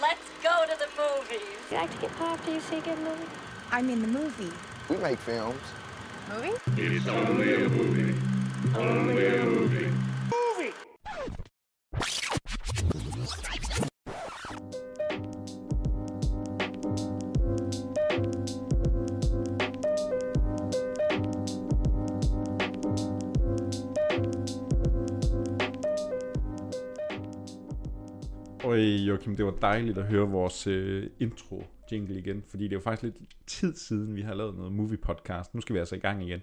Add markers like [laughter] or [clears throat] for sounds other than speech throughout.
Let's go to the movies. You like to get pop after you see a good movie? I mean the movie. We make films. Movie? It's only a movie. Only a movie. Og Joachim, det var dejligt at høre vores øh, intro jingle igen, fordi det er jo faktisk lidt tid siden, vi har lavet noget movie podcast. Nu skal vi altså i gang igen.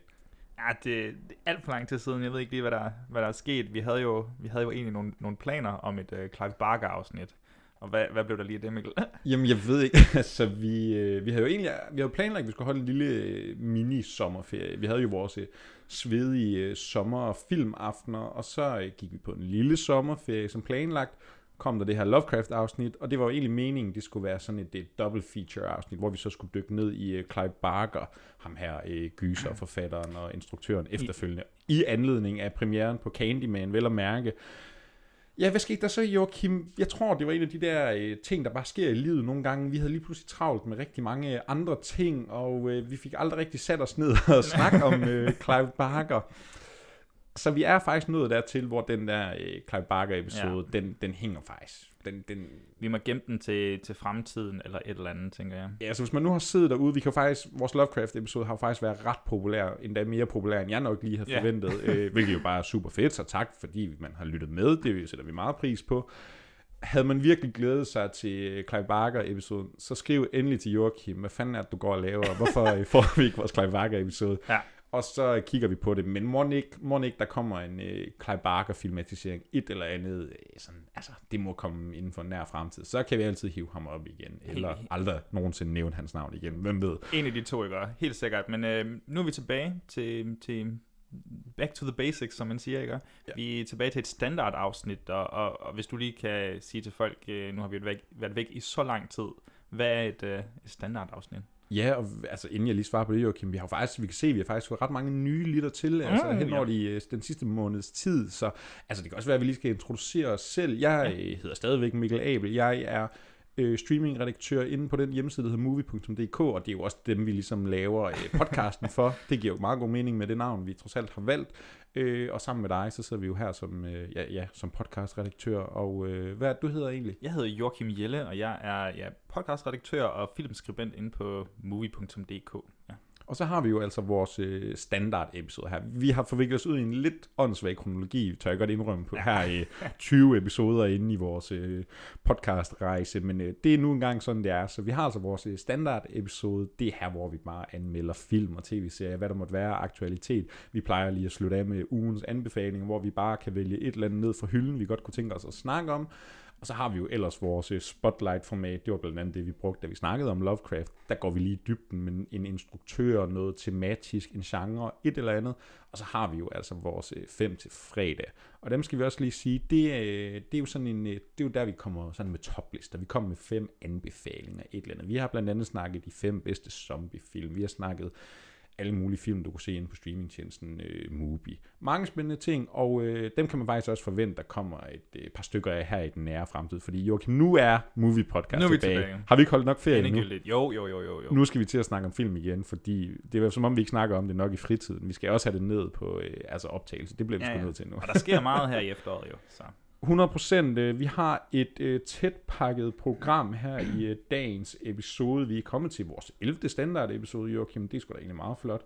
Ja, det, det er alt for lang tid siden. Jeg ved ikke lige, hvad der, hvad der er sket. Vi havde jo, vi havde jo egentlig nogle, nogle planer om et uh, Clive Barker-afsnit. Og hvad, hvad blev der lige af det, Mikkel? [laughs] Jamen, jeg ved ikke, [laughs] altså vi, øh, vi havde jo egentlig vi havde planlagt, at vi skulle holde en lille øh, mini-sommerferie. Vi havde jo vores øh, svedige øh, sommer- og filmaftener, og så øh, gik vi på en lille sommerferie som planlagt. Kom der det her Lovecraft-afsnit, og det var jo egentlig meningen, det skulle være sådan et, et double feature-afsnit, hvor vi så skulle dykke ned i uh, Clive Barker, ham her uh, gyser, forfatteren og instruktøren efterfølgende, i anledning af premieren på Candyman, vel at mærke. Ja, hvad skete der så, Joachim? Jeg tror, det var en af de der øh, ting, der bare sker i livet nogle gange. Vi havde lige pludselig travlt med rigtig mange andre ting, og øh, vi fik aldrig rigtig sat os ned og [laughs] snakke om øh, Clive Barker. Så vi er faktisk nået dertil, hvor den der øh, Clive Barker-episode, ja. den, den hænger faktisk. Den, den, Vi må gemme den til, til fremtiden, eller et eller andet, tænker jeg. Ja, så hvis man nu har siddet derude, vi kan faktisk, vores Lovecraft-episode har faktisk været ret populær, endda mere populær, end jeg nok lige havde Ja. forventet, øh, [laughs] hvilket jo bare er super fedt, så tak, fordi man har lyttet med, det sætter vi meget pris på. Havde man virkelig glædet sig til Clive Barker-episoden, så skriv endelig til Joachim, hvad fanden er det, du går og laver, hvorfor øh, får vi ikke vores Clive Barker-episode? Ja. Og så kigger vi på det, men må ikke, må ikke der kommer en øh, Clive Barker-filmatisering, et eller andet, øh, sådan, altså, det må komme inden for en nær fremtid. Så kan vi altid hive ham op igen, eller Helt- aldrig nogensinde nævne hans navn igen, hvem ved. En af de to, ikke? Helt sikkert. Men øh, nu er vi tilbage til, til back to the basics, som man siger, ikke? Ja. Vi er tilbage til et standard afsnit, og, og, og hvis du lige kan sige til folk, øh, nu har vi været væk, været væk i så lang tid, hvad er et, øh, et standard afsnit? Ja, og altså inden jeg lige svarer på det, Joachim, vi har faktisk, vi kan se, at vi har faktisk fået ret mange nye lytter til, altså Mm, hen over ja. de, øh, den sidste måneds tid, så altså det kan også være, at vi lige skal introducere os selv. Jeg ja. hedder stadigvæk Mikkel Abel, jeg er øh, streamingredaktør inde på den hjemmeside, der hedder movie.dk, og det er jo også dem, vi ligesom laver øh, podcasten for. [laughs] Det giver jo meget god mening med det navn, vi trods alt har valgt. Øh, og sammen med dig, så sidder vi jo her som, øh, ja, ja, som podcastredaktør, og øh, hvad du hedder egentlig? Jeg hedder Joachim Jelle, og jeg er ja, podcastredaktør og filmskribent inde på movie.dk. Ja. Og så har vi jo altså vores øh, standard episode her. Vi har forviklet os ud i en lidt åndssvag kronologi, tør jeg godt indrømme på her i 20 episoder inde i vores øh, podcastrejse, men øh, det er nu engang sådan, det er. Så vi har altså vores øh, standard episode, det er her, hvor vi bare anmelder film og tv-serier, hvad der måtte være aktualitet. Vi plejer lige at slutte af med ugens anbefaling, hvor vi bare kan vælge et eller andet ned fra hylden, vi godt kunne tænke os at snakke om. Og så har vi jo ellers vores øh, spotlight-format, det var blandt andet det, vi brugte, da vi snakkede om Lovecraft. Der går vi lige i dybden med en instruktør, noget tematisk, en genre, et eller andet. Og så har vi jo altså vores øh, fem til fredag. Og dem skal vi også lige sige, det, er- det er jo sådan en, det er jo der, vi kommer sådan med toplister. Vi kommer med fem anbefalinger, et eller andet. Vi har blandt andet snakket de fem bedste zombiefilm. Vi har snakket alle mulige film, du kunne se inde på streamingtjenesten øh, Mubi. Mange spændende ting, og øh, dem kan man faktisk også forvente, der kommer et øh, par stykker af her i den nære fremtid. Fordi Joachim, nu er Movie Podcast Nu er vi tilbage. tilbage. Har vi ikke holdt nok ferie nu? Jo, jo, jo, jo, jo. Nu skal vi til at snakke om film igen, fordi det er som om, vi ikke snakker om det nok i fritiden. Vi skal også have det ned på øh, altså optagelse. Det bliver vi Ja, sgu ja. nødt til nu. Og der sker meget her i [laughs] efteråret jo. Så. 100%. øh, Vi har et øh, tæt pakket program her i øh, dagens episode. Vi er kommet til vores 11. standard episode, Joachim. Det er sgu da egentlig meget flot.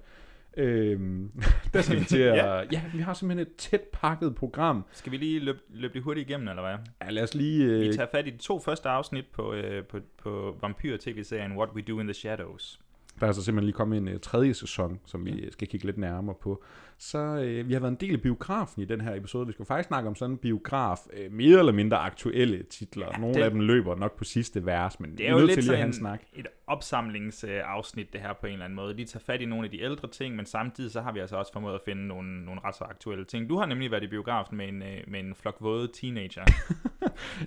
Øhm, [laughs] der skal vi til at... [laughs] Ja. ja, vi har simpelthen et tæt pakket program. Skal vi lige løbe, løbe det hurtigt igennem, eller hvad? Ja, lad os lige... Øh, Vi tager fat i de to første afsnit på, øh, på, på vampyr-tv-serien What We Do in the Shadows. Der er altså simpelthen lige kommet en uh, tredje sæson, som vi skal kigge lidt nærmere på. Så uh, vi har været en del af biografen i den her episode. Vi skal faktisk snakke om sådan en biograf, uh, mere eller mindre aktuelle titler. Ja, Nogle det- af dem løber nok på sidste vers, men Det er jo lidt til lige at en snak. et opsamlingsafsnit, det her på en eller anden måde. Lige tager fat i nogle af de ældre ting, men samtidig så har vi altså også formået at finde nogle, nogle ret så aktuelle ting. Du har nemlig været i biografen med en, øh, med en flok våde teenager. [laughs]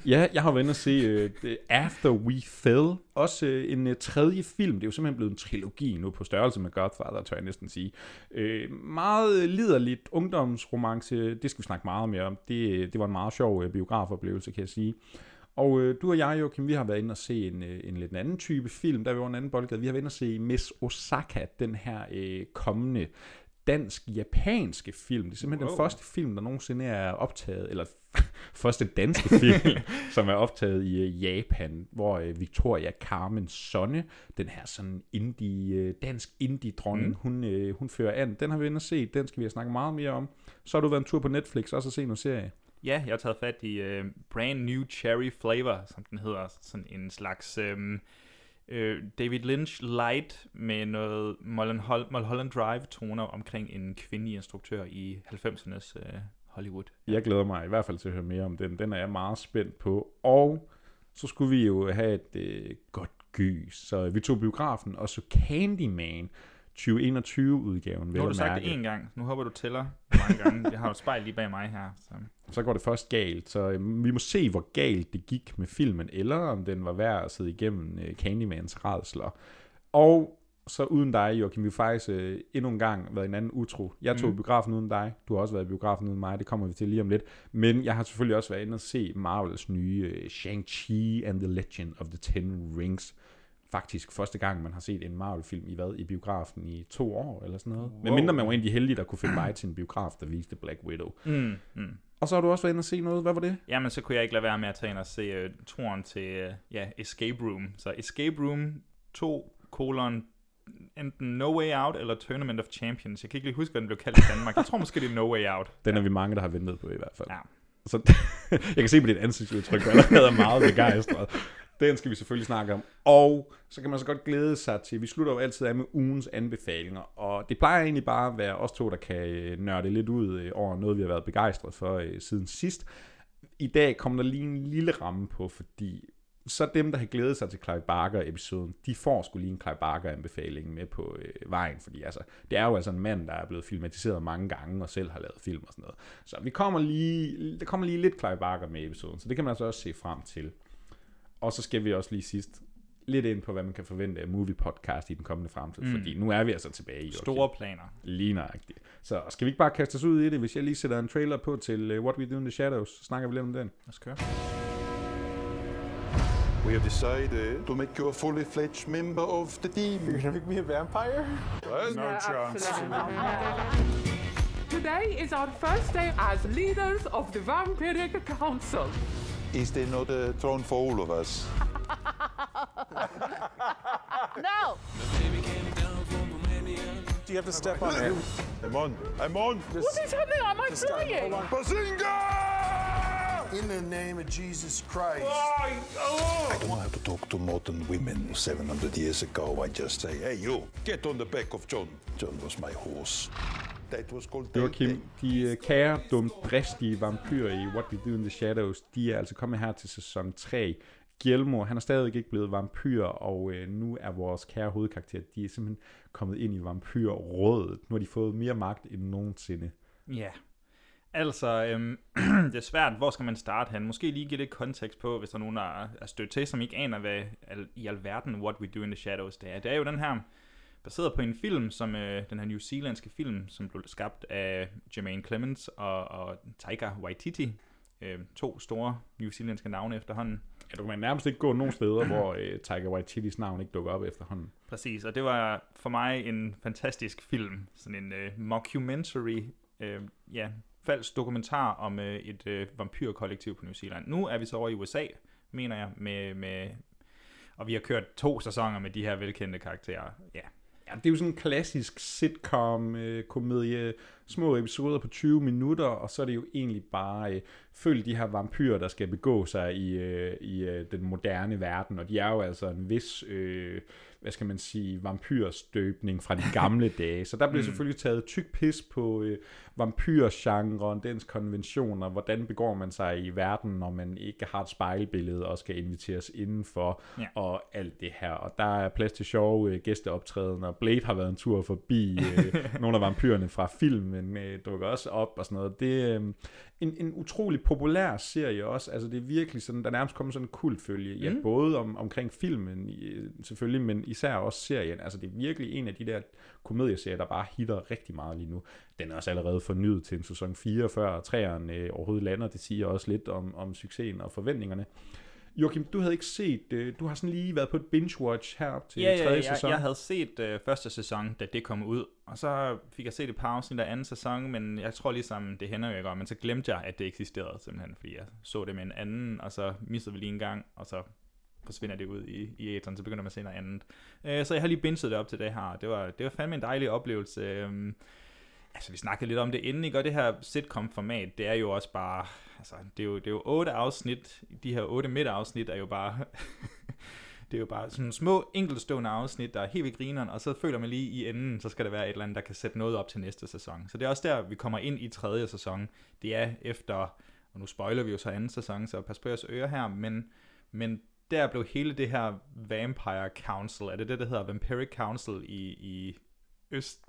Ja, jeg har været inde og se uh, After We Fell. Også uh, en uh, tredje film. Det er jo simpelthen blevet en trilogi nu på størrelse med Godfather, tør jeg næsten sige. Uh, meget liderligt ungdomsromance. Det skal vi snakke meget mere om. Det, det var en meget sjov uh, biografoplevelse, kan jeg sige. Og øh, du og jeg, Joachim, vi har været inde og se en, øh, en lidt anden type film, der er vi over en anden boldgade. Vi har været inde og se Miss Osaka, den her øh, kommende dansk-japanske film. Det er simpelthen wow. den første film, der nogensinde er optaget, eller [laughs] første danske film, [laughs] som er optaget i øh, Japan, hvor øh, Victoria Carmen Sonne, den her sådan indie, øh, dansk indie-dronning, mm. hun, øh, hun fører an. Den har vi inde set, den skal vi have snakket meget mere om. Så har du været en tur på Netflix også og se noget serie. Ja, jeg har taget fat i uh, Brand New Cherry Flavor, som den hedder. Sådan en slags um, uh, David Lynch light med noget Mulholland, Mulholland Drive-toner omkring en kvindelig instruktør i 90'ernes uh, Hollywood. Jeg glæder mig i hvert fald til at høre mere om den. Den er jeg meget spændt på. Og så skulle vi jo have et øh, godt gys. Så vi tog biografen og så Candyman 2021-udgaven. Nu har du sagt det en gang. Nu håber du tæller mange gange. Jeg har jo et spejl lige bag mig her. Så. så går det først galt. Så øh, vi må se, hvor galt det gik med filmen, eller om den var værd at sidde igennem øh, Candymans redsler. Og så uden dig, Joachim, vi har faktisk øh, endnu en gang været en anden utro. Jeg tog mm. biografen uden dig, du har også været i biografen uden mig, det kommer vi til lige om lidt. Men jeg har selvfølgelig også været inde og se Marvels nye øh, Shang-Chi and the Legend of the Ten Rings. Faktisk første gang, man har set en Marvel-film i hvad? I biografen i to år eller sådan noget. Wow. Men mindre man var en af de heldige, der kunne finde vej til en biograf, der viste Black Widow. Mm. Mm. Og så har du også været inde og se noget. Hvad var det? Jamen, så kunne jeg ikke lade være med at tage ind og se uh, toren til uh, ja, Escape Room. Så Escape Room 2 kolon enten No Way Out eller Tournament of Champions. Jeg kan ikke lige huske, hvad den blev kaldt i Danmark. Jeg tror måske, det er No Way Out. Den er vi mange, der har ventet på i hvert fald. Ja. Så, [laughs] jeg kan se på dit ansigtsudtryk, at allerede er meget begejstret. Den skal vi selvfølgelig snakke om. Og så kan man så godt glæde sig til, vi slutter jo altid af med ugens anbefalinger, og det plejer egentlig bare at være os to, der kan øh, nørde lidt ud øh, over noget, vi har været begejstret for øh, siden sidst. I dag kommer der lige en lille ramme på, fordi så dem, der har glædet sig til Clive Barker-episoden, de får skulle lige en Clive Barker-anbefaling med på øh, vejen, fordi altså, det er jo altså en mand, der er blevet filmatiseret mange gange, og selv har lavet film og sådan noget. Så vi kommer lige, der kommer lige lidt Clive Barker med i episoden, så det kan man altså også se frem til. Og så skal vi også lige sidst lidt ind på, hvad man kan forvente af movie podcast i den kommende fremtid, mm. fordi nu er vi altså tilbage i Store okay. planer. Lige nøjagtigt. Så skal vi ikke bare kaste os ud i det, hvis jeg lige sætter en trailer på til uh, What We Do in the Shadows, så snakker vi lidt om den. Lad os køre. We have decided to make you a fully fledged member of the team. You're gonna make me a vampire? Well, no chance. Today is our first day as leaders of the Vampiric Council. Is there not a throne for all of us? [laughs] No! Do you have to step on it? I'm on. I'm on. What is happening? Am I flying? Bazinga! In the name of Jesus Christ. I don't have to talk to modern women 700 years ago. I just say, hey, you, get on the back of John. John was my horse. That was called Joachim, de øh, kære, dumt, dristige vampyrer i What We Do in the Shadows, de er altså kommet her til sæson 3. Guillermo, han er stadig ikke blevet vampyr, og øh, nu er vores kære hovedkarakter, de er simpelthen kommet ind i vampyrrådet. Nu har de fået mere magt end nogensinde. Ja, altså, øhm, [clears throat] det er svært. Hvor skal man starte hen? Måske lige give lidt kontekst på, hvis der er nogen, der er stødt til, som ikke aner, hvad al, i alverden What We Do in the Shadows det er. Det er jo den her, baseret på en film, som øh, den her New Zealandske film, som blev skabt af Jermaine Clements og, og Taika Waititi. Øh, to store New Zealandske navne efterhånden. Ja, du kan nærmest ikke gå nogen steder, hvor øh, Taika Waititis navn ikke dukker op efterhånden. Præcis, og det var for mig en fantastisk film. Sådan en øh, mockumentary, øh, ja, falsk dokumentar om øh, et øh, vampyrkollektiv på New Zealand. Nu er vi så over i USA, mener jeg, med, med, og vi har kørt to sæsoner med de her velkendte karakterer. Ja, Ja, det er jo sådan en klassisk sitcom-komedie, øh, små episoder på 20 minutter, og så er det jo egentlig bare øh, følg de her vampyrer, der skal begå sig i, øh, i øh, den moderne verden, og de er jo altså en vis, øh, hvad skal man sige, vampyrstøbning fra de gamle [laughs] dage. Så der bliver selvfølgelig taget tyk pis på øh, vampyrgenren, dens konventioner, hvordan begår man sig i verden, når man ikke har et spejlbillede og skal inviteres indenfor, Ja. og alt det her. Og der er plads til sjove øh, gæsteoptrædener. Blade har været en tur forbi øh, [laughs] nogle af vampyrerne fra filmen, øh, dukker også op og sådan noget. Det øh, en, en utrolig populær serie også. Altså det er virkelig sådan, der er nærmest kommet sådan en kultfølge. Ja, Mm. både om, omkring filmen selvfølgelig, men især også serien. Altså det er virkelig en af de der komedieserier, der bare hitter rigtig meget lige nu. Den er også allerede fornyet til en sæson 4, før træeren øh, overhovedet lander. Det siger også lidt om, om succesen og forventningerne. Joachim, du havde ikke set, øh, du har sådan lige været på et binge-watch her til Ja, ja, tredje ja, sæson. jeg, jeg havde set øh, første sæson, da det kom ud, og så fik jeg set et par afsnit af anden sæson, men jeg tror ligesom, det hænder jo ikke, men så glemte jeg, at det eksisterede simpelthen, fordi jeg så det med en anden, og så missede vi lige en gang, og så forsvinder det ud i, i æteren, så begynder man at se noget andet. Øh, så jeg har lige binget det op til det her, det var, det var fandme en dejlig oplevelse. Øh, altså, vi snakkede lidt om det inden, ikke? Og det her sitcom-format, det er jo også bare, altså, det er jo, det er jo otte afsnit, de her otte midtafsnit er jo bare, [laughs] det er jo bare sådan små enkeltstående afsnit, der er helt ved grineren, og så føler man lige i enden, så skal der være et eller andet, der kan sætte noget op til næste sæson. Så det er også der, vi kommer ind i tredje sæson. Det er efter, og nu spoiler vi jo så anden sæson, så pas på jeres ører her, men, men der blev hele det her Vampire Council, er det det, der hedder Vampiric Council i, i Øst...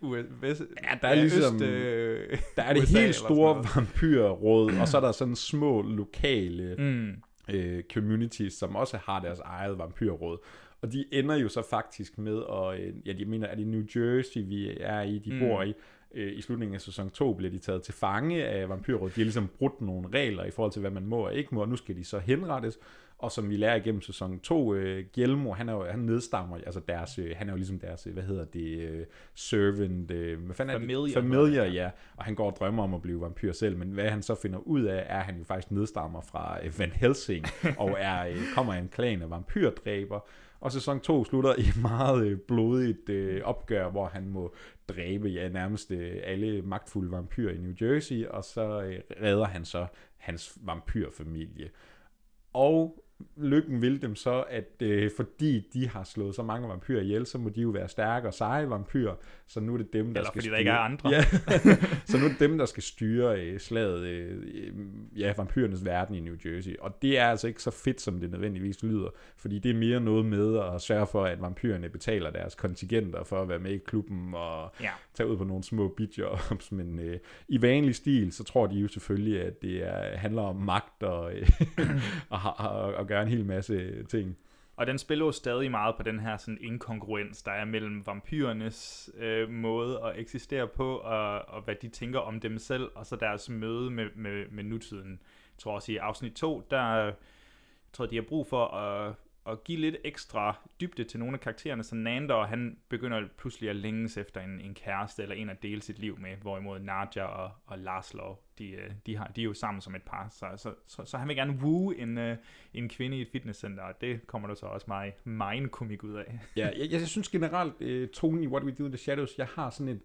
US, vest, Ja, der er ligesom- Øst, øh, [laughs] Der er det USA helt store vampyrråd, og så er der sådan små lokale Mm. øh, communities, som også har deres eget vampyrråd. Og de ender jo så faktisk med, at, øh, ja, de mener, er det New Jersey, vi er i, de Mm. bor i. Øh, I slutningen af sæson 2 bliver de taget til fange af vampyrrådet. De har ligesom brudt nogle regler i forhold til, hvad man må og ikke må, og nu skal de så henrettes. Og som vi lærer igennem sæson 2, øh, Gjelmo, han, er jo, han nedstammer, altså deres, øh, han er jo ligesom deres, øh, hvad hedder det, øh, servant, øh, hvad fanden er Familiar, det? Familiar, ja. ja. Og han går og drømmer om at blive vampyr selv, men hvad han så finder ud af, er, at han jo faktisk nedstammer fra øh, Van Helsing, [laughs] og er, øh, kommer af en klan af vampyrdræber. Og sæson 2 slutter i et meget øh, blodigt øh, opgør, hvor han må dræbe ja, nærmest øh, alle magtfulde vampyrer i New Jersey, og så øh, redder han så hans vampyrfamilie. Og lykken vil dem så, at øh, fordi de har slået så mange vampyrer ihjel, så må de jo være stærke og seje vampyrer, så nu er det dem, der Eller skal fordi styre. der ikke er andre. Ja, [laughs] så nu er det dem, der skal styre øh, slaget, øh, ja, vampyrernes verden i New Jersey. Og det er altså ikke så fedt, som det nødvendigvis lyder, fordi det er mere noget med at sørge for, at vampyrerne betaler deres kontingenter for at være med i klubben og Ja. tage ud på nogle små bitjobs, men øh, i vanlig stil, så tror de jo selvfølgelig, at det er, handler om magt og, øh, [clears throat] og, og, og gøre en hel masse ting. Og den spiller jo stadig meget på den her sådan inkongruens, der er mellem vampyrernes øh, måde at eksistere på, og, og hvad de tænker om dem selv, og så deres møde med, med, med nutiden. Jeg tror også i afsnit 2, der øh, jeg tror de har brug for at, at give lidt ekstra dybde til nogle af karaktererne, så Nandor, han begynder pludselig at længes efter en, en kæreste, eller en at dele sit liv med, hvorimod Nadja og, og Laszlo, de, øh, de, har, de er jo sammen som et par, så, så, så, så han vil gerne woo en, øh, en kvinde i et fitnesscenter, og det kommer der så også meget meget komik ud af. Ja, jeg, jeg synes generelt, øh, tonen i What We Do in the Shadows, jeg har sådan et,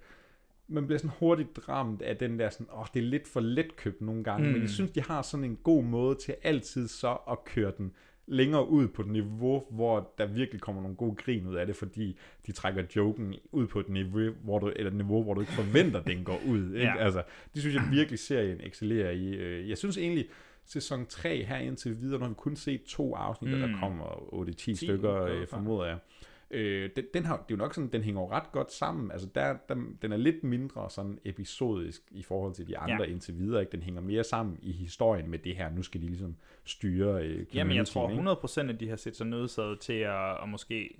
man bliver sådan hurtigt ramt af den der sådan, åh, oh, det er lidt for letkøbt nogle gange, mm. men jeg synes, de har sådan en god måde til altid så at køre den længere ud på et niveau, hvor der virkelig kommer nogle gode grin ud af det, fordi de trækker joken ud på et niveau, hvor du, eller niveau, hvor du ikke forventer, at den går ud. Ikke? Ja. Altså, det synes jeg virkelig serien excellerer i. Øh, Jeg synes egentlig, sæson 3 her indtil videre, når vi kun set to afsnit, mm. der Mm. kommer 8-10 10 stykker, jeg øh, formoder jeg. Øh, den, den, har, det er jo nok sådan, den hænger ret godt sammen. Altså der, der, den er lidt mindre sådan episodisk i forhold til de andre Ja. indtil videre. Ikke? Den hænger mere sammen i historien med det her. Nu skal de ligesom styre øh, Jamen, jeg tror 100% at de har set sig nødsaget til at, at måske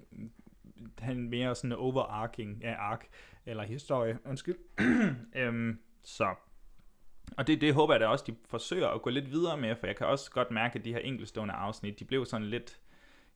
have en mere sådan overarching ja, ark, eller historie, undskyld. [clears throat] øhm, så, og det, det håber jeg da også, de forsøger at gå lidt videre med, for jeg kan også godt mærke, at de her enkeltstående afsnit, de blev sådan lidt,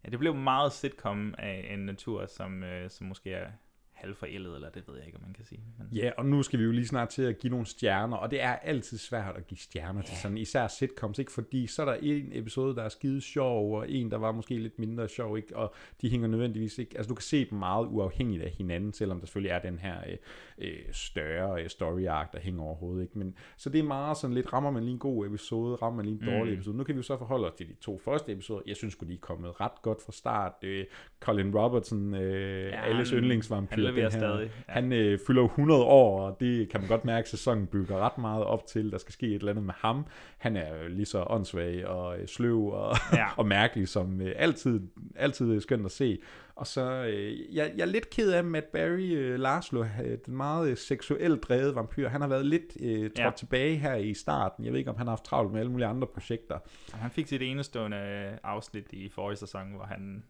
ja, det blev meget sitcom af en natur, som, øh, som måske er halvforældet, eller det ved jeg ikke, om man kan sige. Men, Ja, og nu skal vi jo lige snart til at give nogle stjerner, og det er altid svært at give stjerner til sådan, især sitcoms, ikke? Fordi så er der en episode, der er skide sjov, og en, der var måske lidt mindre sjov, ikke? Og de hænger nødvendigvis ikke, altså du kan se dem meget uafhængigt af hinanden, selvom der selvfølgelig er den her øh, øh, større øh, story arc, der hænger overhovedet, ikke? Men, så det er meget sådan lidt, rammer man lige en god episode, rammer man lige en dårlig Mm. episode. Nu kan vi jo så forholde os til de to første episoder. Jeg synes de er kommet ret godt fra start. Øh, Colin Robertson, øh, ja, alles yndlingsvampyr, leverer den her, stadig, ja. han øh, fylder jo 100 år, og det kan man godt mærke, at sæsonen bygger ret meget op til. Der skal ske et eller andet med ham. Han er jo lige så åndssvag og øh, sløv og, Ja. [laughs] og mærkelig, som øh, altid, altid er skønt at se. Og så, øh, jeg, jeg er lidt ked af Matt Barry, øh, Laszlo, øh, den meget øh, seksuelt drevet vampyr. Han har været lidt øh, trådt Ja. tilbage her i starten. Jeg ved ikke, om han har haft travlt med alle mulige andre projekter. Han fik sit enestående afsnit i forrige sæson, hvor han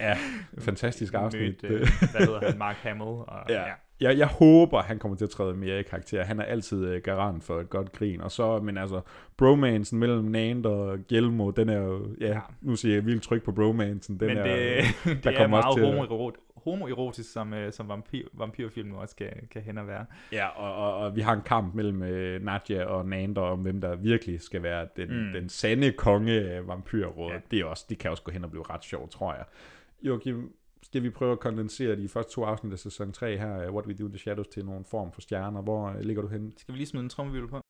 Ja, [laughs] fantastisk afsnit. Mødt, øh, hvad hedder han, Mark Hamill. Og, Ja. Jeg, jeg håber, han kommer til at træde mere i karakter. Han er altid øh, garant for et godt grin. Og så, men altså, bromansen mellem Nand og Gjelmo, den er jo, ja, Ja. nu siger jeg vildt tryk på bromansen. Den Men er, det, [laughs] det der er kommer meget også til- homoerot, homoerotisk, som, øh, som vampyr, vampyrfilmen også kan, kan hen og være. Ja, og, og, og vi har en kamp mellem øh, Nadja og Nander om, hvem der virkelig skal være den, Mm. den sande konge af vampyrrådet. Ja. Det, er også, det kan også gå hen og blive ret sjovt, tror jeg. Joachim, skal vi prøve at kondensere de første to afsnit af sæson 3 her, What We Do in the Shadows, til nogle form for stjerner? Hvor øh, ligger du hen? Skal vi lige smide en trommevivel på?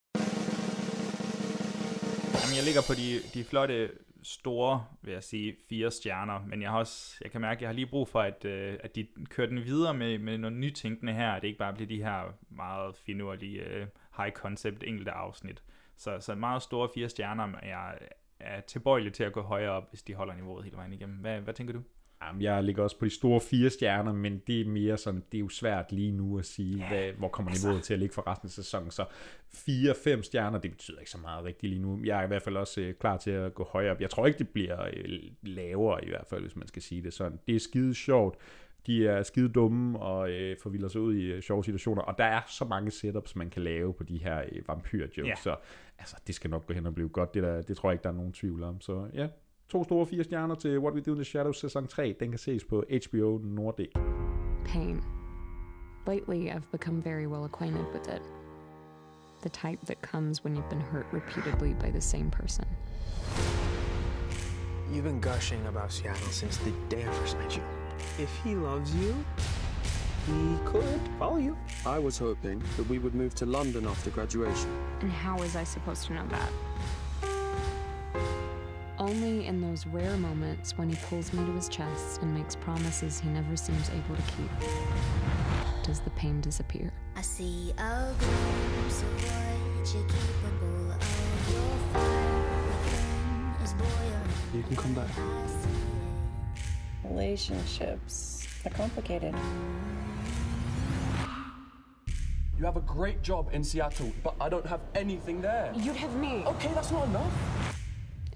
Jamen, jeg ligger på de, de flotte, store, vil jeg sige, fire stjerner, men jeg har også, jeg kan mærke, at jeg har lige brug for, at, øh, at de kører den videre med, med noget nytænkende her, at det ikke bare bliver de her meget finurlige, øh, high concept enkelte afsnit. Så, så meget store fire stjerner, men jeg er tilbøjelig til at gå højere op, hvis de holder niveauet hele vejen igennem. Hvad, hvad tænker du? Jamen, jeg ligger også på de store fire stjerner, men det er mere sådan, det er jo svært lige nu at sige, ja, hvad, hvor kommer niveauet altså. til at ligge for resten af sæsonen. Så fire-fem stjerner, det betyder ikke så meget rigtigt lige nu. Jeg er i hvert fald også øh, klar til at gå højere op. Jeg tror ikke, det bliver øh, lavere i hvert fald, hvis man skal sige det sådan. Det er skide sjovt. De er skide dumme og øh, forvilder sig ud i øh, sjove situationer, og der er så mange setups, man kan lave på de her øh, vampyr-jokes, Ja. så altså, det skal nok gå hen og blive godt. Det, der, det tror jeg ikke, der er nogen tvivl om. Så ja, to store fire stjerner til What We Do in the Shadows sæson 3. Den kan ses på HBO Nordic. Pain. Lately, I've become very well acquainted with it. The type that comes when you've been hurt repeatedly by the same person. You've been gushing about Seattle since the day I first met you. If he loves you, he could follow you. I was hoping that we would move to London after graduation. And how was I supposed to know that? Only in those rare moments when he pulls me to his chest and makes promises he never seems able to keep does the pain disappear. I see a glimpse of what you're capable of. Your fire is boiling. You can come back. Relationships are complicated. You have a great job in Seattle, but I don't have anything there. You'd have me. Okay, that's not enough.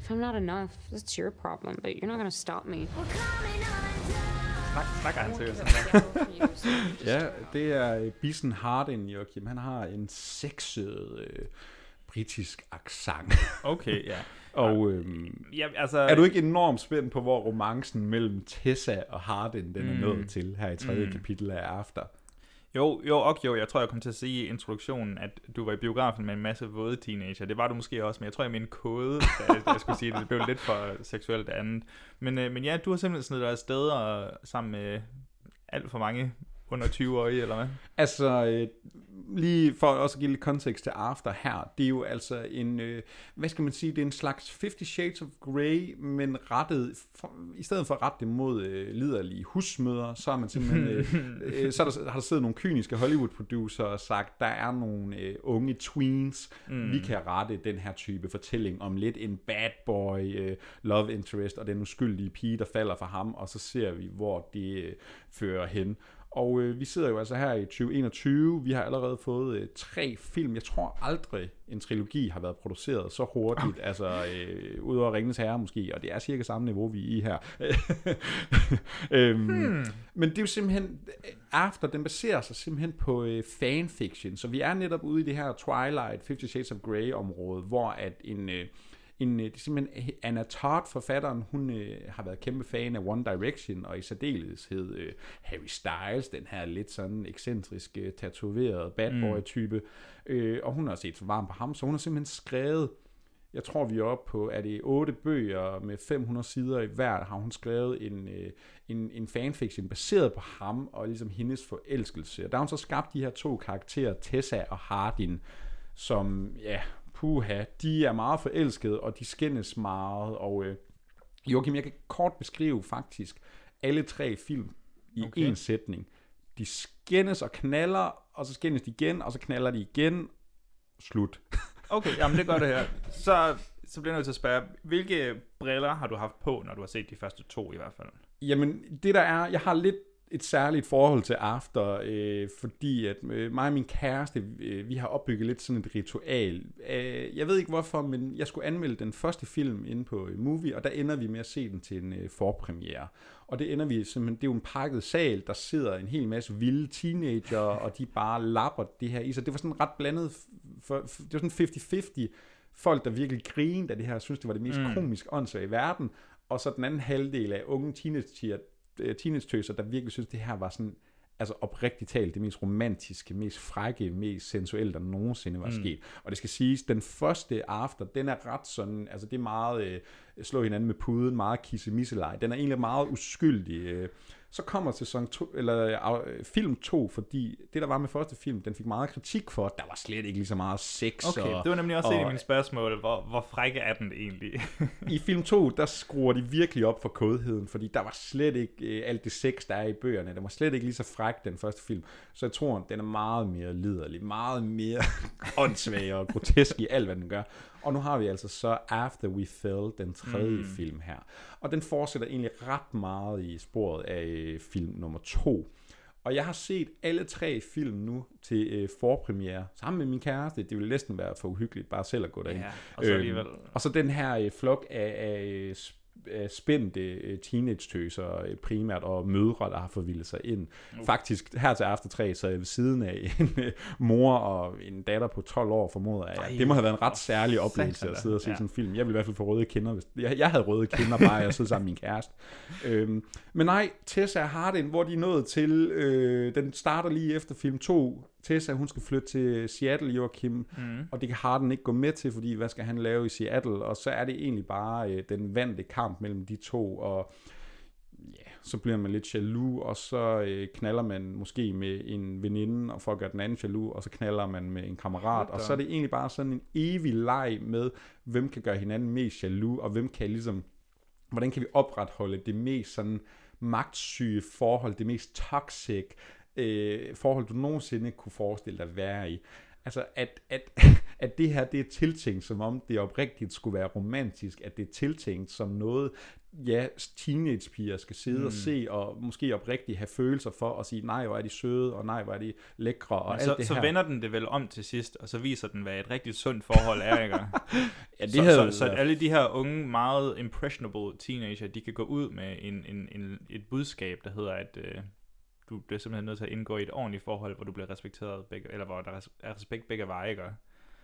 If I'm not enough, that's your problem, but you're not gonna stop me. Snak, snakker han seriøst? [laughs] Ja, det er øh, Bissen Hardin, Joachim. Han har en sexet øh, britisk accent. [laughs] Okay, ja. og øhm, Ja, altså, er du ikke enormt spændt på, hvor romancen mellem Tessa og Hardin den er Mm. nået til her i tredje Mm. kapitel af After? Jo, jo, og jo, jeg tror, jeg kom til at sige i introduktionen, at du var i biografen med en masse våde teenager. Det var du måske også, men jeg tror, jeg mente kode, da jeg, da jeg skulle sige det. Det blev lidt for seksuelt andet. Men, øh, men ja, du har simpelthen snedet dig afsted og, øh, sammen med alt for mange under 20-årige, eller hvad? Altså, øh, lige for også at give lidt kontekst til After her, det er jo altså en, øh, hvad skal man sige, det er en slags 50 Shades of Grey, men rettet, for, i stedet for at rette det mod øh, liderlige husmøder, så har man simpelthen, øh, [laughs] øh, så er der, har der siddet nogle kyniske Hollywood-producer og sagt, der er nogle øh, unge tweens, mm. vi kan rette den her type fortælling om lidt en bad boy, øh, love interest, og den uskyldige pige, der falder for ham, og så ser vi, hvor det øh, fører hen. Og øh, vi sidder jo altså her i 2021. Vi har allerede fået øh, tre film. Jeg tror aldrig en trilogi har været produceret så hurtigt. Altså, øh, udover Ringens Herre måske, og det er cirka samme niveau, vi er i her. [laughs] øhm, Hmm. Men det er jo simpelthen... After, den baserer sig simpelthen på øh, fanfiction. Så vi er netop ude i det her Twilight, 50 Shades of Grey-område, hvor at en... Øh, en, øh, det er simpelthen Anna Todd, forfatteren, hun øh, har været kæmpe fan af One Direction, og i særdeleshed øh, Harry Styles, den her lidt sådan ekscentriske, tatoverede bad boy-type. Øh, og hun har set så varmt på ham, så hun har simpelthen skrevet, jeg tror vi er oppe på, er det otte bøger med 500 sider i hver, har hun skrevet en, øh, en, en fanfiction baseret på ham og ligesom hendes forelskelse. Og der har hun så skabt de her to karakterer, Tessa og Hardin, som, ja, puha, de er meget forelskede, og de skændes meget, og øh, Joachim, jeg kan kort beskrive faktisk alle tre film i Okay. en sætning. De skændes og knaller, og så skændes de igen, og så knaller de igen. Slut. [laughs] Okay, jamen det gør det her. Så, så bliver jeg nødt til at spørge, hvilke briller har du haft på, når du har set de første to i hvert fald? Jamen, det der er, jeg har lidt et særligt forhold til After, øh, fordi at øh, mig og min kæreste, øh, vi har opbygget lidt sådan et ritual. Øh, jeg ved ikke hvorfor, men jeg skulle anmelde den første film inde på øh, Movie, og der ender vi med at se den til en øh, forpremiere. Og det ender vi simpelthen, det er jo en pakket sal, der sidder en hel masse vilde teenager, og de bare lapper det her i sig. Det var sådan ret blandet, for, for, det var sådan 50-50 folk, der virkelig grinede af det her, synes det var det mest Mm. mm. komisk åndssvage i verden, og så den anden halvdel af unge teenage teenage-tøser, der virkelig synes, det her var sådan, altså oprigtigt talt, det mest romantiske, mest frække, mest sensuelle, der nogensinde var Mm. sket. Og det skal siges, den første after, den er ret sådan, altså det er meget øh, slå hinanden med puden, meget kissemisseleje. Den er egentlig meget uskyldig. Øh. Så kommer sæson 2, eller øh, film 2, fordi det der var med første film, den fik meget kritik for, at der var slet ikke lige så meget sex. Okay, og, det var nemlig også og, et af mine spørgsmål. Hvor, hvor frække er den egentlig? [laughs] i film 2, der skruer de virkelig op for kodheden, fordi der var slet ikke øh, alt det sex, der er i bøgerne. Den var slet ikke lige så fræk, den første film. Så jeg tror, den er meget mere liderlig, meget mere [laughs] åndssvag og grotesk i alt, hvad den gør. Og nu har vi altså så After We Fell, den tredje Mm. film her. Og den fortsætter egentlig ret meget i sporet af øh, film nummer 2. Og jeg har set alle tre film nu til øh, forpremiere sammen med min kæreste. Det ville næsten være for uhyggeligt bare selv at gå derind. Ja, og så alligevel- og så den her øh, flok af, af, øh, af spændte øh, teenage-tøser øh, primært, og mødre, der har forvildet sig ind. Uh. Faktisk her til after 3, så jeg ved siden af [laughs] en øh, mor og en datter på 12 år, formoder jeg. Ej, Det må have været en ret særlig oplevelse at sidde og se Ja. sådan en film. Jeg ville i hvert fald få røde kinder. Hvis, jeg, jeg havde røde kinder bare, jeg sidder sammen med min kæreste. [laughs] Øhm, men nej, Tessa Harding, hvor de er nået til, øh, den starter lige efter film 2. Tessa, hun skal flytte til Seattle, Joachim, Mhm. og det kan Harden ikke gå med til, fordi hvad skal han lave i Seattle? Og så er det egentlig bare øh, den vante kamp mellem de to, og ja, så bliver man lidt jaloux, og så øh, knaller man måske med en veninde, og for at gøre den anden jaloux, og så knaller man med en kammerat, og så er det egentlig bare sådan en evig leg med, hvem kan gøre hinanden mest jaloux, og hvem kan ligesom, hvordan kan vi opretholde det mest sådan magtsyge forhold, det mest toxic øh, forhold, du nogensinde kunne forestille dig at være i. Altså, at, at, [laughs] at det her, det er tiltænkt, som om det oprigtigt skulle være romantisk, at det er tiltænkt som noget, ja, teenagepiger skal sidde mm. og se, og måske oprigtigt have følelser for, og sige, nej, hvor er de søde, og nej, hvor er de lækre, og Men alt så, det så her. vender den det vel om til sidst, og så viser den, hvad et rigtig sundt forhold er, ikke? [laughs] Ja, det så, havde så, så været- alle de her unge, meget impressionable teenager, de kan gå ud med en, en, en, et budskab, der hedder, at øh, du bliver simpelthen nødt til at indgå i et ordentligt forhold, hvor du bliver respekteret, begge, eller hvor der er respekt begge veje, ikke?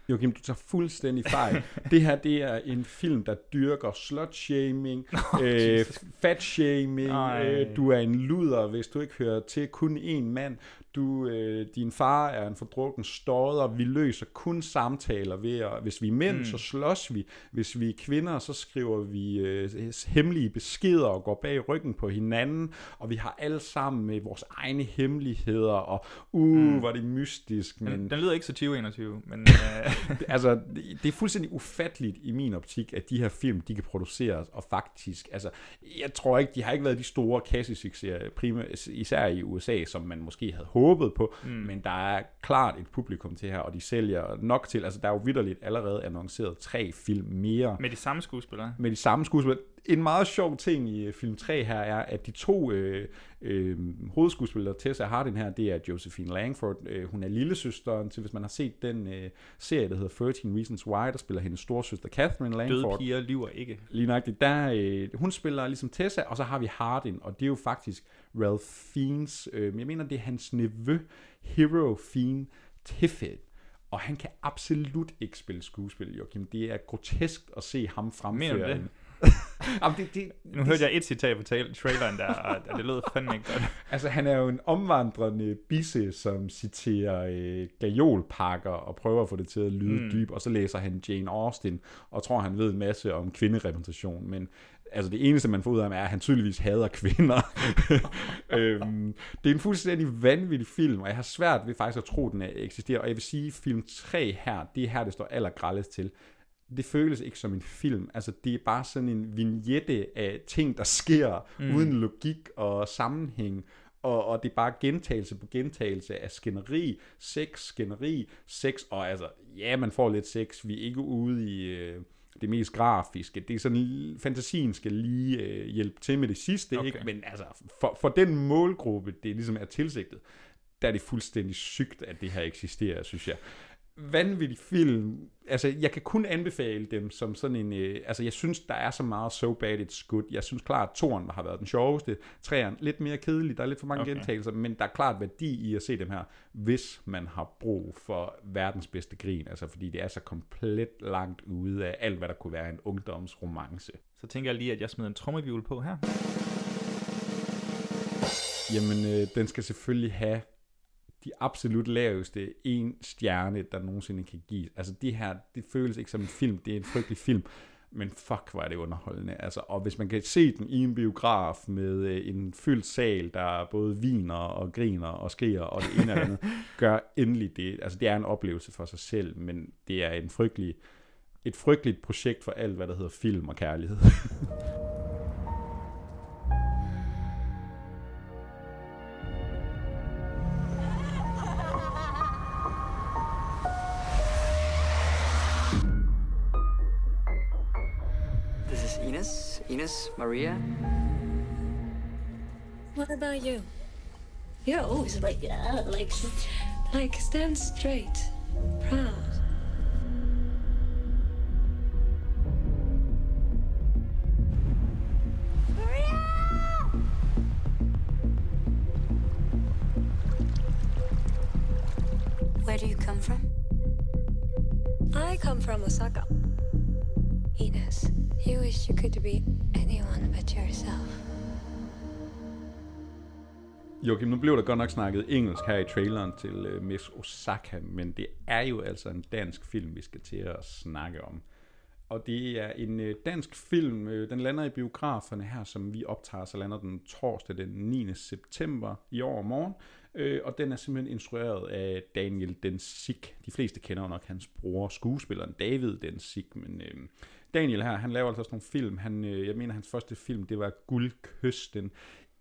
Joachim, du tager fuldstændig fejl. [laughs] det her, det er en film, der dyrker slut-shaming, øh, fat-shaming, øh, du er en luder, hvis du ikke hører til kun én mand, du, øh, din far er en fordrukken stodder, vi løser kun samtaler ved at, hvis vi er mænd, Mm. så slås vi, hvis vi er kvinder, så skriver vi øh, hemmelige beskeder og går bag ryggen på hinanden, og vi har alle sammen med vores egne hemmeligheder, og uh, Mm. var det mystisk, men... Den, den lyder ikke så 2021, men... [laughs] Øh, altså, det, det er fuldstændig ufatteligt i min optik, at de her film, de kan produceres, og faktisk, altså, jeg tror ikke, de har ikke været de store kassesucceser, primært, især i USA, som man måske havde håbet på, Mm. men der er klart et publikum til her, og de sælger nok til, altså der er jo vidderligt allerede annonceret tre film mere. med de samme skuespillere. Med de samme skuespillere. En meget sjov ting i øh, film 3 her er, at de to øh, øh, hovedskuespillere, Tessa Harding her, det er Josephine Langford. Øh, hun er lillesøsteren til, hvis man har set den øh, serie, der hedder 13 Reasons Why, der spiller hendes storsøster Catherine Døde Langford. piger lyver ikke. Lige nøjagtigt. Der, øh, hun spiller ligesom Tessa, og så har vi Hardin, og det er jo faktisk Ralph Fiennes, øh, jeg mener, det er hans nevø, Hero Fiend Tiffin. Og han kan absolut ikke spille skuespil, Joachim. Det er grotesk at se ham fremføre. Mener det? en- [laughs] Jamen, det, det, Nu hørte jeg et citat på traileren der, og det lød fandme ikke godt. [laughs] Altså, han er jo en omvandrende bisse, som citerer øh, gajolpakker og prøver at få det til at lyde mm. dyb, og så læser han Jane Austen og tror, han ved en masse om kvinderepræsentation, men altså det eneste, man får ud af ham, er, at han tydeligvis hader kvinder. [laughs] øhm, det er en fuldstændig vanvittig film, og jeg har svært ved faktisk at tro, at den eksisterer, og jeg vil sige, at film 3 her, det er her, det står allergrældest til det føles ikke som en film. Altså, det er bare sådan en vignette af ting, der sker, mm. uden logik og sammenhæng. Og, og det er bare gentagelse på gentagelse af skænderi, sex, skænderi, sex, og altså, ja, man får lidt sex. Vi er ikke ude i øh, det mest grafiske. Det er sådan, fantasien skal lige øh, hjælpe til med det sidste, Okay. ikke? Men altså, for, for den målgruppe, det ligesom er tilsigtet, der er det fuldstændig sygt, at det her eksisterer, synes jeg. Vanvittig film. Altså, jeg kan kun anbefale dem som sådan en... Øh, altså, jeg synes, der er så meget so bad it's good. Jeg synes klart, at toren har været den sjoveste. Træeren lidt mere kedelig. Der er lidt for mange Okay. gentagelser, men der er klart værdi i at se dem her, hvis man har brug for verdens bedste grin. Altså, fordi det er så komplet langt ude af alt, hvad der kunne være en ungdomsromance. Så tænker jeg lige, at jeg smider en trommevivl på her. Jamen, øh, den skal selvfølgelig have de absolut laveste en stjerne, der nogensinde kan give. Altså det her, det føles ikke som en film, det er en frygtelig film, men fuck, hvor er det underholdende. Altså, og hvis man kan se den i en biograf med øh, en fyldt sal, der både viner og griner og skriger og det ene og det andet, [laughs] gør endelig det. Altså det er en oplevelse for sig selv, men det er en frygtelig, et frygteligt projekt for alt, hvad der hedder film og kærlighed. [laughs] Ines. Ines, Maria. What about you? You're always like that, like, like stand straight, proud. Where do you come from? I come from Osaka. Ines, you wish you could be anyone but yourself. Joachim, nu blev der godt nok snakket engelsk her i traileren til øh, Miss Osaka, men det er jo altså en dansk film, vi skal til at snakke om. Og det er en øh, dansk film, øh, den lander i biograferne her, som vi optager, så lander den torsdag den 9. september i år morgen. Uh, og den er simpelthen instrueret af Daniel Densik. De fleste kender jo nok hans bror, skuespilleren David Densik, men øh, Daniel her, han laver altså sådan nogle film. Han, øh, jeg mener, hans første film, det var Guldkysten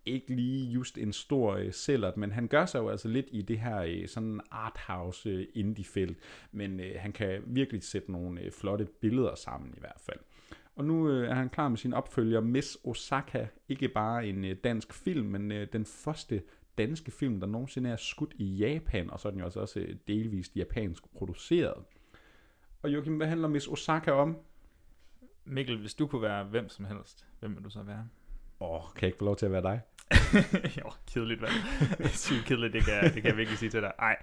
ikke lige just en stor øh, sælger, men han gør sig jo altså lidt i det her øh, sådan arthouse øh, indie-felt, men øh, han kan virkelig sætte nogle øh, flotte billeder sammen i hvert fald. Og nu øh, er han klar med sin opfølger Miss Osaka, ikke bare en øh, dansk film, men øh, den første danske film, der nogensinde er skudt i Japan, og så er den jo altså også øh, delvist japansk produceret. Og Joachim, hvad handler Miss Osaka om? Mikkel, hvis du kunne være hvem som helst, hvem vil du så være? Åh, oh, kan jeg ikke få lov til at være dig? [laughs] jo, kedeligt valg. [laughs] Sygt kedeligt, det kan, jeg- det kan jeg virkelig sige til dig. Ej,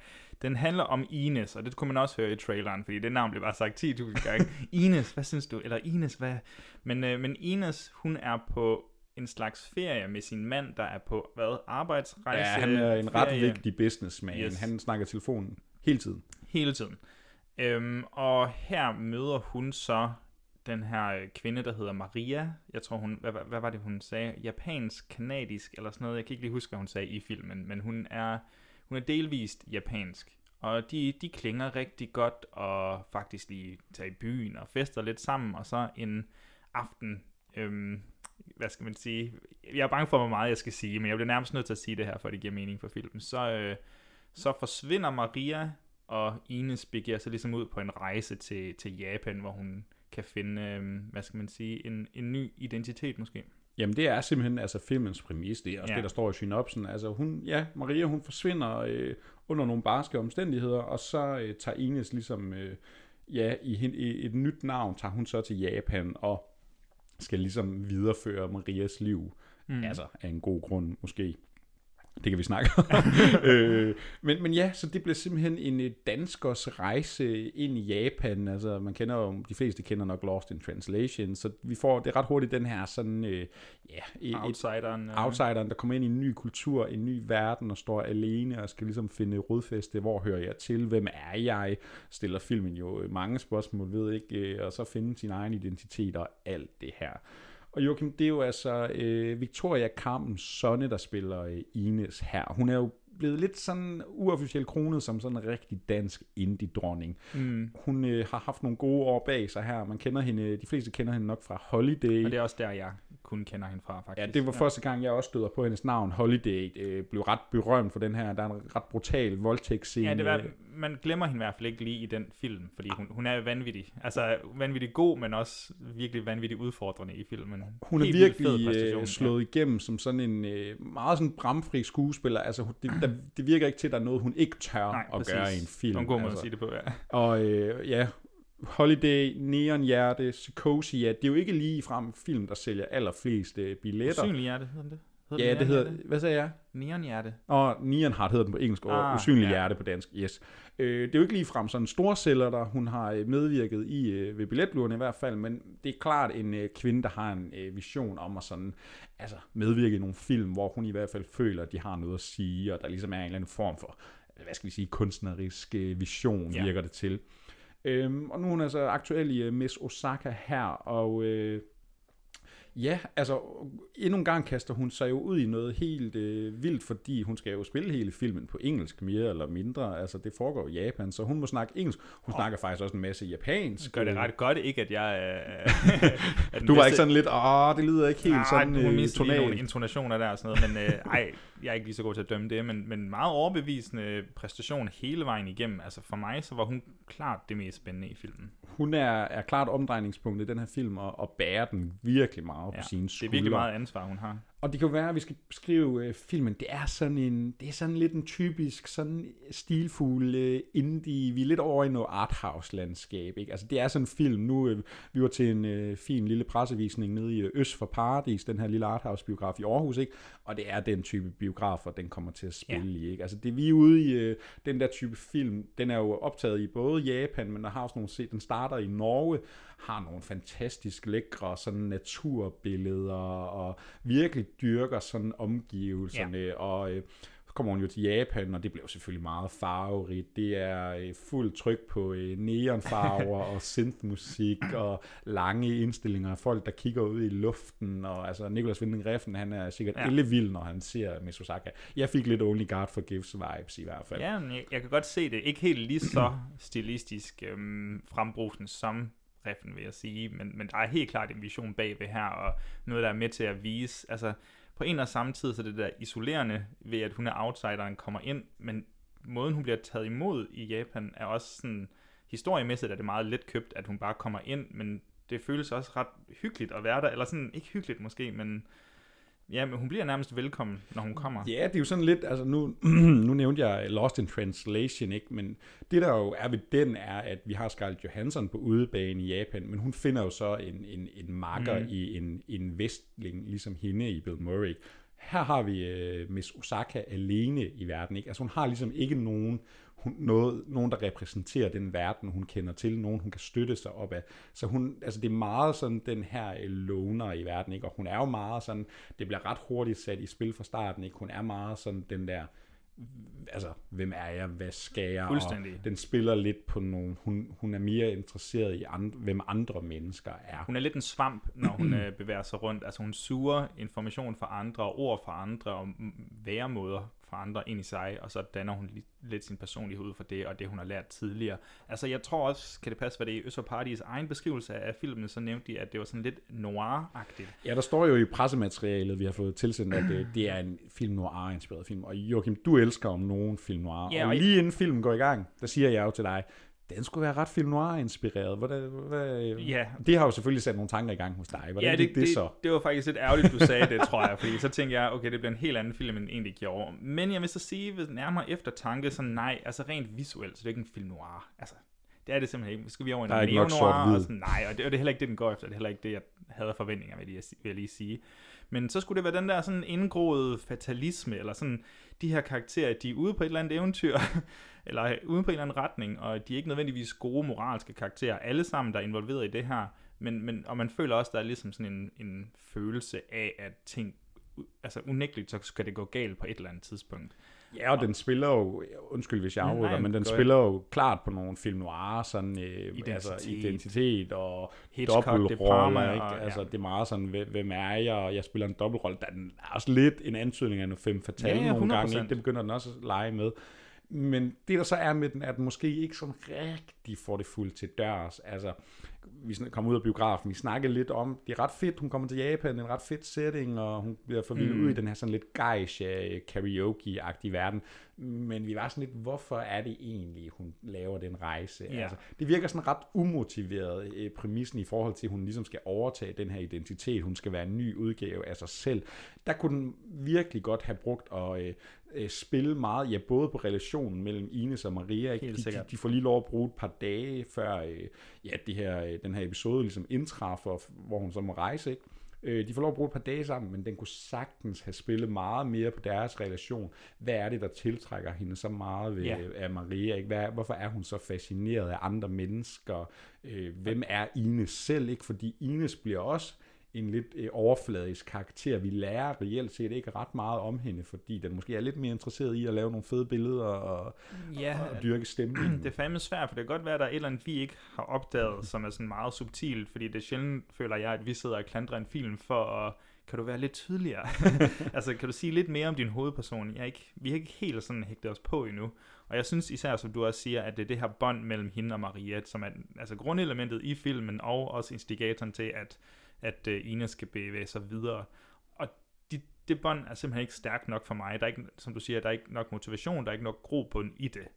den handler om Ines, og det kunne man også høre i traileren, fordi det navn blev bare sagt 10.000 gange. [laughs] Ines, hvad synes du? Eller Ines, hvad? Men, øh, men Ines, hun er på en slags ferie med sin mand, der er på, hvad, arbejdsrejse? Ja, han er en ret ferie. vigtig businessman. Yes. Han snakker telefonen hele tiden. Hele tiden. Øhm, og her møder hun så den her øh, kvinde, der hedder Maria. Jeg tror, hun, hvad, hvad, hvad var det, hun sagde? Japansk, kanadisk eller sådan noget. Jeg kan ikke lige huske, hvad hun sagde i filmen, men hun er, hun er delvist japansk. Og de, de klinger rigtig godt, og faktisk lige tager i byen og fester lidt sammen, og så en aften, øhm, hvad skal man sige, jeg er bange for, hvor meget jeg skal sige, men jeg bliver nærmest nødt til at sige det her, for det giver mening for filmen. Så, øh, så forsvinder Maria, og Ines begiver sig ligesom ud på en rejse til, til Japan, hvor hun kan finde, øh, hvad skal man sige, en, en ny identitet måske. Jamen det er simpelthen altså filmens præmis, det er også Ja. det, der står i synopsen. Altså hun, ja, Maria hun forsvinder øh, under nogle barske omstændigheder, og så øh, tager Ines ligesom, øh, ja, i, i et nyt navn, tager hun så til Japan og skal ligesom videreføre Marias liv. Mm. Altså af en god grund måske. Det kan vi snakke om. [laughs] øh, men, men ja, så det bliver simpelthen en øh, danskers rejse ind i Japan. Altså, man kender jo, de fleste kender nok Lost in Translation, så vi får det ret hurtigt den her sådan, øh, ja, et, Outsideren, øh. outsideren, der kommer ind i en ny kultur, en ny verden og står alene og skal ligesom finde rodfæste. Hvor hører jeg til? Hvem er jeg? Stiller filmen jo øh, mange spørgsmål, ved ikke, øh, og så finde sin egen identitet og alt det her. Og Joachim, det er jo altså øh, Victoria Carmen Sonne, der spiller øh, Ines her. Hun er jo blevet lidt sådan uofficielt kronet som sådan en rigtig dansk indie-dronning. Mm. Hun øh, har haft nogle gode år bag sig her. Man kender hende, de fleste kender hende nok fra Holiday. Og det er også der, jeg kun kender hende fra, faktisk. Ja, det var første gang, jeg også støder på hendes navn. Holiday øh, blev ret berømt for den her. Der er en ret brutal voldtægtsscene. Ja, det var, man glemmer hende i hvert fald ikke lige i den film, fordi hun, hun er vanvittig. Altså vanvittig god, men også virkelig vanvittig udfordrende i filmen. Hun er Helt virkelig øh, slået igennem som sådan en øh, meget sådan bramfri skuespiller. Altså, det, der, det virker ikke til, at der er noget, hun ikke tør Nej, at præcis. gøre i en film. Det er en god måde at altså. sige det på, ja. Og øh, ja, Holiday, Neon Hjerte, Psychosia, det er jo ikke lige frem film, der sælger allerflest øh, billetter. Usynlig hjerte, hedder det? Ja, den det hedder, hvad sagde jeg? Neon hjerte. Og Neon Heart hedder den på engelsk, og Ah, Usynlig ja. Hjerte på dansk, yes. Øh, det er jo ikke lige frem sådan en storsælger, der hun har øh, medvirket i øh, ved billetluren i hvert fald, men det er klart en øh, kvinde, der har en øh, vision om at sådan, altså medvirke i nogle film, hvor hun i hvert fald føler, at de har noget at sige, og der ligesom er en eller anden form for, hvad skal vi sige, kunstnerisk øh, vision, Ja. ja. virker det til. Øhm, og nu er hun altså aktuel i uh, Miss Osaka her, og øh, ja, altså endnu en gang kaster hun sig jo ud i noget helt øh, vildt, fordi hun skal jo spille hele filmen på engelsk mere eller mindre. Altså det foregår i Japan, så hun må snakke engelsk. Hun oh. snakker faktisk også en masse japansk. Gør det ret godt, ikke at jeg [laughs] er den Du var bedste- ikke sådan lidt, åh, det lyder ikke helt Nej, sådan øh, lige nogle intonationer der og sådan noget, men øh, ej, jeg er ikke lige så god til at dømme det, men, men meget overbevisende præstation hele vejen igennem. Altså for mig, så var hun klart det mest spændende i filmen. Hun er, er klart omdrejningspunktet i den her film, og, og bærer den virkelig meget Ja, på sine det skuldre. er virkelig meget ansvar, hun har. Og det kan jo være, at vi skal beskrive øh, filmen. Det er sådan en, det er sådan lidt en typisk sådan stilfuld øh, indie. Vi er lidt over i noget arthouse-landskab. Ikke? Altså det er sådan en film. Nu øh, vi var til en øh, fin lille pressevisning nede i øh, Øst for Paradis, den her lille arthouse-biograf i Aarhus, ikke? Og det er den type biografer, den kommer til at spille ja. i. Ikke? Altså det vi er ude i øh, den der type film. Den er jo optaget i både Japan, men der har også nogle se. Den starter i Norge, har nogle fantastisk lækre sådan naturbilleder og virkelig dyrker sådan omgivelserne ja. og øh, så kommer hun jo til Japan, og det jo selvfølgelig meget farverigt. Det er øh, fuld tryk på øh, neonfarver [laughs] og synthmusik og lange indstillinger af folk, der kigger ud i luften. Og altså, Nicolas Winding Refn, han er sikkert Ja. ellevild, når han ser Miss Osaka. Jeg fik lidt Only God Forgives vibes i hvert fald. Ja, men jeg, jeg kan godt se det. Ikke helt lige så stilistisk øhm, frembrusende som driften, vil jeg sige, men, men der er helt klart en vision bagved her, og noget, der er med til at vise, altså på en og samme tid, så det der isolerende ved, at hun er outsideren, kommer ind, men måden, hun bliver taget imod i Japan, er også sådan, historiemæssigt er det meget let købt, at hun bare kommer ind, men det føles også ret hyggeligt at være der, eller sådan, ikke hyggeligt måske, men ja, men hun bliver nærmest velkommen, når hun kommer. Ja, det er jo sådan lidt, altså nu, [clears throat] nu nævnte jeg Lost in Translation, ikke? men det der jo er ved den er, at vi har Scarlett Johansson på udebane i Japan, men hun finder jo så en, en, en marker Mm. i en, en vestling, ligesom hende i Bill Murray. Her har vi øh, Miss Osaka alene i verden, ikke? Altså hun har ligesom ikke nogen, hun, noget, nogen, der repræsenterer den verden, hun kender til, nogen, hun kan støtte sig op af. Så hun, altså det er meget sådan den her øh, loner i verden, ikke? Og hun er jo meget sådan, det bliver ret hurtigt sat i spil fra starten, ikke? Hun er meget sådan den der, altså, hvem er jeg, hvad skal jeg? Fuldstændig. Og den spiller lidt på nogle, hun, hun er mere interesseret i, andre, hvem andre mennesker er. Hun er lidt en svamp, når hun øh, bevæger sig rundt. Altså hun suger information fra andre, ord fra andre, og væremåder fra andre ind i sig, og så danner hun lidt, lidt sin personlighed ud fra det, og det hun har lært tidligere. Altså jeg tror også, kan det passe, hvad det er Øst Paradis egen beskrivelse af filmen, så nævnte de, at det var sådan lidt noir-agtigt. Ja, der står jo i pressematerialet, vi har fået tilsendt, at det, det er en film noir-inspireret film. Og Joachim, du elsker om nogen film noir. Ja, og og- lige inden filmen går i gang, der siger jeg jo til dig, den skulle være ret film noir-inspireret. Hvad, hvad, Ja. Det har jo selvfølgelig sat nogle tanker i gang hos dig. Hvordan ja, det, det, det, så? det var faktisk lidt ærgerligt, du sagde det, tror jeg, fordi så tænkte jeg, okay, det bliver en helt anden film, end egentlig gjorde. Men jeg vil så sige, ved nærmere eftertanke, så nej, altså rent visuelt, så det er ikke en film noir. Altså, det er det simpelthen ikke. Skal vi over er en neo-noir, og sådan, nej, og det, og det er heller ikke det, den går efter. Det er heller ikke det, jeg havde forventninger, vil jeg, vil jeg lige sige. Men så skulle det være den der sådan indgroede fatalisme, eller sådan de her karakterer, de er ude på et eller andet eventyr, eller ude på en eller anden retning, og de er ikke nødvendigvis gode moralske karakterer, alle sammen, der er involveret i det her, men, men, og man føler også, der er ligesom sådan en, en følelse af, at ting, altså unægteligt, så skal det gå galt på et eller andet tidspunkt. Ja, og den spiller jo, undskyld hvis jeg Nej, afbryder, men den spiller jo klart på nogle film noir, sådan øh, Identitet. altså identitet og Palma, ikke? og- Altså ja. det er meget sådan, hvem er jeg, og jeg spiller en dobbeltrolle. Der er også lidt en antydning af noget fem fatale Ja, ja, nogle gange, 100%. ikke? det begynder den også at lege med. Men det der så er med den, er at den måske ikke sådan rigtig får det fuldt til dørs. Altså, vi kom ud af biografen, vi snakkede lidt om, det er ret fedt, hun kommer til Japan, det er en ret fedt setting, og hun bliver forvildet Mm. ud i den her sådan lidt geisha karaoke-agtige verden. Men vi var sådan lidt, hvorfor er det egentlig, hun laver den rejse? Ja. Altså, det virker sådan ret umotiveret øh, præmissen i forhold til, at hun ligesom skal overtage den her identitet. Hun skal være en ny udgave af sig selv. Der kunne den virkelig godt have brugt at øh, øh, spille meget, ja, både på relationen mellem Ines og Maria. Ikke? Helt De, de, de får lige lov at bruge et par dage, før øh, ja, det her, øh, den her episode ligesom indtræffer, hvor hun så må rejse. Ikke? Øh, de får lov at bruge et par dage sammen, men den kunne sagtens have spillet meget mere på deres relation. Hvad er det, der tiltrækker hende så meget ved, Ja. af Maria? Ikke? Hvad, hvorfor er hun så fascineret af andre mennesker? Øh, hvem er Ines selv? Ikke? Fordi Ines bliver også en lidt øh, overfladisk karakter. Vi lærer reelt set ikke ret meget om hende, fordi den måske er lidt mere interesseret i at lave nogle fede billeder og, Ja, og, og dyrke stemningen. [clears throat] det er fandme svært, for det kan godt være, at der er et eller andet, vi ikke har opdaget, som er sådan meget subtilt, fordi det er sjældent, føler jeg, at vi sidder og klandrer en film for at kan du være lidt tydeligere? [laughs] altså, kan du sige lidt mere om din hovedperson? Jeg er ikke, vi har ikke helt sådan hægtet os på endnu. Og jeg synes især, som du også siger, at det er det her bånd mellem hende og Maria, som er altså grundelementet i filmen, og også instigatoren til, at, at øh, Ina skal bevæge sig videre. Og de, det bånd er simpelthen ikke stærkt nok for mig. Der er ikke, som du siger, der er ikke nok motivation, der er ikke nok grobund i det.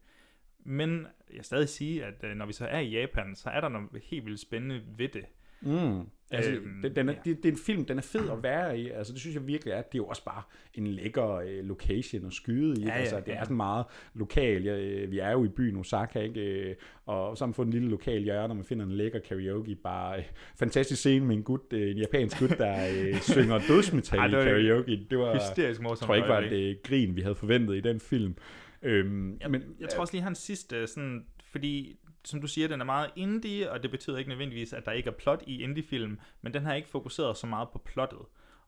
Men jeg stadig sige, at øh, når vi så er i Japan, så er der noget helt vildt spændende ved det. Mm. Altså, Øhm, den, den er, det, det er en film, den er fed at være i. Altså, det synes jeg virkelig er. Det er jo også bare en lækker øh, location at skyde i. Ja, ja, altså, det ja. er sådan meget lokal. Jeg, øh, vi er jo i byen Osaka, ikke? Øh, Og så har man fået en lille lokal hjørne, når man finder en lækker karaoke. Bare øh, fantastisk scene med en gut, øh, en japansk gut, der øh, [laughs] synger dødsmetal i det karaoke. Det var, hysterisk morsomt Jeg tror ikke var et øjeblik. øh, grin, vi havde forventet i den film. Øhm, Jeg, men, jeg tror også lige, han sidste, sådan, fordi som du siger, den er meget indie, og det betyder ikke nødvendigvis, at der ikke er plot i indie-film, men den har ikke fokuseret så meget på plottet.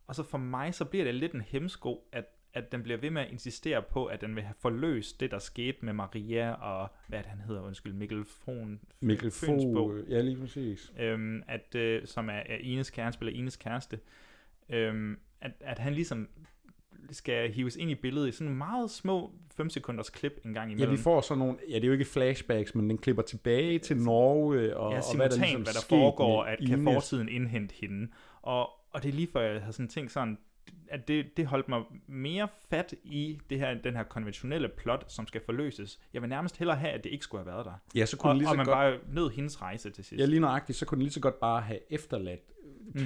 Og så for mig, så bliver det lidt en hemsko, at, at den bliver ved med at insistere på, at den vil have forløst det, der skete med Maria og, hvad det, han hedder, undskyld, Mikkel Fron. Mikkel. Fogh, ja, lige præcis. Øhm, at, øh, som er, er Ines kæreste, spiller Ines kæreste. Øhm, at, at han ligesom skal hives ind i billedet i sådan meget små 5 sekunders klip en gang Ja, imellem. vi får sådan nogle, ja, det er jo ikke flashbacks, men den klipper tilbage til Norge, og, ja, og hvad der, ligesom hvad der foregår, at kan fortiden indhente hende. Og, og det er lige før, jeg har sådan tænkt sådan, at det, det holdt mig mere fat i det her, den her konventionelle plot, som skal forløses. Jeg vil nærmest hellere have, at det ikke skulle have været der. Ja, så kunne og, lige så og man godt- bare nød hendes rejse til sidst. Ja, lige nøjagtigt, så kunne den lige så godt bare have efterladt.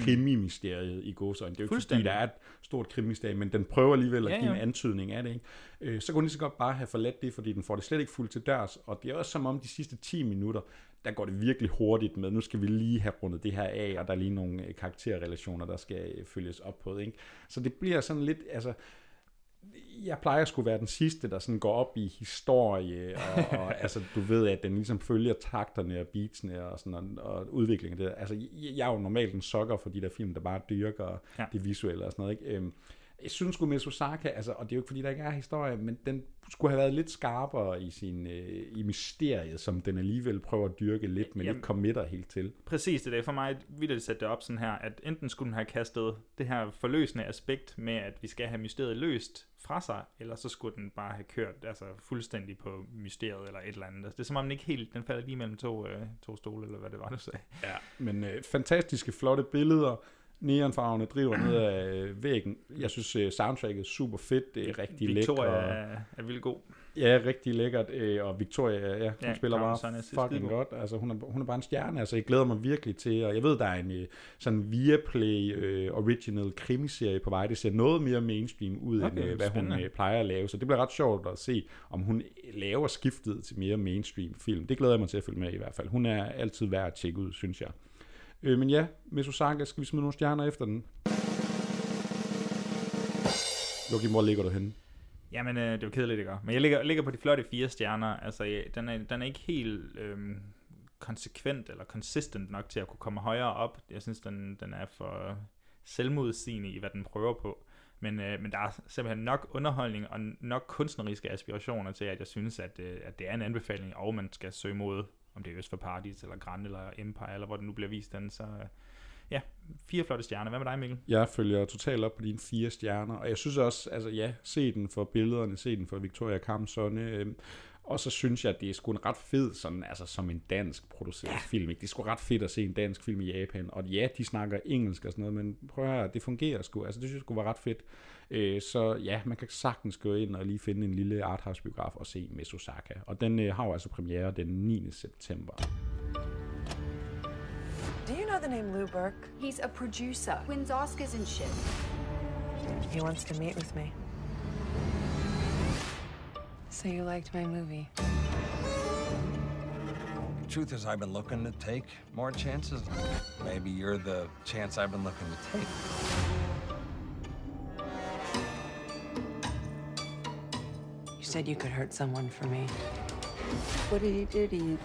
Krimi-mysteriet i godsøjne. Det er jo ikke fordi, der er et stort krimi men den prøver alligevel at Ja, give en ja. antydning af det. Ikke? Øh, så kunne den lige så godt bare have forladt det, fordi den får det slet ikke fuldt til dørs. Og det er også som om de sidste 10 minutter, der går det virkelig hurtigt med, nu skal vi lige have rundet det her af, og der er lige nogle øh, karakterrelationer, der skal øh, følges op på. Ikke? Så det bliver sådan lidt, altså, jeg plejer at skulle være den sidste, der sådan går op i historie, og, og [laughs] altså, du ved, at den ligesom følger takterne og beatsene og, sådan, og, og udviklingen det. Altså, jeg, jeg er jo normalt en sokker for de der film, der bare dyrker ja. det visuelle og sådan noget. Ikke? Øhm, jeg synes sgu med Osaka, altså, og det er jo ikke fordi, der ikke er historie, men den skulle have været lidt skarpere i, sin, øh, i mysteriet, som den alligevel prøver at dyrke lidt, men Jamen- ikke committer helt til. Præcis det er for mig vildt at sætte det op sådan her, at enten skulle den have kastet det her forløsende aspekt med, at vi skal have mysteriet løst fra sig, eller så skulle den bare have kørt altså, fuldstændig på mysteriet eller et eller andet. Altså, det er som om den ikke helt, den falder lige mellem to, øh, to stole, eller hvad det var, du sagde. Ja, men øh, fantastiske, flotte billeder. Neonfarverne driver ned af øh, væggen. Jeg synes, øh, soundtracket er super fedt. Det er rigtig Victoria lækkert. er, er vildt god. Ja, rigtig lækkert. Øh, og Victoria, ja, hun Ja, spiller bare fucking godt. Altså, hun er, hun er bare en stjerne. Altså, jeg glæder mig virkelig til, og jeg ved, der er en sådan Viaplay øh, original krimiserie på vej. Det ser noget mere mainstream ud, Okay, end øh, hvad spændende. hun øh, plejer at lave. Så det bliver ret sjovt at se, om hun laver skiftet til mere mainstream film. Det glæder jeg mig til at følge med i hvert fald. Hun er altid værd at tjekke ud, synes jeg. Øh, men ja, Mesosaka, skal vi smide nogle stjerner efter den? Joachim, hvor ligger du henne? Jamen, øh, det er jo kedeligt, ikke? Men jeg ligger, ligger på de flotte fire stjerner. Altså, jeg, den, er, den er ikke helt øh, konsekvent eller consistent nok til at kunne komme højere op. Jeg synes, den, den er for selvmodsigende i, hvad den prøver på. Men, øh, men der er simpelthen nok underholdning og nok kunstneriske aspirationer til, at jeg synes, at, øh, at det er en anbefaling, og man skal søge mod, om det er Øst for Paradis, eller Grand, eller Empire, eller hvor den nu bliver vist den. Så øh, ja, fire flotte stjerner. Hvad med dig, Mikkel? Jeg følger totalt op på dine fire stjerner, og jeg synes også, altså ja, se den for billederne, se den for Victoria Kamp Sonne, øhm, og så synes jeg, at det er sgu en ret fed, sådan, altså som en dansk produceret ja. film. Ikke? Det er sgu ret fedt at se en dansk film i Japan. Og ja, de snakker engelsk og sådan noget, men prøv at høre, det fungerer sgu. Altså det synes jeg skulle være ret fedt. Øh, så ja, man kan sagtens gå ind og lige finde en lille arthouse-biograf og se Miss Osaka. Og den øh, har jo altså premiere den 9. september. Do you know the name Lou Burke? He's a producer, wins Oscars and shit. He wants to meet with me. So you liked my movie? Truth is, I've been looking to take more chances. Maybe you're the chance I've been looking to take. You said you could hurt someone for me. What did he do to you?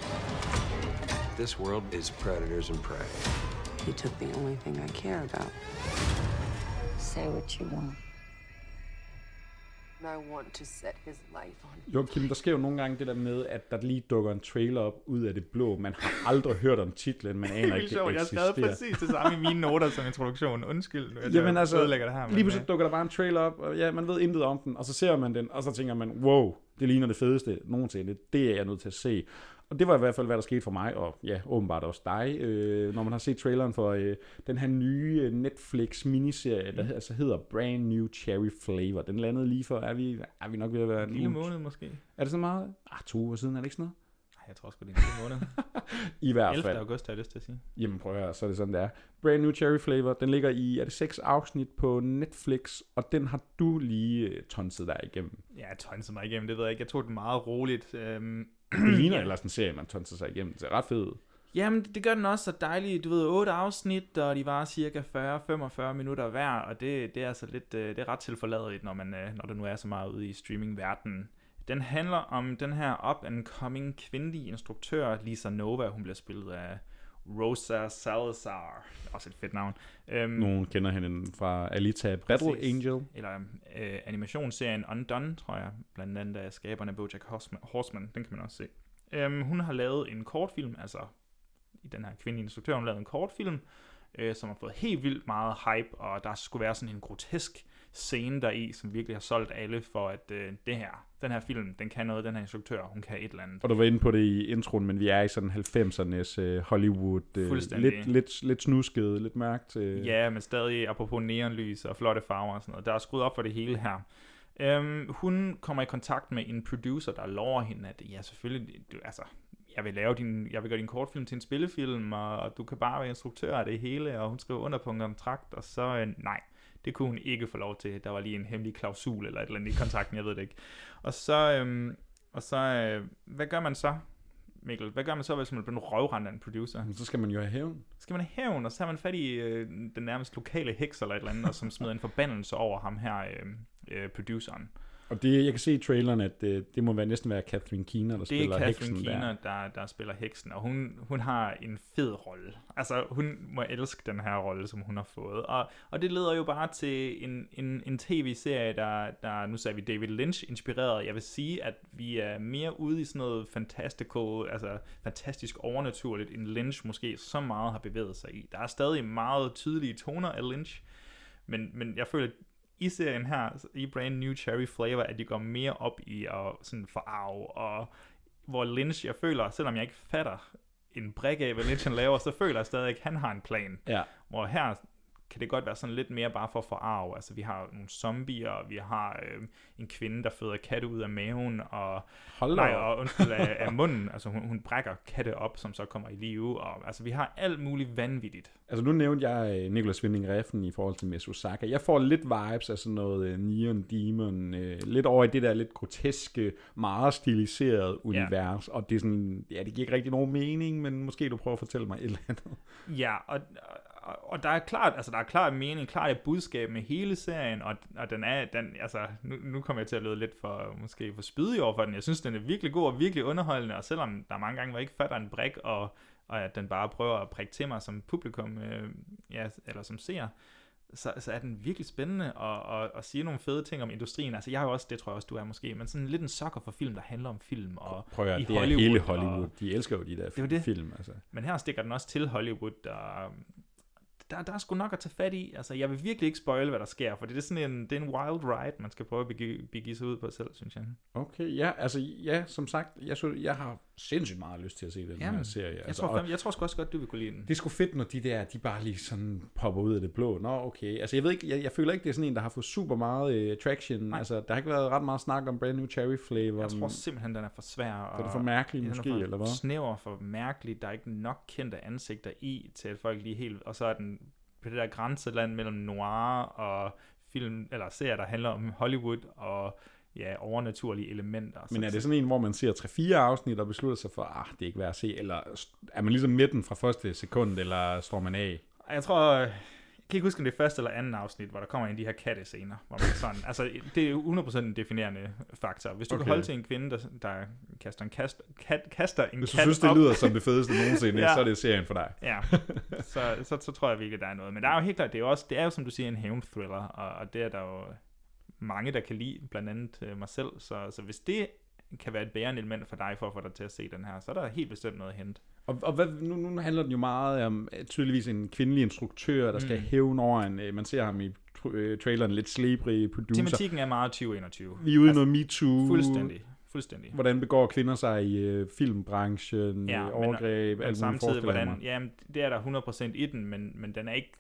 This world is predators and prey. You took the only thing I care about. Say what you want. I want to set his life on. Jo, Kim, der sker jo nogle gange det der med, at der lige dukker en trailer op ud af det blå. Man har aldrig hørt om titlen, man aner [laughs] det er ikke, sjovt, det jeg har skrevet præcis det samme i mine noter som introduktion. Undskyld, at Jamen jeg altså, ødelægger det her. lige pludselig dukker der bare en trailer op, og ja, man ved intet om den, og så ser man den, og så tænker man, wow, det ligner det fedeste nogensinde. Det er jeg nødt til at se. Og det var i hvert fald, hvad der skete for mig, og ja, åbenbart også dig, øh, når man har set traileren for øh, den her nye øh, Netflix-miniserie, der mm. altså hedder Brand New Cherry Flavor. Den landede lige for, er vi, er vi nok ved at være En lille måned måske. Er det så meget? Ah, to uger siden, er det ikke sådan noget? Nej, jeg tror sgu, det er en lille måned. [laughs] I hvert 11. fald. august, har jeg lyst til at sige. Jamen prøv at høre, så er det sådan, det er. Brand New Cherry Flavor, den ligger i, er det seks afsnit på Netflix, og den har du lige øh, tonset dig igennem. Ja, jeg tonsede mig igennem, det ved jeg ikke. Jeg tog det meget roligt. Øhm, Det [clears throat] ligner ja. ellers en serie, man tonser sig igennem. Det er ret fedt. Jamen, det gør den også så dejligt. Du ved, otte afsnit, og de var cirka 40-45 minutter hver, og det, det er altså lidt, øh, det er ret tilforladeligt, når, man, øh, når det nu er så meget ude i streamingverdenen. Den handler om den her up-and-coming kvindelige instruktør, Lisa Nova. Hun bliver spillet af Rosa Salazar. Også et fedt navn. Øhm, Nogen kender hende fra Alita Battle Præcis. Angel. Eller øh, animationsserien Undone, tror jeg, blandt andet af skaberne Bojack Horseman. Horseman den kan man også se. Øhm, hun har lavet en kortfilm, altså i den her kvindelige instruktør, hun har lavet en kortfilm, øh, som har fået helt vildt meget hype, og der skulle være sådan en grotesk scene der i, som virkelig har solgt alle for, at øh, det her, den her film, den kan noget, den her instruktør, hun kan et eller andet. Og du var inde på det i introen, men vi er i sådan 90'ernes uh, Hollywood. Fuldstændig. lidt, lidt, lidt snusket, lidt mørkt. Uh. Ja, men stadig apropos neonlys og flotte farver og sådan noget. Der er skruet op for det hele her. Øhm, hun kommer i kontakt med en producer, der lover hende, at ja, selvfølgelig, du, altså, jeg vil, lave din, jeg vil gøre din kortfilm til en spillefilm, og, og du kan bare være instruktør af det hele, og hun skriver under på en kontrakt, og så øh, nej, det kunne hun ikke få lov til. Der var lige en hemmelig klausul eller et eller andet i kontrakten, jeg ved det ikke. Og så, øhm, og så øh, hvad gør man så? Mikkel, hvad gør man så, hvis man bliver røvrendt af en producer? Så skal man jo have hævn. Skal man have hævn, og så har man fat i øh, den nærmest lokale heks eller et eller andet, og som smider en forbandelse over ham her, øh, øh, produceren. Og det, jeg kan se i traileren, at det, det må være næsten være Catherine Keener, der Det spiller er Catherine heksen Keener, der. der, der spiller heksen, og hun, hun har en fed rolle. Altså, hun må elske den her rolle, som hun har fået. Og, og det leder jo bare til en, en, en tv-serie, der, der, nu sagde vi David Lynch inspireret. Jeg vil sige, at vi er mere ude i sådan noget fantastical, altså fantastisk overnaturligt, end Lynch måske så meget har bevæget sig i. Der er stadig meget tydelige toner af Lynch, men, men jeg føler, at i serien her, i Brand New Cherry Flavor, at de går mere op i at sådan forarve, og hvor Lynch, jeg føler, selvom jeg ikke fatter en brik af, hvad Lynch han laver, så føler jeg stadig, at han har en plan. Ja. Hvor her kan det godt være sådan lidt mere bare for at forarve. Altså, vi har nogle zombier, vi har øh, en kvinde, der føder katte ud af maven, og, Hold nej, og undskyld, af, af munden. Altså, hun, hun brækker katte op, som så kommer i live. Og, altså, vi har alt muligt vanvittigt. Altså nu nævnte jeg øh, Nicolas Winding Refn i forhold til Miss Osaka. Jeg får lidt vibes af sådan noget uh, Neon Demon, uh, lidt over i det der lidt groteske, meget stiliserede univers, og det er sådan, ja, det giver ikke rigtig nogen mening, men måske du prøver at fortælle mig et eller andet. Ja, og, og, der er klart, altså der er klart mening, klart et budskab med hele serien, og, og den er, den, altså, nu, nu kommer jeg til at lyde lidt for, måske for spydig over for den. Jeg synes, den er virkelig god og virkelig underholdende, og selvom der er mange gange, hvor jeg ikke fatter en brik, og, og at den bare prøver at prikke til mig som publikum, øh, ja, eller som seer, så, så er den virkelig spændende og, og, og sige nogle fede ting om industrien. Altså jeg har jo også, det tror jeg også du er måske, men sådan lidt en sokker for film, der handler om film. Og Prøv at i det er Hollywood, hele Hollywood. Og, De elsker jo de der det er jo det. film. Altså. Men her stikker den også til Hollywood, og der, der er sgu nok at tage fat i. Altså, jeg vil virkelig ikke spoil, hvad der sker, for det er sådan en, det er en wild ride, man skal prøve at begive, begive sig ud på selv, synes jeg. Okay, ja, altså, ja, som sagt, jeg, synes, jeg har sindssygt meget lyst til at se den Jamen, her serie. jeg, altså, tror, fandme- jeg tror også godt, du vil kunne lide den. Det er sgu fedt, når de der, de bare lige sådan popper ud af det blå. Nå, okay. Altså, jeg ved ikke, jeg, jeg føler ikke, det er sådan en, der har fået super meget uh, traction. Nej. Altså, der har ikke været ret meget snak om brand new cherry flavor. Jeg tror simpelthen, den er for svær. Og det er for mærkeligt den er måske, for eller hvad? snæver, for mærkeligt. Der er ikke nok kendte ansigter i, til at folk lige helt... Og så er den på det der grænseland mellem noir og film, eller serier, der handler om Hollywood og ja, overnaturlige elementer. Men er det sådan en, hvor man ser 3-4 afsnit og beslutter sig for, ah, det er ikke værd at se, eller er man ligesom midten fra første sekund, eller står man af? Jeg tror, jeg kan ikke huske, om det er første eller anden afsnit, hvor der kommer en af de her kattescener, hvor man sådan, [laughs] altså det er 100% en definerende faktor. Hvis du okay. Kan holde til en kvinde, der, der kaster en, kast, kat, kaster en Hvis du kat synes, det op- lyder som det fedeste nogensinde, [laughs] så er det serien for dig. [laughs] Ja, så, så, så tror jeg virkelig, der er noget. Men der er jo helt klart, det er jo også, det er jo som du siger, en hævn-thriller, og, og det er der jo mange, der kan lide, blandt andet øh, mig selv. Så, så hvis det kan være et bærende element for dig, for at få dig til at se den her, så er der helt bestemt noget at hente. Og, og hvad, nu, nu handler den jo meget om øh, tydeligvis en kvindelig instruktør, der skal Mm. hævne over en, øh, man ser ham i tr- traileren, lidt slebrig producer. Tematikken er meget 2021. Vi er ude i noget MeToo. Fuldstændig. Fuldstændig. Hvordan begår kvinder sig i øh, filmbranchen, ja, overgreb, men, alt men samtidig, hvordan, mig. jamen, det er der 100% i den, men, men den er ikke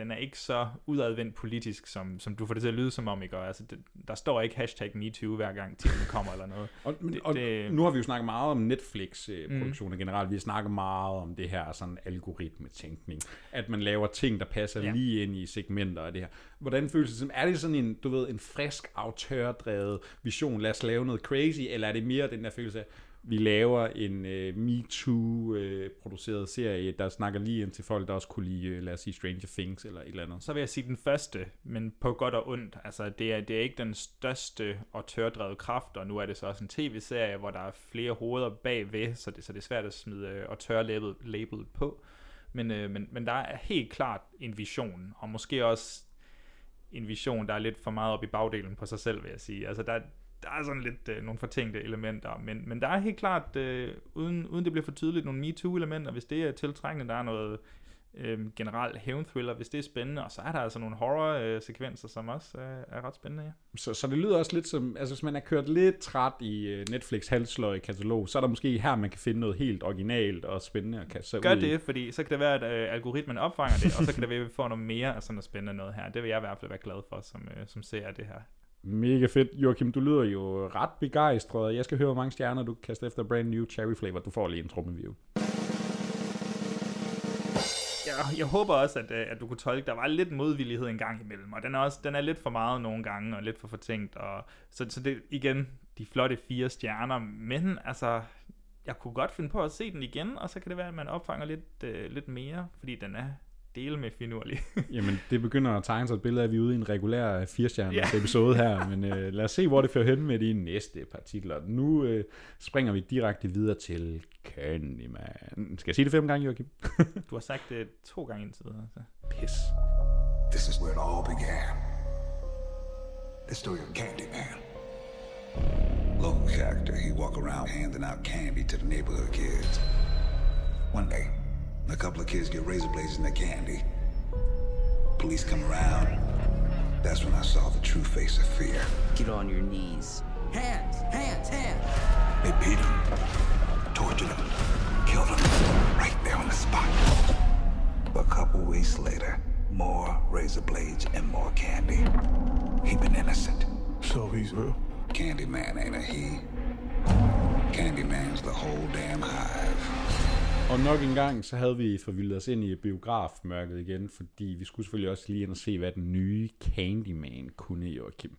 den er ikke så udadvendt politisk, som, som du får det til at lyde som om, ikke? Og Altså, det, der står ikke hashtag MeToo hver gang titlen kommer eller noget. Og, men, det, og det, nu har vi jo snakket meget om Netflix-produktioner Mm. generelt. Vi har snakket meget om det her sådan algoritmetænkning. At man laver ting, der passer ja. lige ind i segmenter af det her. Hvordan føles det? som- Er det sådan en, du ved, en frisk, autørdrevet vision, lad os lave noget crazy, eller er det mere den der følelse af, vi laver en øh, MeToo-produceret øh, serie, der snakker lige ind til folk, der også kunne lide, uh, lad os sige, Stranger Things eller et eller andet. så vil jeg sige den første, men på godt og ondt. Altså, det er, det er ikke den største og tørdrevet kraft, og nu er det så også en tv-serie, hvor der er flere hoveder bagved, så det, så det er svært at smide øh, og tørre label, label på. Men, øh, men, men der er helt klart en vision, og måske også en vision, der er lidt for meget op i bagdelen på sig selv, vil jeg sige. Altså, der, der er sådan lidt øh, nogle fortænkte elementer, men, men der er helt klart, øh, uden, uden det bliver for tydeligt, nogle MeToo-elementer, hvis det er tiltrækkende, der er noget øh, generelt hævn-thriller, hvis det er spændende, og så er der altså nogle horror-sekvenser, som også øh, er ret spændende, ja. Så, så det lyder også lidt som, altså hvis man er kørt lidt træt i øh, Netflix halsløj katalog, så er der måske her, man kan finde noget helt originalt og spændende at kaste sig Gør ud i. det, fordi så kan det være, at øh, algoritmen opfanger det, og så kan det være, at vi får noget mere af sådan noget spændende noget her. Det vil jeg i hvert fald være glad for, som, øh, som ser det her. Mega fedt. Joachim, du lyder jo ret begejstret. Jeg skal høre, hvor mange stjerner du kaster efter Brand New Cherry Flavor. Du får lige en trumreview. jeg, jeg håber også, at, øh, at du kunne tolke, der var lidt modvillighed en gang imellem, og den er, også, den er lidt for meget nogle gange, og lidt for fortænkt, og så, så det igen, de flotte fire stjerner, men altså, jeg kunne godt finde på at se den igen, og så kan det være, at man opfanger lidt, øh, lidt mere, fordi den er del med finurlig. [laughs] Jamen, det begynder at tegne sig et billede af, at vi er ude i en regulær firestjerners Ja. episode her, [laughs] men øh, lad os se, hvor det fører hen med de næste par titler. Nu øh, springer vi direkte videre til Candyman. Skal jeg sige det fem gange, Joachim? [laughs] du har sagt det to gange indtil videre. Så. Pis. This is where it all began. The story of Candyman. Local character, he walk around handing out candy to the neighborhood kids. One day, a couple of kids get razor blades in their candy. Police come around. That's when I saw the true face of fear. Get on your knees. Hands, hands, hands. They beat him, tortured him, killed him right there on the spot. A couple weeks later, more razor blades and more candy. He been innocent. So he's real? Candyman ain't a he. Candyman's the whole damn hive. Og nok en gang, så havde vi forvildet os ind i biografmørket igen, fordi vi skulle selvfølgelig også lige ind og se, hvad den nye Candyman kunne, Joachim.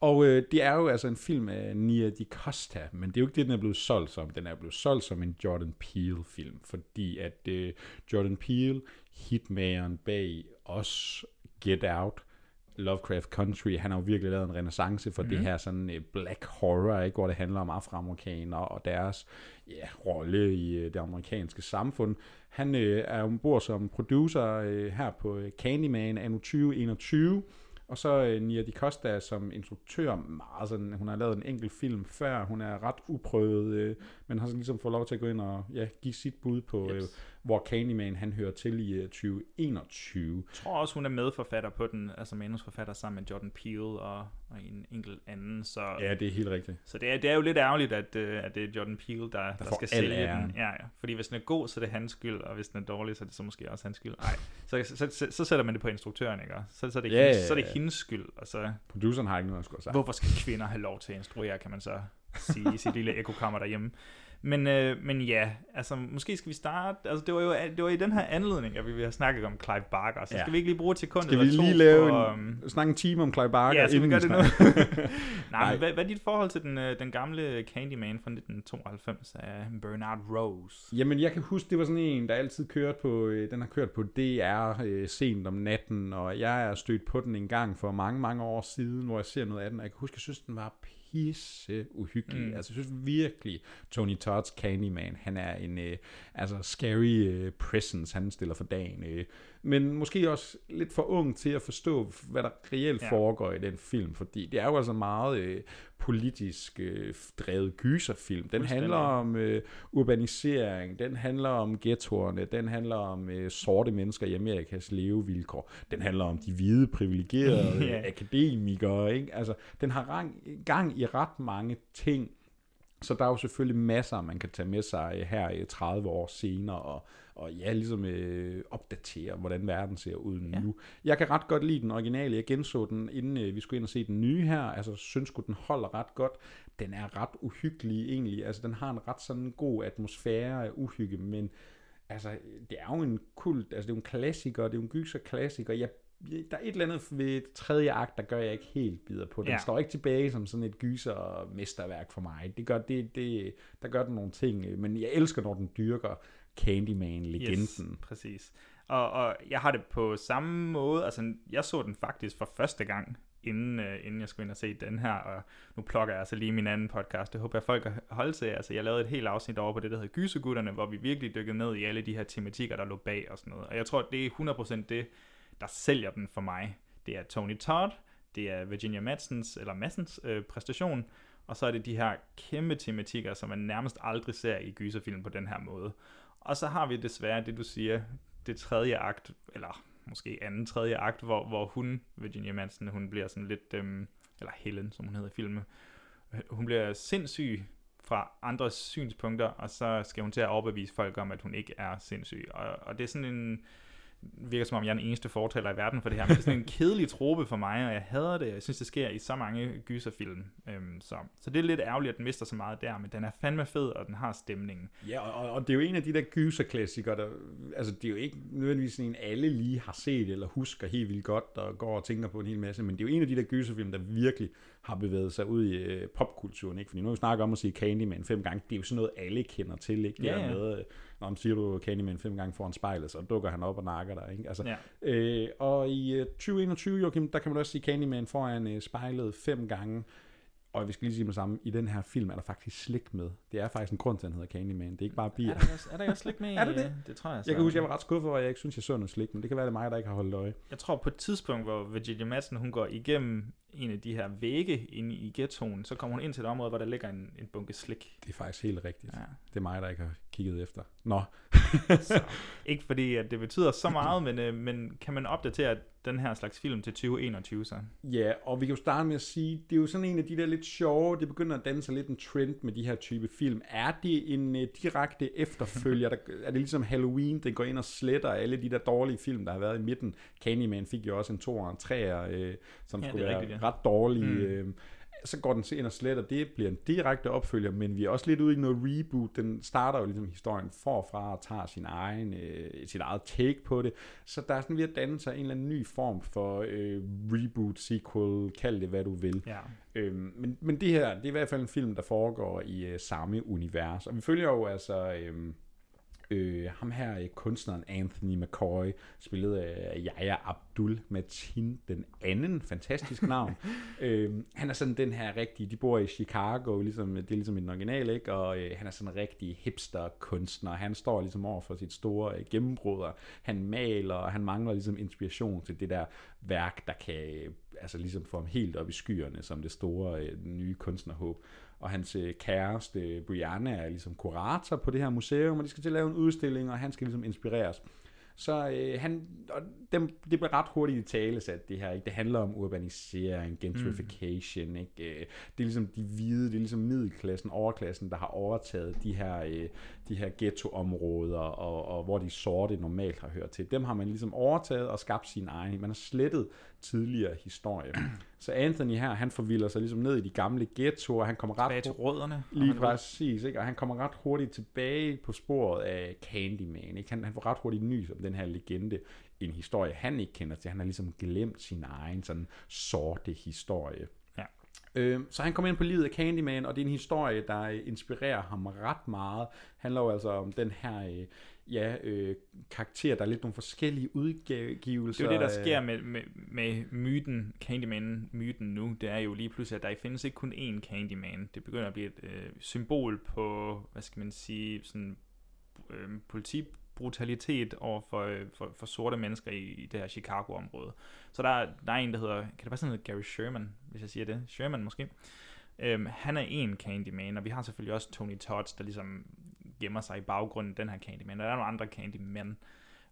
Og øh, det er jo altså en film af Nia DiCosta, men det er jo ikke det, den er blevet solgt som. Den er blevet solgt som en Jordan Peele-film, fordi at øh, Jordan Peele, hitmageren bag os Get Out, Lovecraft Country, han har jo virkelig lavet en renaissance for mm-hmm. det Mhm. her sådan uh, black horror, ikke, hvor det handler om afroamerikanere og deres ja, rolle i uh, det amerikanske samfund. Han uh, er ombord som producer uh, her på uh, Candyman anno 2021, Og så øh, Nia Di Costa som instruktør, meget sådan, hun har lavet en enkelt film før, hun er ret uprøvet, øh, men har så ligesom fået lov til at gå ind og ja, give sit bud på, øh, hvor Candyman han hører til i øh, 2021. Jeg tror også, hun er medforfatter på den, altså manusforfatter sammen med Jordan Peele og, og en enkelt anden. Så, Ja, det er helt rigtigt. Så det er, det er jo lidt ærgerligt, at, øh, at det er Jordan Peele, der, der, der skal al sælge æren. den. Ja, ja. Fordi hvis den er god, så er det hans skyld, og hvis den er dårlig, så er det så måske også hans skyld. Nej, så, så, så, så sætter man det på instruktøren, ikke? Så, så, er det, Ja, hendes, ja, så er det hendes skyld. Og så, Produceren har ikke noget at skulle sagt. Hvorfor skal kvinder have lov til at instruere, kan man så sige i sit lille ekokammer derhjemme. Men, øh, men ja, altså måske skal vi starte, altså det var jo det var i den her anledning, at vi vil have snakket om Clive Barker, så Ja. skal vi ikke lige bruge et sekund Skal vi lige lave på, en, øhm, snakke en time om Clive Barker? Ja, skal vi inden gøre det nu? snakker- [laughs] Nej, men hvad, hvad er dit forhold til den, øh, den gamle Candyman fra 1992 af Bernard Rose? Jamen, jeg kan huske, det var sådan en, der altid kørte på, øh, den har kørt på DR øh, sent om natten, og jeg er stødt på den en gang for mange, mange år siden, hvor jeg ser noget af den, og jeg kan huske, jeg synes, den var pisse uhyggelig. Mm. Altså, jeg synes virkelig, Tony Todds Candyman, han er en øh, altså scary øh, presence, han stiller for dagen. Øh. Men måske også lidt for ung til at forstå, hvad der reelt Ja. foregår i den film, fordi det er jo altså meget øh, politisk øh, drevet gyserfilm. Den handler om øh, urbanisering, den handler om ghettoerne, den handler om øh, sorte mennesker i Amerikas levevilkår, den handler om de hvide privilegerede [laughs] Ja. akademikere, ikke? Altså, den har rang, gang i ret mange ting, så der er jo selvfølgelig masser, man kan tage med sig øh, her i 30 år senere, og, og ja, ligesom øh, opdatere, hvordan verden ser ud ja. nu. Jeg kan ret godt lide den originale. Jeg genså den, inden øh, vi skulle ind og se den nye her. Altså, synes sgu, den holder ret godt. Den er ret uhyggelig egentlig. Altså, den har en ret sådan god atmosfære af uhygge, men altså, det er jo en kult, altså det er jo en klassiker, det er jo en gyser klassiker. Jeg der er et eller andet ved tredje akt, der gør jeg ikke helt bider på. Den Ja. ja. står ikke tilbage som sådan et gyser mesterværk for mig. Det gør, det, det, der gør den nogle ting, men jeg elsker, når den dyrker Candyman-legenden. Yes, præcis. Og, og jeg har det på samme måde, altså jeg så den faktisk for første gang, inden, øh, inden jeg skulle ind og se den her, og nu plukker jeg altså lige min anden podcast, det håber jeg folk kan holde til, altså jeg lavede et helt afsnit over på det, der hedder Gysegutterne, hvor vi virkelig dykkede ned i alle de her tematikker, der lå bag og sådan noget, og jeg tror, det er 100% det, der sælger den for mig. Det er Tony Todd, det er Virginia Madsens, eller Madsens øh, præstation, og så er det de her kæmpe tematikker, som man nærmest aldrig ser i gyserfilm på den her måde. Og så har vi desværre det, du siger, det tredje akt, eller måske anden tredje akt, hvor, hvor hun, Virginia Manson, hun bliver sådan lidt, øhm, eller Helen, som hun hedder i filmen, øh, hun bliver sindssyg fra andres synspunkter, og så skal hun til at overbevise folk om, at hun ikke er sindssyg. Og, og det er sådan en, virker som om, jeg er den eneste fortaler i verden for det her, men det er sådan en [laughs] kedelig trope for mig, og jeg hader det. Jeg synes, det sker i så mange gyserfilm. Øhm, så, så det er lidt ærgerligt, at den mister så meget der, men den er fandme fed, og den har stemningen. Ja, og, og det er jo en af de der gyserklassikere, der, altså det er jo ikke nødvendigvis en, alle lige har set eller husker helt vildt godt, og går og tænker på en hel masse, men det er jo en af de der gyserfilm, der virkelig har bevæget sig ud i øh, popkulturen, ikke? Fordi nu har vi snakket om at sige Candyman fem gange, det er jo sådan noget, alle kender til, ikke? Det Ja, ja. med, øh, når man siger du Candyman fem gange foran spejlet, så dukker han op og nakker dig, ikke? Altså, Ja. øh, og i øh, 2021, Joachim, der kan man også sige Candyman foran øh, spejlet fem gange, og vi skal lige sige med samme, i den her film er der faktisk slik med. Det er faktisk en grund til, at den hedder Candyman. Det er ikke bare bier. Er der også- er der også slik med [laughs] er det det? det tror jeg så. Jeg kan huske, jeg var ret skuffet over, at jeg ikke synes, jeg så noget slik, men det kan være, det er mig, der ikke har holdt øje. Jeg tror på et tidspunkt, hvor Virginia Madsen, hun går igennem en af de her vægge inde i ghettoen, så kommer hun ind til et område, hvor der ligger en, en bunke slik. Det er faktisk helt rigtigt. Ja. Det er mig, der ikke har kigget efter. Nå. så, ikke fordi, at det betyder så meget, men, øh, men kan man opdatere den her slags film til 2021 så? Ja, og vi kan jo starte med at sige, det er jo sådan en af de der lidt sjove, det begynder at danne sig lidt en trend med de her type film. Er det en uh, direkte efterfølger? der, er det ligesom Halloween, den går ind og sletter alle de der dårlige film, der har været i midten? Candyman fik jo også en 2 og en 3'er, øh, som Ja, skulle være rigtigt, ja. Ret dårlige. Mm. Øh, så går den ind og sletter, det bliver en direkte opfølger, men vi er også lidt ude i noget reboot. Den starter jo ligesom historien forfra og tager sin egen, øh, sit eget take på det. Så der er sådan ved at danne sig en eller anden ny form for øh, reboot, sequel, kald det hvad du vil. Ja. Øhm, men, men det her, det er i hvert fald en film, der foregår i øh, samme univers. Og vi følger jo altså... Øh, Øh, ham her, øh, kunstneren Anthony McCoy, spillet af Yahya Abdul Matin den anden, fantastisk navn. [laughs] øh, han er sådan den her rigtige, de bor i Chicago, ligesom, det er ligesom i den originale, ikke? og øh, han er sådan en rigtig hipster-kunstner. Han står ligesom over for sit store øh, gennembrud, og han maler, og han mangler ligesom inspiration til det der værk, der kan altså ligesom får ham helt op i skyerne som det store øh, nye kunstnerhåb. Og hans øh, kæreste, Brianna, er ligesom kurator på det her museum, og de skal til at lave en udstilling, og han skal ligesom inspireres. Så øh, han, og dem, det bliver ret hurtigt i tale sat, det her. Ikke? Det handler om urbanisering, gentrification. Mm. Ikke? Øh, Det er ligesom de hvide, det er ligesom middelklassen, overklassen, der har overtaget de her, øh, de her ghettoområder, og, og hvor de sorte normalt har hørt til. Dem har man ligesom overtaget og skabt sin egen. Man har slettet tidligere historie. [clears throat] Så Anthony her, han forvilder sig ligesom ned i de gamle ghettoer. Han kommer Tilbage ret til rødderne. Lige præcis, ikke? og han kommer ret hurtigt tilbage på sporet af Candyman. Ikke? Han, han får ret hurtigt nys om den her legende. En historie, han ikke kender til. Han har ligesom glemt sin egen sådan sorte historie. Ja. Øh, så han kommer ind på livet af Candyman, og det er en historie, der øh, inspirerer ham ret meget. handler jo altså om den her øh, ja, øh, karakter, der er lidt nogle forskellige udgivelser. Det er jo det, der af- sker med, med, med myten, Candyman-myten nu. Det er jo lige pludselig, at der findes ikke kun én Candyman. Det begynder at blive et øh, symbol på, hvad skal man sige, sådan øh, politibrutalitet over for, øh, for, for sorte mennesker i, i det her Chicago-område. Så der, er- der er en, der hedder, kan det være sådan noget Gary Sherman, hvis jeg siger det? Sherman måske. Øhm, han er en Candyman, og vi har selvfølgelig også Tony Todd, der ligesom gemmer sig i baggrunden den her Candyman. Og der er nogle andre Candyman.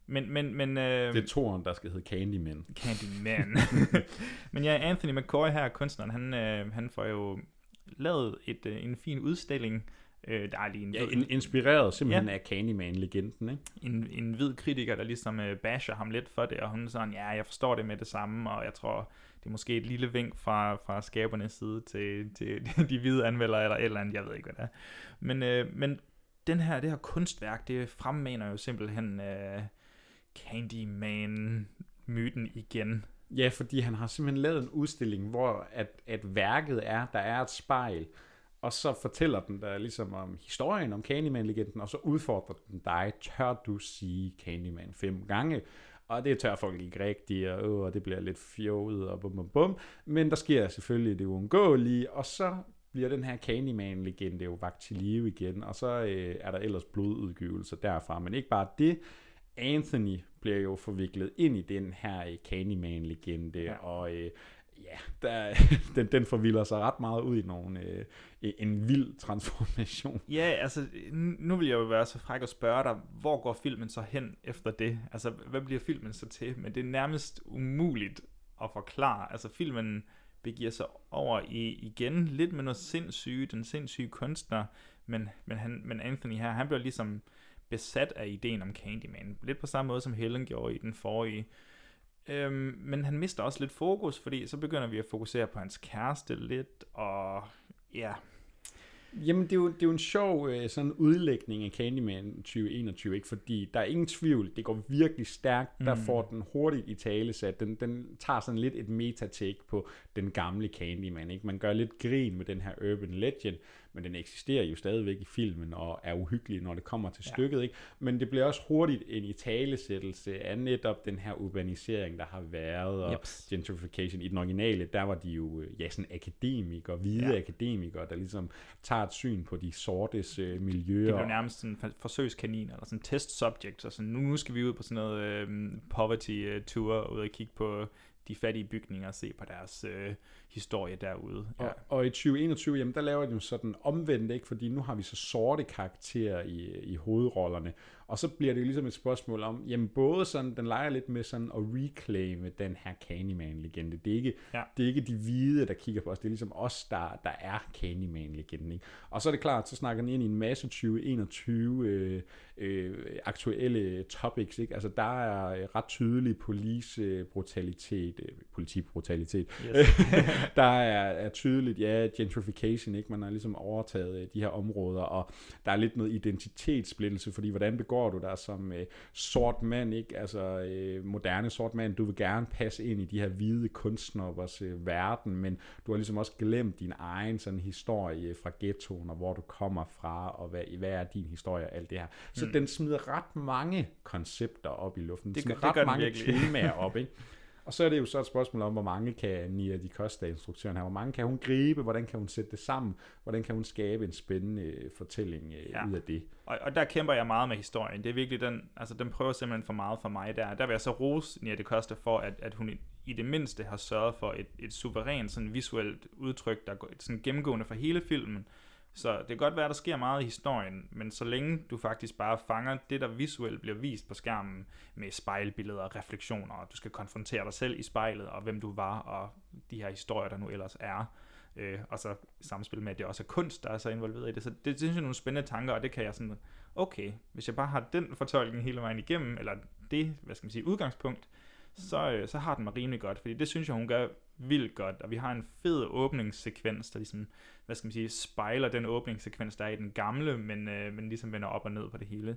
Men, men, men, øh, Det er toren, der skal hedde Candyman. Candyman. [laughs] Men ja, Anthony McCoy her, kunstneren, han, øh, han får jo lavet et, øh, en fin udstilling. Øh, der er lige en, Ja, in- inspireret simpelthen Ja. af Candyman-legenden, ikke? en, en hvid kritiker, der ligesom øh, basher ham lidt for det, og hun er sådan, ja, jeg forstår det med det samme, og jeg tror, det er måske et lille vink fra, fra skabernes side til, til [laughs] de hvide anmeldere, eller et eller andet, jeg ved ikke, hvad det er. Men, øh, men den her, det her kunstværk, det fremmaner jo simpelthen øh, Candyman-myten igen. Ja, fordi han har simpelthen lavet en udstilling, hvor at, at værket er, der er et spejl, og så fortæller den der ligesom om historien om Candyman-legenden, og så udfordrer den dig, tør du sige Candyman fem gange? Og det tør folk ikke rigtigt, og, øh, og det bliver lidt fjoget, og bum, bum, bum. Men der sker selvfølgelig det uundgåelige, og så bliver den her Candyman-legende jo vagt til live igen, og så øh, er der ellers blodudgivelser derfra. Men ikke bare det, Anthony bliver jo forviklet ind i den her øh, Candyman-legende, ja. og øh, ja, der, [laughs] den, den forvilder sig ret meget ud i nogle, øh, en vild transformation. Ja, altså, nu vil jeg jo være så fræk og spørge dig, hvor går filmen så hen efter det? Altså, hvad bliver filmen så til? Men det er nærmest umuligt at forklare. Altså, filmen begiver sig over i igen lidt med noget sindssyge, den sindssyge kunstner, men, men, han, men Anthony her, han bliver ligesom besat af ideen om Candyman. Lidt på samme måde, som Helen gjorde i den forrige. Øhm, men han mister også lidt fokus, fordi så begynder vi at fokusere på hans kæreste lidt, og ja, Jamen, det er jo, det er jo en sjov øh, sådan udlægning af Candyman 2021, ikke? fordi der er ingen tvivl, det går virkelig stærkt, der Mm. får den hurtigt i tale sat. Den, den tager sådan lidt et metatake på den gamle Candyman. Ikke? Man gør lidt grin med den her urban legend, men den eksisterer jo stadigvæk i filmen og er uhyggelig, når det kommer til Ja. stykket. Ikke? Men det bliver også hurtigt en i talesættelse af netop den her urbanisering, der har været, og Jeps. gentrification. I den originale, der var de jo øh, ja, sådan akademikere, hvide Ja. akademikere, der ligesom tager et syn på de sortes øh, miljøer. Det blev nærmest sådan en forsøgskanin, eller sådan en test subject, og sådan, nu, nu skal vi ud på sådan noget øh, poverty øh, tour, ud og kigge på de fattige bygninger og se på deres øh, historie derude. Ja. Og, og i 2021, jamen der laver de jo sådan omvendt, ikke? fordi nu har vi så sorte karakterer i, i hovedrollerne, og så bliver det jo ligesom et spørgsmål om, jamen både sådan, den leger lidt med sådan at reclaime den her Candyman-legende. Det er ikke, Ja. det er ikke de hvide, der kigger på os, det er ligesom os, der, der er Candyman-legenden. Ikke? Og så er det klart, så snakker den ind i en masse 2021 øh, øh, aktuelle topics. Ikke? Altså der er ret tydelig police-brutalitet, øh, politibrutalitet. Yes. [laughs] [laughs] der er, er tydeligt, ja, gentrification, ikke? Man har ligesom overtaget øh, de her områder, og der er lidt noget identitetssplittelse, fordi hvordan begår du dig som øh, sort mand, ikke? Altså øh, moderne sort mand, du vil gerne passe ind i de her hvide kunstneres øh, verden, men du har ligesom også glemt din egen sådan historie fra ghettoen, og hvor du kommer fra, og hvad, hvad er din historie og alt det her. Så Mm. den smider ret mange koncepter op i luften. Den Det gør- det ret den mange virkelig. temaer op, ikke? [laughs] Og så er det jo så et spørgsmål om, hvor mange kan Nia de Costa, instruktøren her, hvor mange kan hun gribe, hvordan kan hun sætte det sammen, hvordan kan hun skabe en spændende øh, fortælling øh, Ja. ud af det. Og, og der kæmper jeg meget med historien. Det er virkelig den, altså den prøver simpelthen for meget for mig der. Der vil jeg så rose Nia de Costa for, at, at hun i, i det mindste har sørget for et, et suverænt sådan visuelt udtryk, der går sådan gennemgående for hele filmen. Så det kan godt være, at der sker meget i historien, men så længe du faktisk bare fanger det, der visuelt bliver vist på skærmen med spejlbilleder og refleksioner, og du skal konfrontere dig selv i spejlet, og hvem du var, og de her historier, der nu ellers er, øh, og så samspil med, at det også er kunst, der er så involveret i det. Så det, det synes jeg er nogle spændende tanker, og det kan jeg sådan, okay, hvis jeg bare har den fortolkning hele vejen igennem, eller det, hvad skal man sige, udgangspunkt, så, øh, så har den mig rimelig godt, fordi det synes jeg, hun gør vildt godt, og vi har en fed åbningssekvens, der ligesom, hvad skal man sige, spejler den åbningssekvens, der er i den gamle, men, øh, men ligesom vender op og ned på det hele.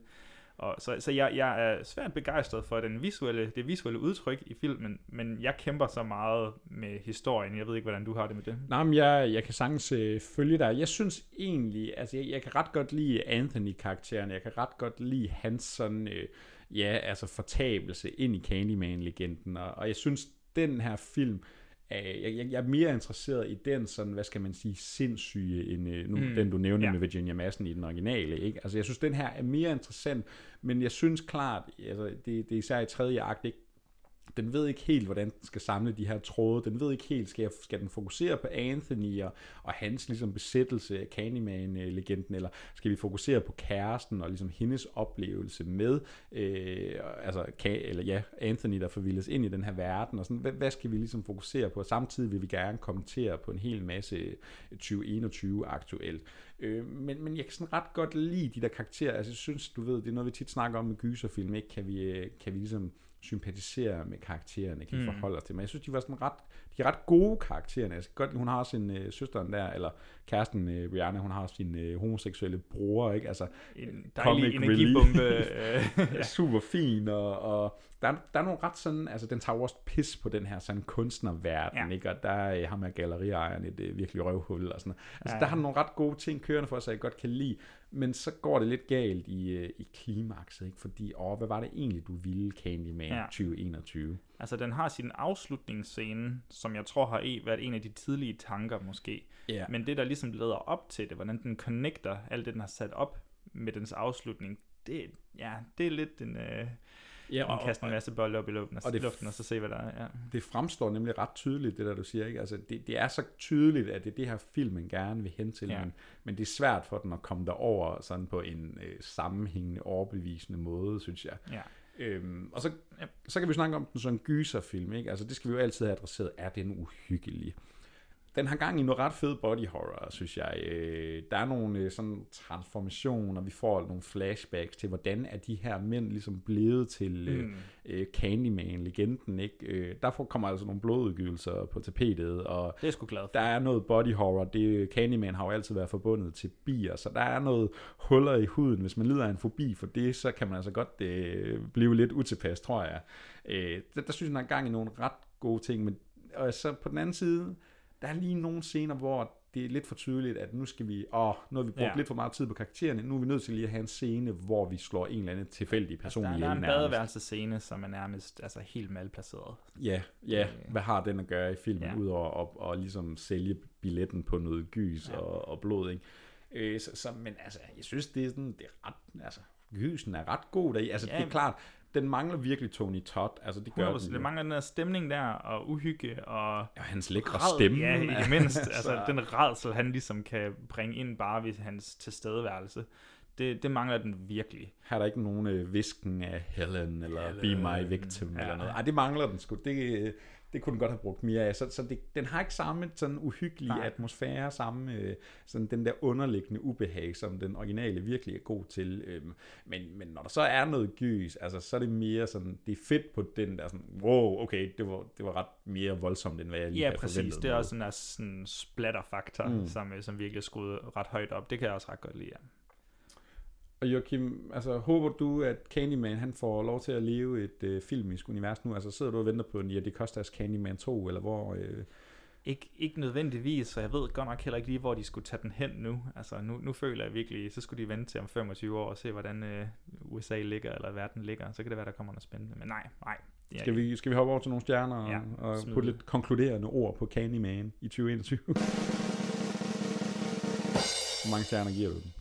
Og så så jeg, jeg er svært begejstret for den visuelle, det visuelle udtryk i filmen, men jeg kæmper så meget med historien. Jeg ved ikke, hvordan du har det med det. Nej, men jeg, jeg kan sagtens øh, følge dig. Jeg synes egentlig, altså jeg, jeg kan ret godt lide Anthony-karakteren. Jeg kan ret godt lide hans sådan, øh, ja, altså fortabelse ind i Candyman-legenden. Og, og jeg synes, den her film, øh, jeg, jeg, er mere interesseret i den sådan, hvad skal man sige, sindssyge, end øh, nu, mm, den du nævnte ja. med Virginia Madsen i den originale. Ikke? Altså jeg synes, den her er mere interessant, men jeg synes klart, altså det, det er især i tredje akt, ikke? Den ved ikke helt, hvordan den skal samle de her tråde. Den ved ikke helt, skal, jeg, skal den fokusere på Anthony og, og hans ligesom, besættelse af Candyman-legenden, eller skal vi fokusere på kæresten og ligesom hendes oplevelse med, øh, altså, kan, eller ja, Anthony, der forvildes ind i den her verden, og sådan, hvad, hvad skal vi ligesom fokusere på? Samtidig vil vi gerne kommentere på en hel masse 2021 aktuelt. Øh, men, men jeg kan sådan ret godt lide de der karakterer. Altså, jeg synes, du ved, det er noget, vi tit snakker om med gyserfilm, ikke? Kan vi, øh, kan vi ligesom sympatisere med karaktererne, kan Mm. forholde os til. Men jeg synes, de var sådan ret, de er ret gode karaktererne. Jeg skal godt, hun har sin øh, søsteren der, eller kæresten øh, Rihanna, hun har også sin øh, homoseksuelle bror, ikke? Altså, En øh, dejlig energibombe, [laughs] øh, ja. Super fin, og, og der, er, der er nogle ret sådan, altså den tager også pis på den her sådan kunstnerverden, Ja. ikke? Og der er ham her galleriejeren et øh, virkelig røvhul og sådan. Altså Ja, der ja. har den nogle ret gode ting kørende for sig, jeg godt kan lide, men så går det lidt galt i, øh, i klimakset, ikke? Fordi, åh, hvad var det egentlig, du ville, Candyman ja. 2021? Altså, den har sin afslutningsscene, som jeg tror har e- været en af de tidlige tanker måske. Ja. Men det, der ligesom leder op til det, hvordan den connecter alt det, den har sat op med dens afslutning, det, ja, det er lidt en... Øh, Ja, og- en kaste en masse bolde op i luften og, og det- luften, og så se, hvad der er. Ja. Det fremstår nemlig ret tydeligt, det der du siger. Ikke? Altså, det, det er så tydeligt, at det er det her filmen gerne vil hen til, ja. men, men det er svært for den at komme derover sådan på en øh, sammenhængende, overbevisende måde, synes jeg. Ja. Øhm, og så, så kan vi snakke om den som gyserfilm. Ikke? Altså, det skal vi jo altid have adresseret. Er den uhyggelig? Den har gang i noget ret fed body horror, synes jeg. Øh, der er nogle øh, sådan transformationer, vi får nogle flashbacks til, hvordan er de her mænd ligesom blevet til øh, Mm. øh, Candyman-legenden, ikke? Øh, derfor kommer altså nogle blodudgivelser på tapetet, og Det er sgu glad for. der er noget body horror. Det, Candyman har jo altid været forbundet til bier, så der er noget huller i huden. Hvis man lider af en fobi for det, så kan man altså godt øh, blive lidt utilpas, tror jeg. Øh, der, der synes jeg, der er gang i nogle ret gode ting, men og så på den anden side, der er lige nogle scener, hvor det er lidt for tydeligt, at nu skal vi, åh, nu har vi brugt Ja. lidt for meget tid på karaktererne, nu er vi nødt til lige at have en scene, hvor vi slår en eller anden tilfældig person Der, der er ihjel en badeværelsescene, som er nærmest altså, helt malplaceret. Ja, ja. Hvad har den at gøre i filmen, Ja. udover at, at ligesom sælge billetten på noget gys ja. og, og blod, ikke? Øh, så, så, men altså, jeg synes, det er sådan, det er ret, altså, gysen er ret god deri. Altså, ja. det er klart, den mangler virkelig Tony Todd. Altså, det gør 100%. den Det mangler den der stemning der, og uhygge, og... Ja, hans lækre rad- stemme. Ja, i det mindste. altså, Så- den redsel, han ligesom kan bringe ind bare ved hans tilstedeværelse. Det, det mangler den virkelig. Her er der ikke nogen øh, visken af Helen, eller Be My Victim, Ja. eller noget. Ej, det mangler den sgu. Det, øh, det kunne den godt have brugt mere af. Så, så det, den har ikke samme sådan uhyggelige Nej. Atmosfære, samme øh, sådan den der underliggende ubehag, som den originale virkelig er god til. Øhm, men, men når der så er noget gys, altså, så er det mere sådan, det er fedt på den der sådan, wow, okay, det var, det var ret mere voldsomt, end hvad jeg lige Ja, præcis. Det er også der sådan splatter-faktor, mm. Som, øh, som virkelig er skruet ret højt op. Det kan jeg også ret godt lide, ja. Og Joachim, altså, håber du, at Candyman han får lov til at leve et øh, filmisk univers nu? Altså sidder du og venter på Nia de Costas Candyman 2, eller hvor... Øh, Ikke, ikke nødvendigvis, så jeg ved godt nok heller ikke lige, hvor de skulle tage den hen nu. Altså, nu, nu føler jeg virkelig, så skulle de vente til om 25 år og se, hvordan øh, USA ligger, eller verden ligger. Så kan det være, der kommer noget spændende. Men nej, nej. Det er Skal vi, skal vi hoppe over til nogle stjerner og, Ja, og putte det. lidt konkluderende ord på Candyman i 2021? Hvor mange stjerner giver du den?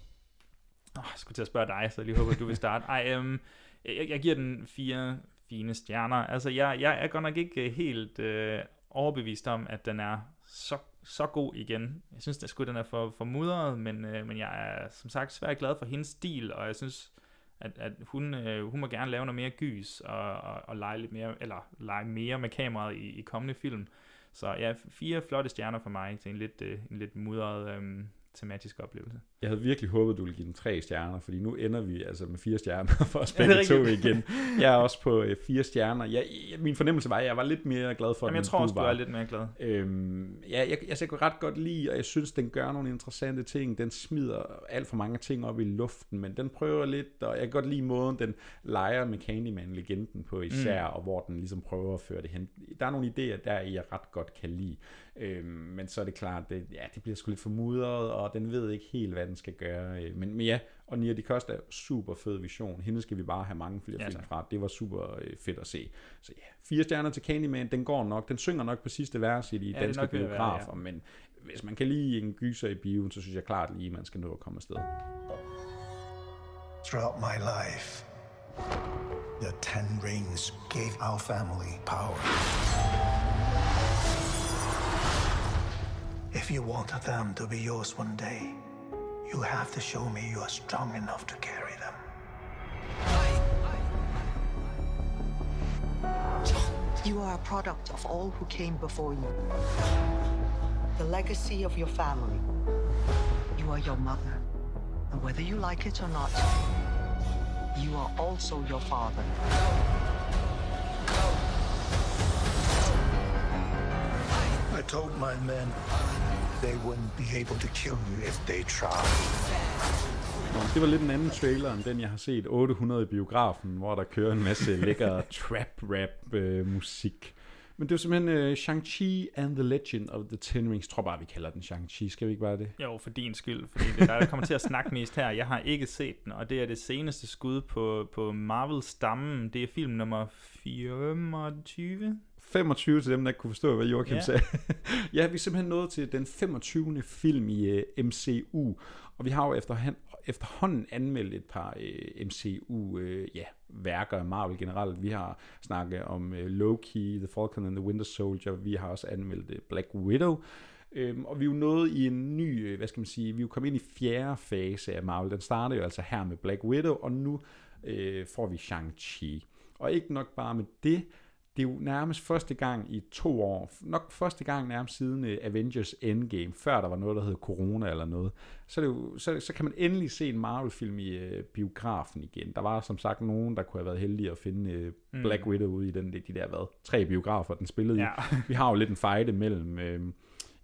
Oh, jeg skulle til at spørge dig, så jeg lige håber, at du vil starte. Ej, øhm, jeg, jeg giver den fire, fine stjerner. Altså, jeg, jeg er godt nok ikke øh, helt øh, overbevist om, at den er så, så god igen. Jeg synes, at den er for, for mudret, men, øh, men jeg er som sagt svært glad for hendes stil, og jeg synes, at, at hun, øh, hun må gerne lave noget mere gys og, og, og lege lidt mere, eller lege mere med kameraet i, i kommende film. Så ja, fire flotte stjerner for mig til en lidt, øh, en lidt mudret øh, tematisk oplevelse. Jeg havde virkelig håbet, du ville give den tre stjerner, fordi nu ender vi altså med fire stjerner [laughs] for os begge to igen. Jeg er [laughs] også på øh, fire stjerner. Jeg, jeg, min fornemmelse var, at jeg var lidt mere glad for Jamen, den, jeg tror også, du var. er lidt mere glad. Øhm, ja, jeg, altså, jeg kunne ret godt lide, og jeg synes, den gør nogle interessante ting. Den smider alt for mange ting op i luften, men den prøver lidt, og jeg kan godt lide måden, den leger med Candyman-legenden på især, mm. og hvor den ligesom prøver at føre det hen. Der er nogle idéer der, jeg ret godt kan lide. Øhm, men så er det klart, det, ja, det bliver sgu lidt for mudret, og den ved ikke helt, hvad den skal gøre. Øh, Men, men ja, og Nia de Costa, super fed vision. Hende skal vi bare have mange flere Ja, film tak. fra. Det var super øh, fedt at se. Så ja, fire stjerner til Candyman, den går nok. Den synger nok på sidste vers i de er danske at være, biografer, ja. men hvis man kan lide en gyser i bioen, så synes jeg klart lige, man skal nå at komme afsted. Throughout my life, the Ten Rings gave our family power. If you want them to be yours one day, you have to show me you are strong enough to carry them. You are a product of all who came before you. The legacy of your family. You are your mother. And whether you like it or not, you are also your father. I told my men they wouldn't be able to kill you if they tried. Nå, det var lidt en anden trailer end den, jeg har set 800 i biografen, hvor der kører en masse [laughs] lækker trap-rap øh, musik. Men det er jo simpelthen øh, Shang-Chi and the Legend of the Ten Rings. Jeg tror bare, vi kalder den Shang-Chi. Skal vi ikke bare det? Jo, for din skyld, fordi det er dig, der kommer til at snakke mest her. Jeg har ikke set den, og det er det seneste skud på, på Marvel-stammen. Det er film nummer 24. 25 til dem, der ikke kunne forstå, hvad Joachim Ja. ja. sagde. [laughs] ja, vi er simpelthen nået til den 25. film i uh, MCU, og vi har jo efterhånden, efterhånden anmeldt et par uh, MCU uh, ja, værker af Marvel generelt. Vi har snakket om uh, Loki, The Falcon and the Winter Soldier, vi har også anmeldt uh, Black Widow, Øhm, og vi er jo nået i en ny, øh, hvad skal man sige, vi er jo kommet ind i fjerde fase af Marvel. Den startede jo altså her med Black Widow, og nu øh, får vi Shang-Chi. Og ikke nok bare med det, det er jo nærmest første gang i to år, nok første gang nærmest siden uh, Avengers Endgame, før der var noget, der hed corona eller noget, så, er det jo, så, så kan man endelig se en Marvel-film i uh, biografen igen. Der var som sagt nogen, der kunne have været heldige at finde uh, Mm. Black Widow ude i den, de der, hvad, tre biografer, den spillede Ja. i. [laughs] Vi har jo lidt en fejde mellem øh,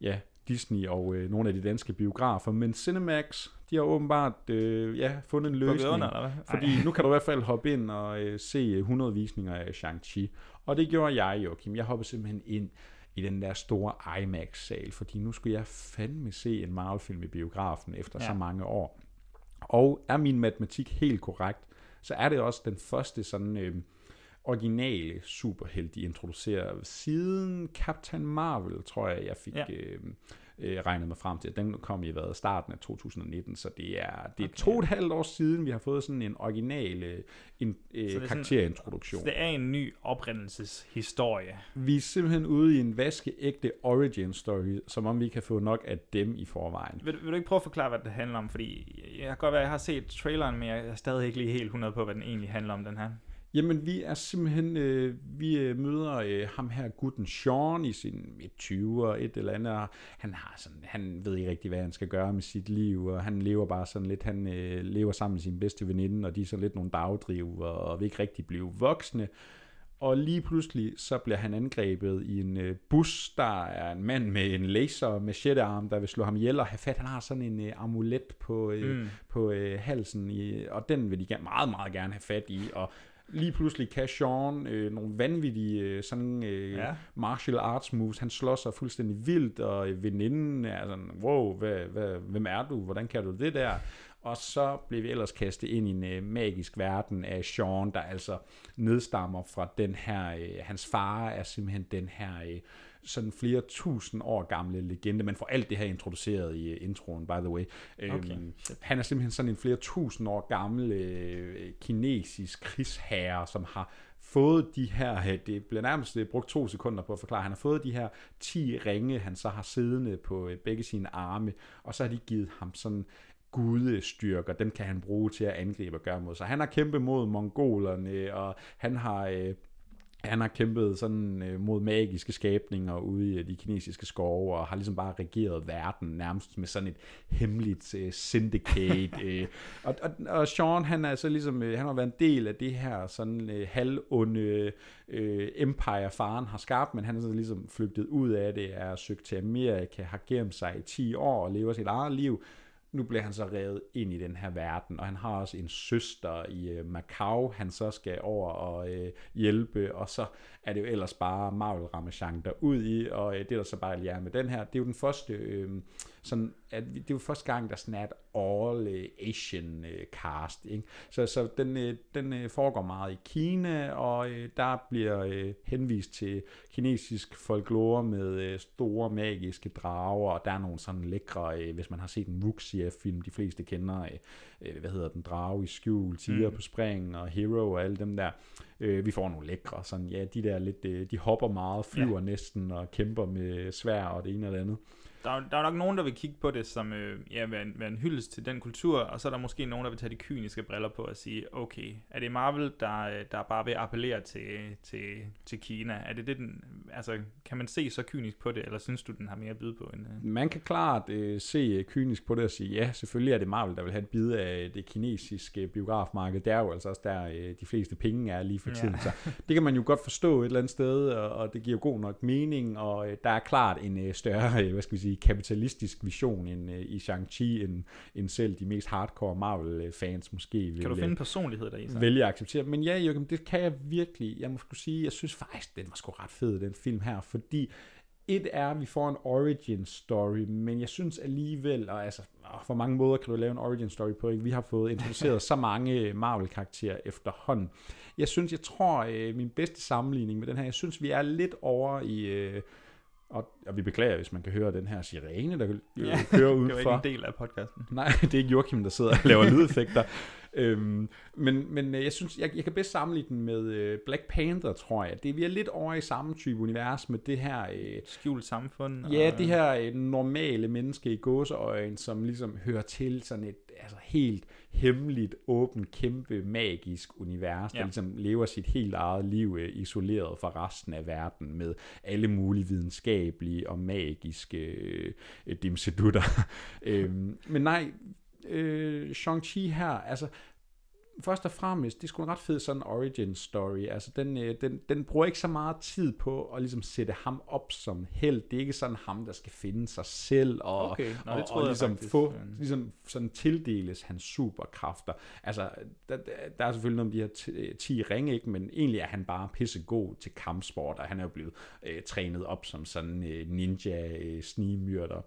ja, Disney og øh, nogle af de danske biografer, men Cinemax, de har åbenbart øh, ja, fundet en løsning. under, eller hvad? Fordi nu kan du i hvert fald hoppe ind og øh, se øh, 100 visninger af Shang-Chi. Og det gjorde jeg, Joachim. Jeg hoppede simpelthen ind i den der store IMAX-sal, fordi nu skulle jeg fandme se en Marvel-film i biografen efter Ja. så mange år. Og er min matematik helt korrekt, så er det også den første sådan øh, originale superhelt, de introducerer siden Captain Marvel, tror jeg, jeg fik ja. øh, øh, regnet mig frem til. Den kom i hvad, starten af 2019, så det er, det er okay. to og et halvt år siden, vi har fået sådan en original øh, en, øh, Så er sådan- karakterintroduktion. Så det er en ny oprindelseshistorie. Vi er simpelthen ude i en vaskeægte origin story, som om vi kan få nok af dem i forvejen. Vil, vil du ikke prøve at forklare, hvad det handler om? Fordi jeg kan godt være, at jeg har set traileren, men jeg er stadig ikke lige helt 100 på, hvad den egentlig handler om, den her. Jamen, vi er simpelthen, øh, vi øh, møder øh, ham her, gutten Sean, i sin midt 20'er, et eller andet. og Han har sådan, han ved ikke rigtig, hvad han skal gøre med sit liv, og han lever bare sådan lidt, han øh, lever sammen med sin bedste veninde, og de er sådan lidt nogle dagdriver, og vil ikke rigtig blive voksne. Og lige pludselig, så bliver han angrebet i en øh, bus, der er en mand med en laser machetearm, der vil slå ham ihjel og have fat. Han har sådan en øh, amulet på, øh, Mm. på øh, halsen, i, og den vil de gerne, meget, meget gerne have fat i. Og lige pludselig kan Sean øh, nogle vanvittige øh, sådan, øh, Ja. martial arts moves. Han slår sig fuldstændig vildt, og øh, veninden er sådan, wow, hvad, hvad, hvem er du? Hvordan kan du det der? Og så bliver vi ellers kastet ind i en øh, magisk verden af Sean, der altså nedstammer fra den her, øh, hans far er simpelthen den her øh, sådan flere tusind år gamle legende. Man får alt det her introduceret i øh, introen, by the way. Okay, Øhm, han er simpelthen sådan en flere tusind år gammel øh, kinesisk krigsherre, som har fået de her, øh, det bliver nærmest øh, brugt to sekunder på at forklare, han har fået de her 10 ringe, han så har siddende på øh, begge sine arme, og så har de givet ham sådan gudestyrker, dem kan han bruge til at angribe og gøre mod. Så han har kæmpet mod mongolerne, og han har øh, han har kæmpet sådan øh, mod magiske skabninger ude i de kinesiske skove, og har ligesom bare regeret verden nærmest med sådan et hemmeligt øh, syndicate. øh. [laughs] Og, og, og Sean, han er så ligesom, øh, han har været en del af det her sådan øh, halvonde øh, empire, faren har skabt, men han er så ligesom flygtet ud af det, er søgt til Amerika, har gemt sig i 10 år og lever sit eget liv, nu bliver han så revet ind i den her verden, og han har også en søster i øh, Macau, han så skal over og øh, hjælpe, og så er det jo ellers bare Marvel Ramachan der ud i, og øh, det der så bare lige med den her. Det er jo den første, øh, sådan, at det er jo første gang, der sådan er et all øh, Asian øh, cast, ikke? Så, så den, øh, den øh, foregår meget i Kina, og øh, der bliver øh, henvist til kinesisk folklore med øh, store magiske drager, og der er nogle sådan lækre, øh, hvis man har set en Wuxia-film, de fleste kender, øh, øh, hvad hedder den, drage i skjul, tiger Mm. på spring, og Hero og alle dem der. Øh, vi får nogle lækre, sådan, ja, de der lidt, øh, de hopper meget, flyver ja. næsten, og kæmper med svær og det ene og det andet. Der er, der er nok nogen, der vil kigge på det som øh, ja, være, en, være en hyldest til den kultur, og så er der måske nogen, der vil tage de kyniske briller på og sige, okay, er det Marvel, der, øh, der bare vil appellere til, til, til Kina? Er det det, den, altså, kan man se så kynisk på det, eller synes du, den har mere at byde på? End, øh? Man kan klart øh, se øh, kynisk på det og sige, ja, selvfølgelig er det Marvel, der vil have et bid af det kinesiske biografmarked. Det er jo altså også der, øh, de fleste penge er lige for Ja. tiden. Så det kan man jo godt forstå et eller andet sted, og, og det giver god nok mening, og øh, der er klart en øh, større, øh, hvad skal vi sige, kapitalistisk vision end, øh, i Shang-Chi, end, end selv de mest hardcore Marvel-fans måske vil Kan du øh, finde personlighed deri så? vælge at acceptere. Men ja, Jørgen, det kan jeg virkelig. Jeg må skulle sige, jeg synes faktisk, den var sgu ret fed, den film her, fordi et er, at vi får en origin story, men jeg synes alligevel, og altså, åh, hvor mange måder kan du lave en origin story på, ikke? Vi har fået introduceret [laughs] så mange Marvel-karakterer efterhånden. Jeg synes, jeg tror, øh, min bedste sammenligning med den her, jeg synes, vi er lidt over i... Øh, og, og vi beklager, hvis man kan høre den her sirene, der øh, Ja, kører [laughs] det udenfor. ikke en del af podcasten. Nej, [laughs] det er ikke Joachim, der sidder og laver lydeffekter. [laughs] øhm, men, men øh, jeg synes, jeg, jeg kan bedst sammenligne den med øh, Black Panther, tror jeg. Det vi er lidt over i samme type univers med det her... Øh, Skjult samfund. Ja, og- det her øh, normale menneske i gåseøjen, som ligesom hører til sådan et altså helt hemmeligt, åbent, kæmpe, magisk univers, der Ja. ligesom lever sit helt eget liv øh, isoleret fra resten af verden med alle mulige videnskabelige og magiske øh, øh, dimsedutter. [laughs] øhm, men nej, øh, Shang-Chi her, altså først og fremmest, det er sgu en ret fed sådan origin story. Altså, den, øh, den, den bruger ikke så meget tid på at ligesom sætte ham op som held. Det er ikke sådan ham, der skal finde sig selv og, Okay, nå, og, det og, jeg ligesom faktisk, få, ligesom sådan tildeles hans superkræfter. Altså, der, der- er selvfølgelig nogle af de her t- 10 ringe, ikke? men egentlig er han bare pissegod til kampsport, og han er jo blevet øh, trænet op som sådan øh, ninja øh, snigmyrder.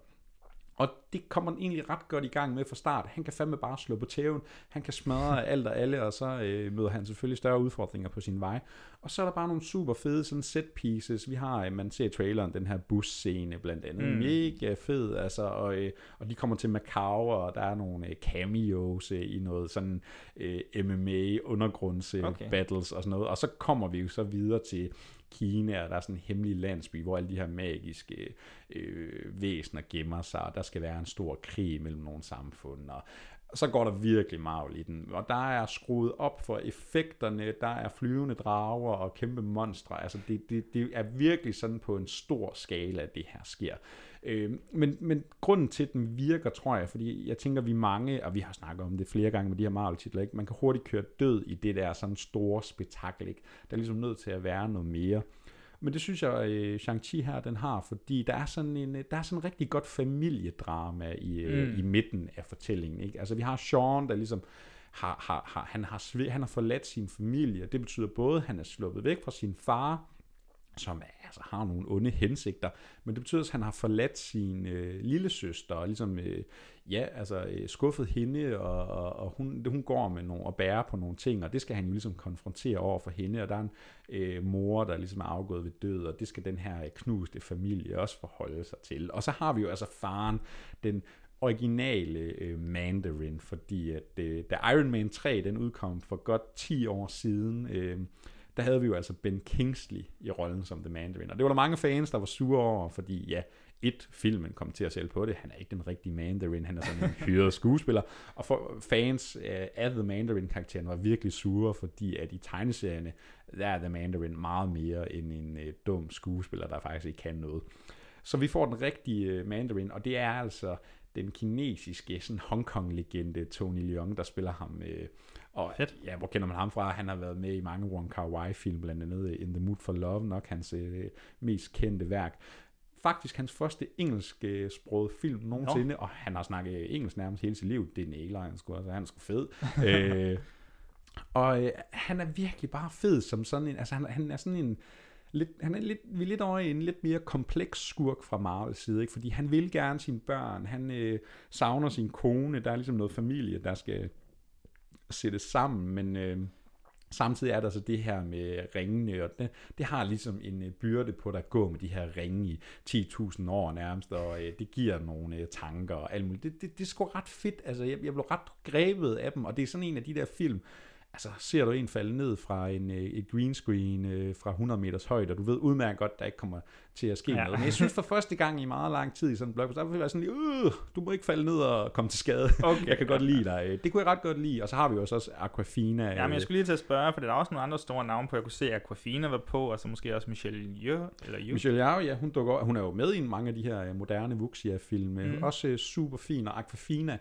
Og det kommer den egentlig ret godt i gang med fra start. Han kan fandme bare slå på tæven. Han kan smadre [laughs] alt og alle, og så øh, møder han selvfølgelig større udfordringer på sin vej. Og så er der bare nogle super fede sådan set pieces. Vi har, øh, man ser i traileren, den her busscene blandt andet. Mm. Mega fed, altså. Og, øh, og de kommer til Macau, og der er nogle øh, cameos øh, i noget sådan øh, MMA undergrunds øh, Okay. battles og sådan noget. Og så kommer vi jo så videre til Kina, og der er sådan en hemmelig landsby, hvor alle de her magiske øh, væsener gemmer sig, og der skal være en stor krig mellem nogle samfund, og så går der virkelig Marvel i den, og der er skruet op for effekterne, der er flyvende drager og kæmpe monstre, altså det, det, det er virkelig sådan på en stor skala, at det her sker. Øh, men, men grunden til, at den virker, tror jeg, fordi jeg tænker, vi mange, og vi har snakket om det flere gange med de her Marvel-titler, ikke? man kan hurtigt køre død i det der sådan store spektakel, ikke? der er ligesom nødt til at være noget mere. Men det synes jeg, øh, Shang-Chi her, den har, fordi der er sådan en, øh, der er sådan en rigtig godt familiedrama i, øh, Mm. i midten af fortællingen. Ikke? Altså vi har Sean, der ligesom har, har, har, han, har, han har forladt sin familie. Det betyder både, at han er sluppet væk fra sin far, som altså, har nogle onde hensigter, men det betyder at han har forladt sin øh, lille søster, og ligesom, øh, ja, altså øh, skuffet hende, og, og, og hun, hun går med nogle, og bærer på nogle ting, og det skal han jo ligesom konfrontere over for hende, og der er en øh, mor, der ligesom er afgået ved død, og det skal den her knuste familie også forholde sig til. Og så har vi jo altså faren, den originale øh, Mandarin, fordi at øh, da Iron Man 3 den udkom for godt 10 år siden, øh, der havde vi jo altså Ben Kingsley i rollen som The Mandarin. Og det var der mange fans, der var sure over, fordi ja, et, filmen kom til at sælge på det. Han er ikke den rigtige Mandarin, han er sådan en hyret skuespiller. Og for fans øh, af The Mandarin-karakteren var virkelig sure, fordi at i tegneserierne, der er The Mandarin meget mere end en øh, dum skuespiller, der faktisk ikke kan noget. Så vi får den rigtige øh, Mandarin, og det er altså den kinesiske sådan Hongkong-legende Tony Leung, der spiller ham. Øh, og Fedt. ja, hvor kender man ham fra? Han har været med i mange Wong Kar Wai film, blandt andet In the Mood for Love, nok hans øh, mest kendte værk. Faktisk hans første engelske sproget film nogensinde, Nå. og han har snakket engelsk nærmest hele sit liv. Det er Nail han sgu, altså han er sgu fed. [laughs] øh, og øh, han er virkelig bare fed som sådan en, altså han, han er sådan en, lidt, han er lidt, vi er lidt over i en lidt mere kompleks skurk fra Marvels side, ikke? fordi han vil gerne sine børn, han øh, savner sin kone, der er ligesom noget familie, der skal sættes sammen, men øh, samtidig er der så det her med ringene, og det, det har ligesom en øh, byrde på, at gå med de her ringe i 10.000 år nærmest, og øh, det giver nogle øh, tanker og alt muligt. Det, det, det er sgu ret fedt, altså jeg, jeg blev ret grebet af dem, og det er sådan en af de der film, altså ser du en falde ned fra en, øh, et green screen øh, fra 100 meters højde, og du ved udmærket godt, der ikke kommer til at ske Ja. noget. Men jeg synes for første gang i meget lang tid i sådan en blockbuster, der vil være sådan lige, øh, du må ikke falde ned og komme til skade. Okay. jeg kan godt lide dig. Det kunne jeg ret godt lide. Og så har vi jo også også Aquafina. Ja, men jeg skulle lige til at spørge, for der er også nogle andre store navne på. Jeg kunne se, at Aquafina var på, og så måske også Michelle Yeoh, eller Yeoh. Michelle Yeoh, ja, hun, dukker, hun er jo med i mange af de her moderne Wuxia-film. Mm. Også super fin, og Aquafina,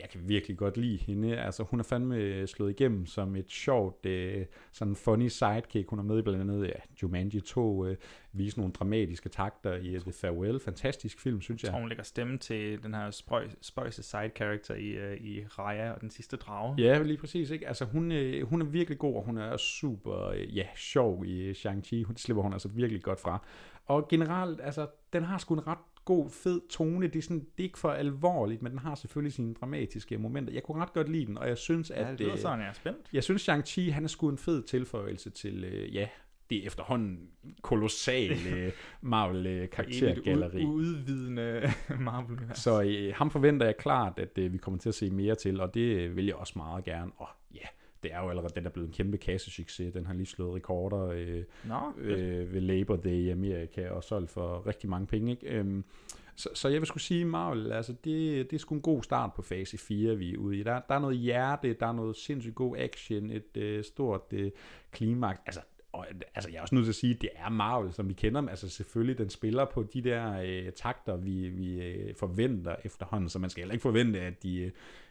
jeg kan virkelig godt lide hende. Altså, hun er fandme øh, slået igennem som et sjovt, øh, sådan funny sidekick. Hun er med i blandt andet ja, Jumanji 2, øh, viser nogle dramatiske takter i uh, The Farewell. Fantastisk film, synes Jeg jeg. tror, hun lægger stemme til den her spøj, spøjse side character i, uh, i Raya og den sidste drage. Ja, lige præcis. Ikke? Altså, hun, øh, hun er virkelig god, og hun er super øh, ja, sjov i øh, Shang-Chi. Hun slipper hun altså virkelig godt fra. Og generelt, altså, den har sgu en ret god, fed tone. Det er, sådan, det er ikke for alvorligt, men den har selvfølgelig sine dramatiske momenter. Jeg kunne ret godt lide den, og jeg synes, at... Ja, det lyder øh, sådan, jeg er spændt. Jeg synes, Shang-Chi, han er sgu en fed tilføjelse til, øh, ja, det er efterhånden kolossale [laughs] øh, Marvel-karaktergalleri. Udvidende [laughs] Marvel-univers. Så øh, ham forventer jeg klart, at øh, vi kommer til at se mere til, og det øh, vil jeg også meget gerne. Og ja, det er jo allerede, den er blevet en kæmpe kassesucces. Den har lige slået rekorder øh, Nå, øh, ved Labor Day i Amerika og solgt for rigtig mange penge. Ikke? Øhm, så, så jeg vil skulle sige, Marvel, altså det, det er sgu en god start på fase 4, vi er ude i. Der, der er noget hjerte, der er noget sindssygt god action, et øh, stort øh, klimaks. Altså, og, altså, jeg er også nødt til at sige, at det er Marvel, som vi kender dem. Altså selvfølgelig, den spiller på de der øh, takter, vi, vi øh, forventer efterhånden, så man skal heller ikke forvente, at de øh,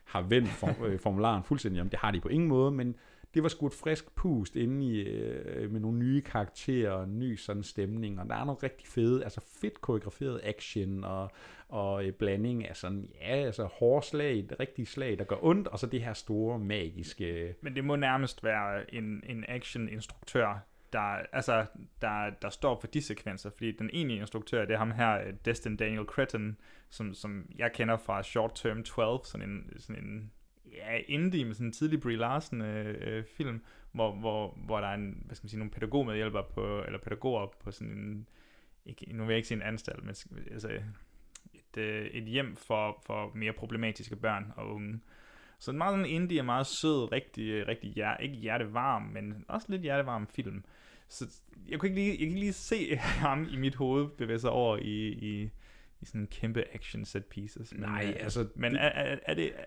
har vendt form, øh, formularen fuldstændig om. Det har de på ingen måde, men det var sgu et frisk pust inde i, øh, med nogle nye karakterer og en ny sådan stemning, og der er noget rigtig fede, altså fedt koreograferet action og, og øh, blanding af sådan, ja, altså hårde slag, det rigtige slag, der gør ondt, og så det her store magiske... Men det må nærmest være en, en action-instruktør, der, altså, der, der står for de sekvenser, fordi den egentlige instruktør, det er ham her, øh, Destin Daniel Cretton, som, som jeg kender fra Short Term 12, sådan en, sådan en ja, indie med sådan en tidlig Brie Larson øh, øh, film, hvor, hvor, hvor der er en, hvad skal man sige, nogle pædagogmedhjælpere på, eller pædagoger på sådan en, ikke, nu vil jeg ikke sige en anstalt, men altså et, øh, et hjem for, for mere problematiske børn og unge. Så en meget sådan indie og meget sød, rigtig, rigtig hjer, ikke hjertevarm, men også lidt hjertevarm film. Så jeg kunne ikke lige, jeg kan ikke lige se [laughs] ham i mit hoved bevæge sig over i, i, i sådan en kæmpe action set pieces. Men, Nej, øh, altså, Men er, er, er det... Er,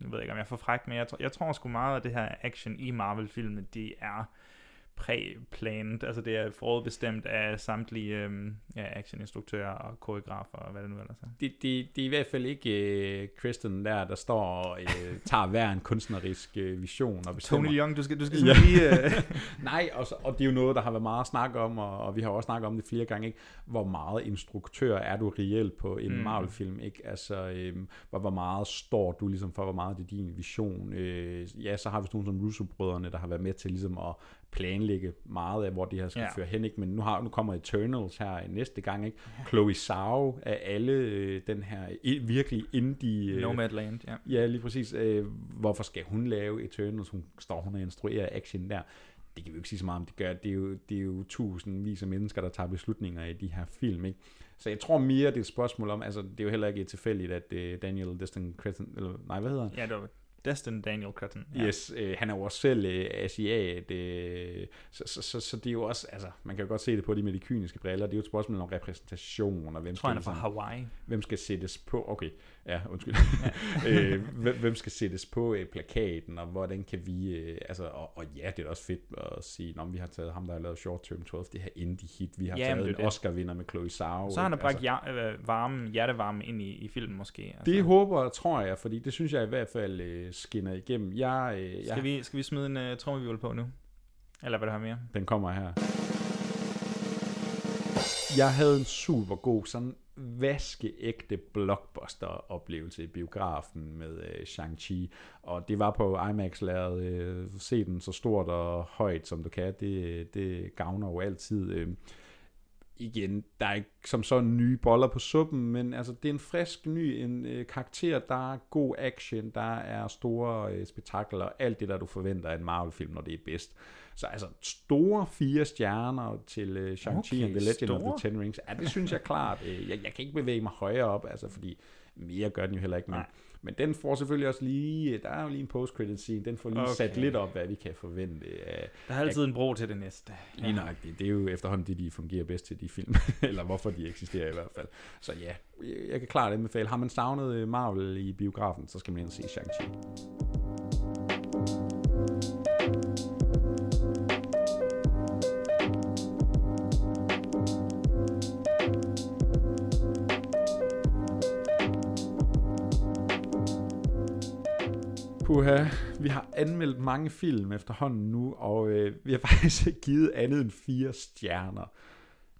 nu ved jeg ikke, om jeg er for fræk, men jeg, tror, jeg tror sgu meget af det her action i Marvel-filmen, det er præplanet. Altså det er forudbestemt af samtlige øhm, ja, actioninstruktører og koreografer og hvad det nu ellers er. Det, det, det er i hvert fald ikke øh, Kristen der, der står og øh, tager hver en kunstnerisk øh, vision og bestemmer. Tony Leung, du skal- du skal simpelthen lige, øh, [laughs] [laughs] Nej, og, så, og det er jo noget, der har været meget snak om, og, og vi har også snakket om det flere gange, ikke? hvor meget instruktør er du reelt på en Mm. Marvel-film, ikke? Altså, øhm, hvor, hvor meget står du ligesom for, hvor meget det er din vision. Øh, ja, så har vi sådan nogle som Russo-brødrene, der har været med til ligesom at planlægge meget af, hvor det her skal Ja. ja. føre hen, ikke? Men nu, har, nu kommer Eternals her næste gang, ikke? Chloe Zhao af alle øh, den her i, virkelig indie... Øh, Nomadland, ja. Ja, lige præcis. Øh, hvorfor skal hun lave Eternals? Hun står hun og instruerer action der. Det kan vi jo ikke sige så meget om, det gør. Det er jo, det er jo tusindvis af mennesker, der tager beslutninger i de her film, ikke? Så jeg tror mere, det er et spørgsmål om, altså det er jo heller ikke tilfældigt, at uh, Daniel Destin Cretton, eller nej, hvad hedder han? Ja, det var Destin Daniel Cretton. Ja. Yes, øh, han er jo også selv øh, asiat, øh, så, så, så, så det er jo også, altså, man kan jo godt se det på de med de kyniske briller, det er jo et spørgsmål om repræsentation, og hvem Jeg tror, han er skal, fra Hawaii. hvem skal sættes på, okay, ja, undskyld, [laughs] øh, hvem, skal sættes på øh, plakaten, og hvordan kan vi, øh, altså, og, og ja, det er også fedt at sige, når vi har taget ham, der har lavet Short Term 12, det her indie hit, vi har Ja, taget en er. Oscar-vinder med Chloe Zhao. Så har han bragt ja, øh, varme, hjertevarme ind i, i filmen måske. Altså. Det håber og tror jeg, fordi det synes jeg i hvert fald øh, skinner igennem. Jeg, øh, jeg, Skal, vi, skal vi smide en uh, trommevivl på nu? Eller hvad der har mere? Den kommer her. Jeg havde en super god, sådan vaskeægte blockbuster-oplevelse i biografen med øh, Shang-Chi. Og det var på imax lavet Øh, se den så stort og højt, som du kan. Det, det gavner jo altid. Øh, igen, der er ikke som sådan nye boller på suppen, men altså, det er en frisk, ny en, øh, karakter, der er god action, der er store øh, spektakler, alt det, der du forventer af en Marvel-film, når det er bedst. Så altså, store fire stjerner til øh, Shang-Chi Okay, and the Legend store. of the Ten Rings. Ja, det synes jeg klart. Øh, jeg, jeg kan ikke bevæge mig højere op, altså, fordi mere gør den jo heller ikke. Men, men den får selvfølgelig også lige, der er jo lige en post-credit scene, den får lige okay. sat lidt op, hvad vi kan forvente af... Der er altid af- en bro til det næste. Lige nøjagtigt. Det er jo efterhånden det, de fungerer bedst til, de film. [laughs] Eller hvorfor de eksisterer i hvert fald. Så ja, jeg kan klart anbefale. Har man savnet øh, Marvel i biografen, så skal man ind og se Shang-Chi. Puha, vi har anmeldt mange film efterhånden nu, og øh, vi har [laughs] faktisk ikke givet andet end fire stjerner.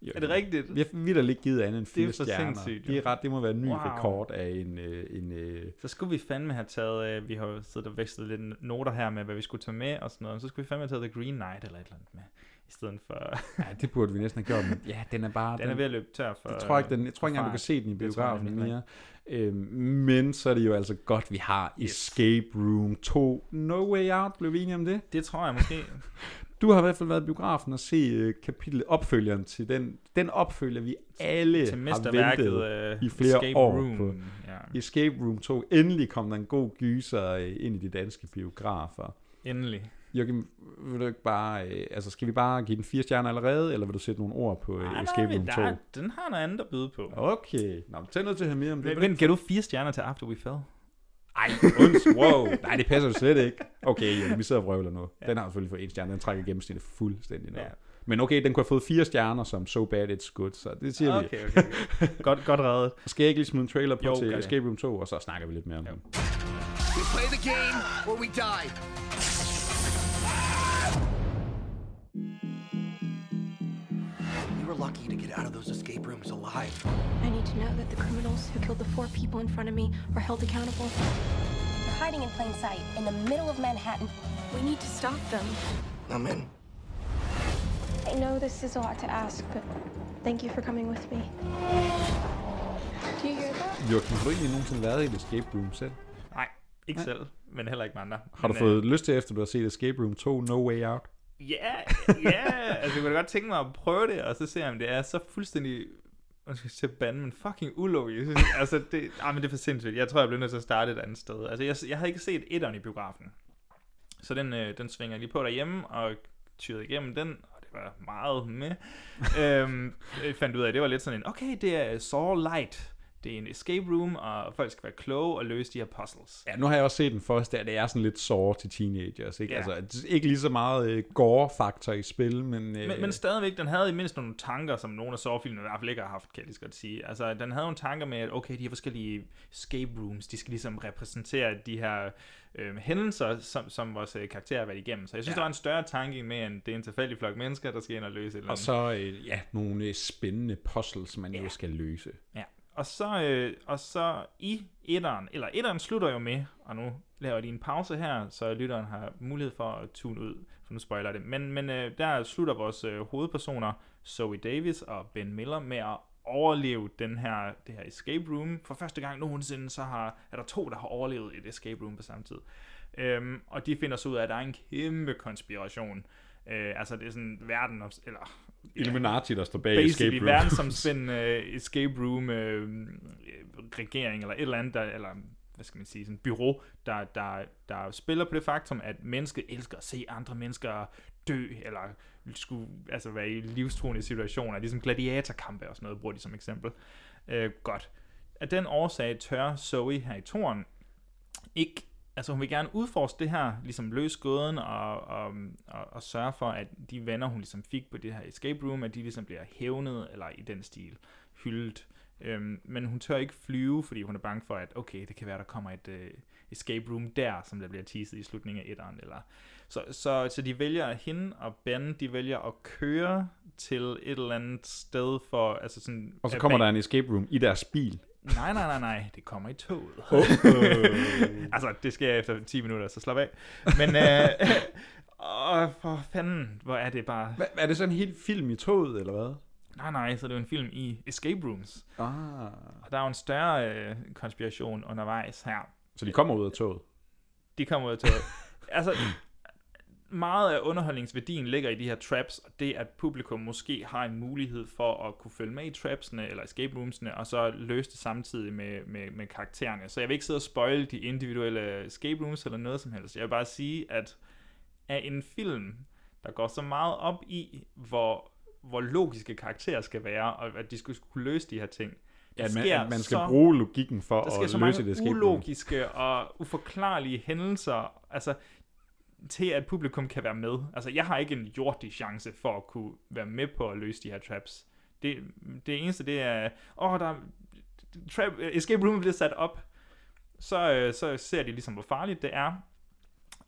Jo, Er det rigtigt? Vi har ikke givet andet end Det er fire stjerner. sindssygt, det, er ret, det må være en ny Wow. rekord af en... Øh, en øh, Så skulle vi fandme have taget, øh, vi har jo siddet og vekslet lidt noter her med, hvad vi skulle tage med og sådan noget, så skulle vi fandme have taget The Green Knight eller et eller andet med, i stedet for... ja, det burde vi næsten have gjort, men ja, den er bare... [laughs] Den er ved at løbe tør for... Jeg tror ikke, den, jeg tror ikke engang, du kan se den i biografen mere. Øhm, men så er det jo altså godt, vi har Escape Room 2. No Way Out, blev vi enige om det? Det tror jeg måske. [laughs] Du har i hvert fald været i biografen og se uh, kapitlet, opfølgeren til den, den opfølger, vi alle til har ventet øh, i flere Escape år Room, på. ja. Escape Room 2. Endelig kom der en god gyser øh, ind i de danske biografer. Endelig. Jørgen, vil du ikke bare, øh, altså skal vi bare give den fire stjerner allerede, eller vil du sætte nogle ord på øh, Nej, Escape nej, Room men 2? der, den har noget andet at byde på. Okay, Nå, tag noget til at høre mere om det. Men, men gav du fire stjerner til After We Fell? Ej, unds, wow. Nej, det passer jo slet ikke. Okay, ja, vi sidder og vrøvler nu. Den har selvfølgelig fået en stjerne. Den trækker gennemsnittet fuldstændig ned. Ja. Men okay, den kunne have fået fire stjerner som So Bad It's Good, så det siger vi. Okay, okay, okay. godt, godt reddet. Skal jeg ikke lige smide en trailer på Jo, til. Escape Room 2, og så snakker vi lidt mere om den. We play the game or we die. Lucky to get out of those escape rooms alive. I need to know that the criminals who killed the four people in front of me are held accountable. They're hiding in plain sight in the middle of Manhattan. We need to stop them. I'm in. I know this is a lot to ask, but thank you for coming with me. Do you hear that? Joachim, har du egentlig nogensinde været i et Escape Room selv? Nej, ikke Nej. selv, men heller ikke med andre. Har du men, fået øh, lyst til, efter du har set Escape Room 2, No Way Out? Ja, ja, altså jeg kunne da godt tænke mig at prøve det, og så se om det er så fuldstændig, undskyld til bande, men fucking ulogisk. Altså det, ah, men det er for sindssygt. Jeg tror, jeg bliver nødt til at starte et andet sted. Altså jeg, jeg havde ikke set etteren i biografen. Så den, øh, den svinger lige på derhjemme, og tyrede igennem den, og det var meget med. øhm, jeg fandt ud af, at det var lidt sådan en, okay, det er Saw Light. Det er en escape room, og folk skal være kloge og løse de her puzzles. Ja, nu har jeg også set den første, der det er sådan lidt sår til teenagers, ikke? Ja. Altså, ikke lige så meget øh, gore-faktor i spil, men... Øh, Men, men stadigvæk, den havde i mindst nogle tanker, som nogle af Saw-filmene i hvert fald ikke har haft, kan jeg lige godt sige. Altså, den havde nogle tanker med, at okay, de her forskellige escape rooms, de skal ligesom repræsentere de her øh, hændelser, som, som vores øh, karakterer har været igennem. Så jeg synes, ja. Ja. der var en større tanke med, end det er en tilfældig flok mennesker, der skal ind og løse et eller Og andet. så, øh, ja, nogle øh, spændende puzzles, man jo skal løse. Ja. Og så, øh, og så i etteren, eller etteren slutter jo med, og nu laver jeg lige en pause her, så lytteren har mulighed for at tune ud, for nu spoiler jeg det. Men, men øh, der slutter vores øh, hovedpersoner, Zoe Davis og Ben Miller, med at overleve den her, det her escape room. For første gang nogensinde, så har, er der to, der har overlevet et escape room på samme tid. Øhm, og de finder så ud af, at der er en kæmpe konspiration. Øh, altså det er sådan verden, eller Illuminati, der står bag basically escape rooms. verdensomspændende [laughs] escape room øh, regering, eller et eller andet, der, eller hvad skal man sige, sådan bureau, der, der, der spiller på det faktum, at mennesket elsker at se andre mennesker dø, eller skulle altså være i livstruende situationer, ligesom gladiatorkampe og sådan noget, bruger de som eksempel. Øh, godt. Af den årsag tør Zoe her i toren ikke altså hun vil gerne udforske det her, ligesom løse gåden og, og, og, og sørge for, at de venner, hun ligesom fik på det her escape room, at de ligesom bliver hævnet, eller i den stil hyldet. Øhm, men hun tør ikke flyve, fordi hun er bange for, at okay, det kan være, der kommer et øh, escape room der, som der bliver teaset i slutningen af etteren. Eller. Så, så, så de vælger, hende og Ben, de vælger at køre til et eller andet sted for, altså sådan... Og så kommer bag- der en escape room i deres bil. Nej, nej, nej, nej. Det kommer i toget. Oh, [laughs] altså, det sker efter 10 minutter, så slap af. Men, øh, [laughs] åh, for fanden, hvor er det bare... Hva, er det sådan en helt film i toget, eller hvad? Nej, nej, så det er jo en film i escape rooms. Ah. Og der er jo en større øh, konspiration undervejs her. Så de kommer ud af toget? De kommer ud af toget. [laughs] altså, meget af underholdningsværdien ligger i de her traps, og det at publikum måske har en mulighed for at kunne følge med i trapsene eller escape roomsene, og så løse det samtidig med, med, med karaktererne. Så jeg vil ikke sidde og spoil de individuelle escape rooms eller noget som helst. Jeg vil bare sige, at af en film, der går så meget op i, hvor, hvor logiske karakterer skal være, og at de skulle kunne løse de her ting. Ja, Der at man, sker at man skal så- bruge logikken for der sker at så løse mange det escape room. ulogiske og uforklarlige hændelser, altså til at publikum kan være med. Altså, jeg har ikke en jordig chance for at kunne være med på at løse de her traps. Det, det eneste, det er, åh, der er, trap, escape room bliver sat op, så, øh, så ser de ligesom, hvor farligt det er.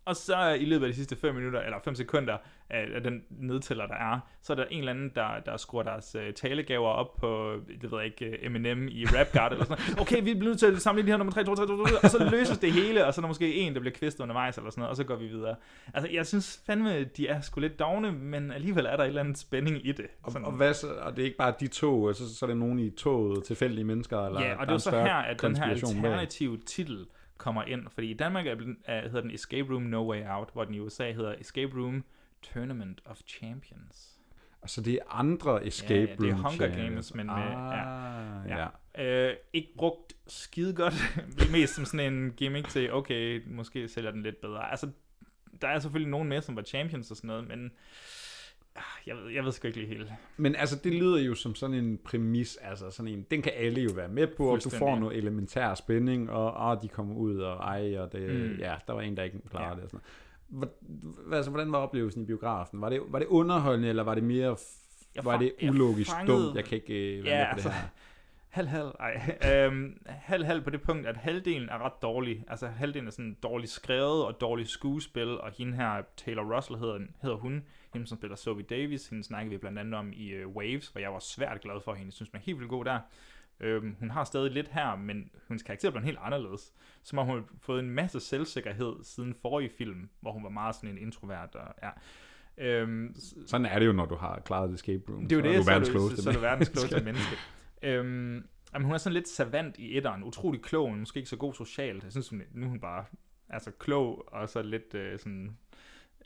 Og så øh, i løbet af de sidste 5 minutter, eller 5 sekunder af, den nedtæller, der er, så er der en eller anden, der, der skruer deres øh, talegaver op på, det ved jeg ikke, øh, Eminem i Rap God, eller sådan noget. Okay, vi bliver nødt til at samle de her nummer 3, 2, 3, 2, 2, og så løses det hele, og så er der måske en, der bliver kvistet undervejs, eller sådan noget, og så går vi videre. Altså, jeg synes fandme, de er sgu lidt dogne, men alligevel er der et eller andet spænding i det. Og, Sådan. og, hvad så, og det er ikke bare de to, så, så er det nogen i toget, tilfældige mennesker, eller Ja, og det er en så her, at den her alternative titel kommer ind. Fordi i Danmark er, er, hedder den Escape Room No Way Out, hvor den i USA hedder Escape Room Tournament of Champions. Altså det er andre escape ja, ja, det er room Hunger channels. Games, men med, Ah, ja. ja. ja. Øh, ikke brugt skide godt, [laughs] mest som sådan en gimmick til, okay, måske sælger den lidt bedre. Altså, der er selvfølgelig nogen med, som var champions og sådan noget, men jeg ved, jeg ved sgu ikke lige helt. Men altså, det lyder jo som sådan en præmis, altså sådan en, den kan alle jo være med på, og du får noget elementær spænding, og, og de kommer ud, og ej, og det, Mm. ja, der var en, der ikke klarede ja. det, og sådan noget. Hvor, altså, hvordan var oplevelsen i biografen? Var det, var det underholdende, eller var det mere, Jeg var det ulogisk fangede- dumt? Jeg kan ikke øh, være Ja, med på altså, det her. Halv halv, ej, [laughs] øhm, halv halv på det punkt, at halvdelen er ret dårlig. Altså halvdelen er sådan dårligt skrevet og dårligt skuespil, og hende her, Taylor Russell hedder, hedder hun, hende som spiller Sophie Davis, hende snakker vi blandt andet om i uh, Waves, hvor jeg var svært glad for hende, jeg synes man er helt vildt god der. Øhm, hun har stadig lidt her, men hendes karakter blev helt anderledes. Som om hun har fået en masse selvsikkerhed siden forrige film, hvor hun var meget sådan en introvert. Og, ja. Øhm, Sådan er det jo, når du har klaret et escape room. det er jo så det, er så, er du, klogeste så er du verdens klogeste menneske. [laughs] Øhm, jamen, hun er sådan lidt savant i etteren. Utrolig klog, men måske ikke så god socialt. Jeg synes, hun, nu er hun bare altså, klog, og så lidt øh, sådan,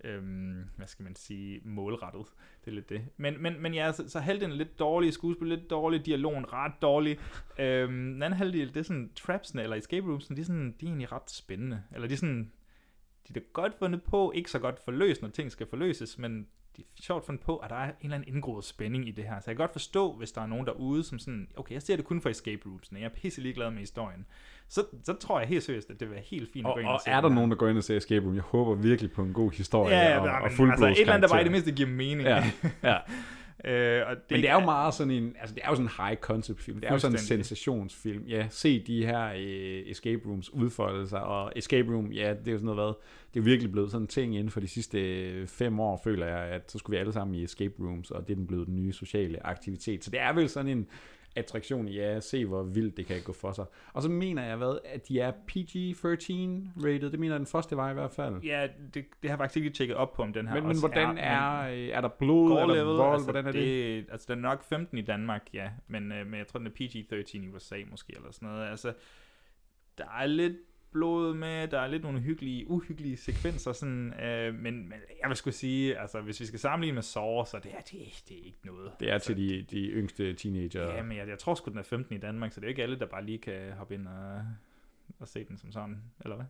øhm, hvad skal man sige, målrettet. Det er lidt det. Men, men, men ja, så, så halvdelen er lidt dårlig, skuespil lidt dårlig, dialogen ret dårlig. Øhm, den anden halvdel, det er sådan, trapsene eller escape roomsene, de er, sådan, de er egentlig ret spændende. Eller de er sådan, de er godt fundet på, ikke så godt forløst, når ting skal forløses, men de er sjovt fundet på, at der er en eller anden indgroet spænding i det her. Så jeg kan godt forstå, hvis der er nogen derude, som sådan, okay, jeg ser det kun for escape roomsene, jeg er pisse ligeglad med historien. Så, så tror jeg helt seriøst, at det vil være helt fint at Og, gå ind og og se er der nogen, der går ind og ser Escape Room? Jeg håber virkelig på en god historie Ja, ja, og, men, og altså, fuldblods et eller andet, der bare i det mindste giver mening. Ja, ja. [laughs] øh, og det Men det er jo meget sådan en, altså det er jo sådan en high concept film. Det er jo sådan en sensationsfilm. Ja, se de her øh, escape rooms udfolde sig, og escape room, ja, det er jo sådan noget hvad, det er virkelig blevet sådan en ting inden for de sidste øh, fem år, føler jeg, at så skulle vi alle sammen i escape rooms, og det er den blevet den nye sociale aktivitet. Så det er vel sådan en attraktion, ja, se hvor vildt det kan gå for sig. Og så mener jeg, hvad, at de er PG-13 rated, det mener den første var i hvert fald. Ja, det, det har jeg faktisk ikke tjekket op på, om den her Men, men hvordan er, er, øh, er der blod, eller level, vold, altså hvordan er det? det? Altså, den er nok 15 i Danmark, ja, men, øh, men jeg tror, den er PG-13 i USA måske, eller sådan noget. Altså, der er lidt blod med, der er lidt nogle hyggelige, uhyggelige sekvenser, sådan, øh, men, men jeg vil skulle sige, altså, hvis vi skal sammenligne med Saw, så det er, det, det er ikke noget. Det er til de, de yngste teenager. Ja, men jeg, jeg tror sgu, den er 15 i Danmark, så det er jo ikke alle, der bare lige kan hoppe ind og at se den som sådan, eller hvad?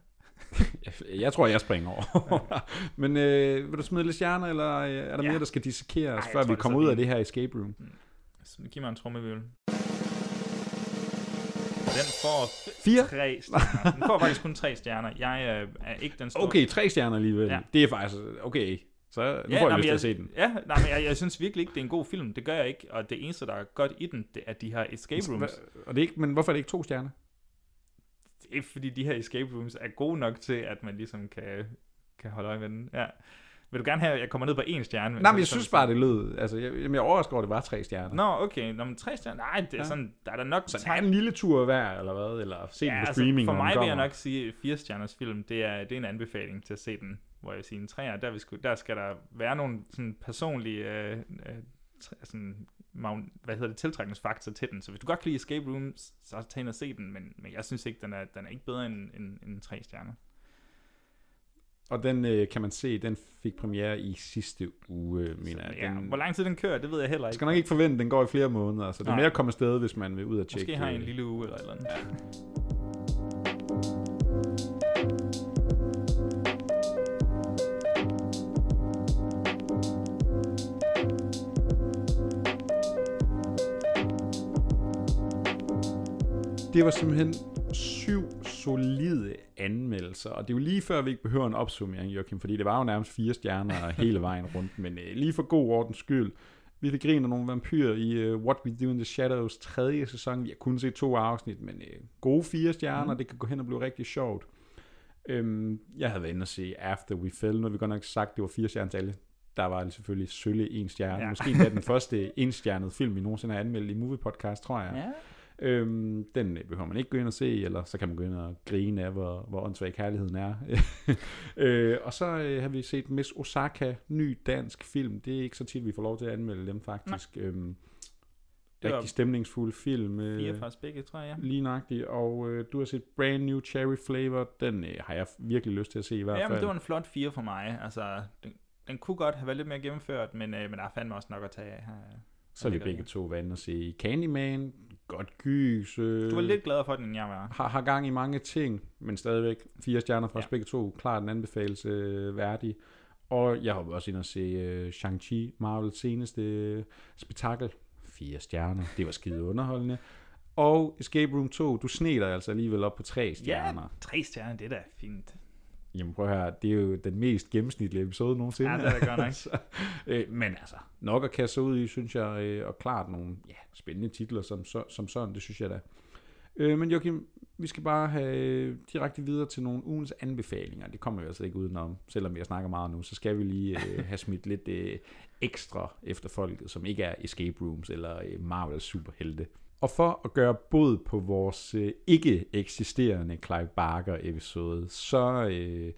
[laughs] Jeg- tror, jeg springer over. Men øh, vil du smide lidt stjerner, eller øh, er der Ja. mere, der skal dissekeres, Ej, før tror, vi er kommer ud af det her escape room? Så Giv mig en trommevivel. Den får Fire? tre stjerner. Den får faktisk kun tre stjerner. Jeg øh, er ikke den store... Okay, tre stjerner alligevel. Ja. Det er faktisk, okay. Så nu Ja, får jeg nej, lyst til at se den. Ja, nej, men jeg, jeg synes virkelig ikke, det er en god film. Det gør jeg ikke. Og det eneste, der er godt i den, det er de her escape rooms. Og det er ikke, men hvorfor er det ikke to stjerner? Det er fordi, de her escape rooms er gode nok til, at man ligesom kan, kan holde øje med den. Ja. Vil du gerne have, at jeg kommer ned på en stjerne? Nej, men jeg synes bare, det lød. Altså, jeg, jeg er overrasket over, at det var tre stjerner. Nå, okay. Nå, men tre stjerner? Nej, det er Ja. sådan, der er der nok... Så er en lille tur hver, eller hvad? Eller se den på streaming, altså, for når den mig vil jeg nok sige, at fire stjerners film, det er, det er en anbefaling til at se den. Hvor jeg siger, en træer, der, vi skulle, der skal der være nogle sådan personlige øh, øh, sådan, magn- hvad hedder det, tiltrækningsfaktor til den. Så hvis du godt kan lide Escape Rooms, så tag ind og se den, men, men jeg synes ikke, den er, den er ikke bedre end, end, end tre stjerner. Og den øh, kan man se, den fik premiere i sidste uge, mener jeg. Ja, Den, hvor lang tid den kører, det ved jeg heller ikke. skal nok ikke forvente, den går i flere måneder, så det er mere at komme afsted, hvis man vil ud og tjekke. Måske har en øh, lille uge eller eller andet. Det var simpelthen syv solide anmeldelser, og det er jo lige før, vi ikke behøver en opsummering, Joachim, fordi det var jo nærmest fire stjerner [laughs] hele vejen rundt, men øh, lige for god ordens skyld, vi fik grine af nogle vampyrer i uh, What We Do in the Shadows tredje sæson. Vi har kun set to afsnit, men uh, gode fire stjerner, mm. det kan gå hen og blive rigtig sjovt. Øhm, jeg havde været inde og se After We Fell, nu har vi godt nok sagt, det var fire stjerner til alle. Der var det selvfølgelig sølle en stjerne. Ja. Måske endda den første [laughs] enstjernede film, vi nogensinde har anmeldt i Movie Podcast, tror jeg. Ja. Øhm, den behøver man ikke gå ind og se, eller så kan man gå ind og grine af, hvor, hvor åndssvag kærligheden er. [laughs] øh, og så øh, har vi set Miss Osaka, ny dansk film. Det er ikke så tit, vi får lov til at anmelde dem faktisk. Øhm, Det rigtig stemningsfuld film. Øh, Fire os begge, tror jeg. Lige nøjagtigt. Og øh, du har set Brand New Cherry Flavor. Den øh, har jeg virkelig lyst til at se i hvert Ja, fald. men det var en flot fire for mig. Altså, den, den kunne godt have været lidt mere gennemført, men, øh, men der er fandme også nok at tage af her. Så er vi begge to inde og se Candyman. Godt gys. Øh, Du var lidt gladere for den, end jeg var. har, har gang i mange ting, men stadigvæk fire stjerner fra Ja. os begge to. Klart en anbefalelse øh, værdig. Og jeg har også inde og se øh, Shang-Chi, Marvels seneste øh, spektakel. Fire stjerner. Det var skide underholdende. Og Escape Room 2, du dig altså alligevel op på tre stjerner. Ja, tre stjerner, det er da fint. Jamen prøv høre, det er jo den mest gennemsnitlige episode nogensinde. Ja, det er godt nok. [laughs] Så, øh, men altså, nok at kaste ud i, synes jeg, øh, og klart nogle ja, spændende titler som, så, som sådan, det synes jeg da. Øh, men Joachim, vi skal bare have øh, direkte videre til nogle ugens anbefalinger. Det kommer vi altså ikke udenom, selvom vi har snakket meget nu, så skal vi lige øh, [laughs] have smidt lidt øh, ekstra efter folket, som ikke er escape rooms eller øh, Marvel superhelte. Og for at gøre bod på vores øh, ikke eksisterende Clive Barker episode, så øh,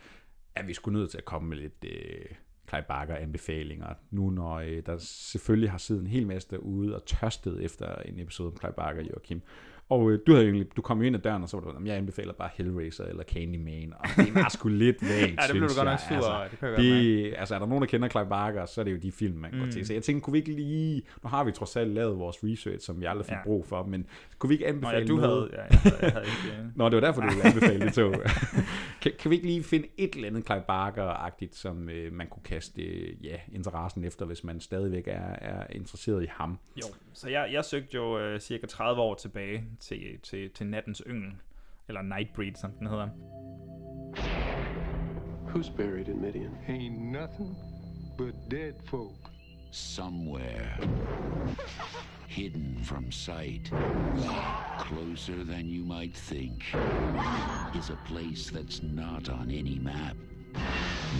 er vi sgu nødt til at komme med lidt øh, Clive Barker anbefalinger, nu når øh, der selvfølgelig har siddet en hel masse derude og tørstet efter en episode om Clive Barker, Joachim. Og øh, du, havde egentlig, du kom jo ind ad døren, og så var du, "Jamen, jeg anbefaler bare Hellraiser eller Candyman, og det var sgu lidt [laughs] vagt, Ja, det blev du godt nok sur altså, det kan jeg godt det, altså, er der nogen, der kender Clive Barker, så er det jo de film, man mm. går til. Så jeg tænkte, kunne vi ikke lige, nu har vi trods alt lavet vores research, som vi aldrig fik Ja. brug for, men kunne vi ikke anbefale du noget? havde- ja, jeg havde- jeg havde ikke, øh. [laughs] Nå, det var derfor, du ville anbefale det to. [laughs] kan, kan vi ikke lige finde et eller andet Clive Barker-agtigt, som øh, man kunne kaste øh, ja, interessen efter, hvis man stadigvæk er, er interesseret i ham? Jo, så jeg, jeg søgte jo øh, cirka 30 år tilbage til, til, til Nattens Yngel, eller Nightbreed, som den hedder. Who's buried in Midian? Ain't nothing but dead folk. Somewhere. Hidden from sight. Closer than you might think. Is a place that's not on any map.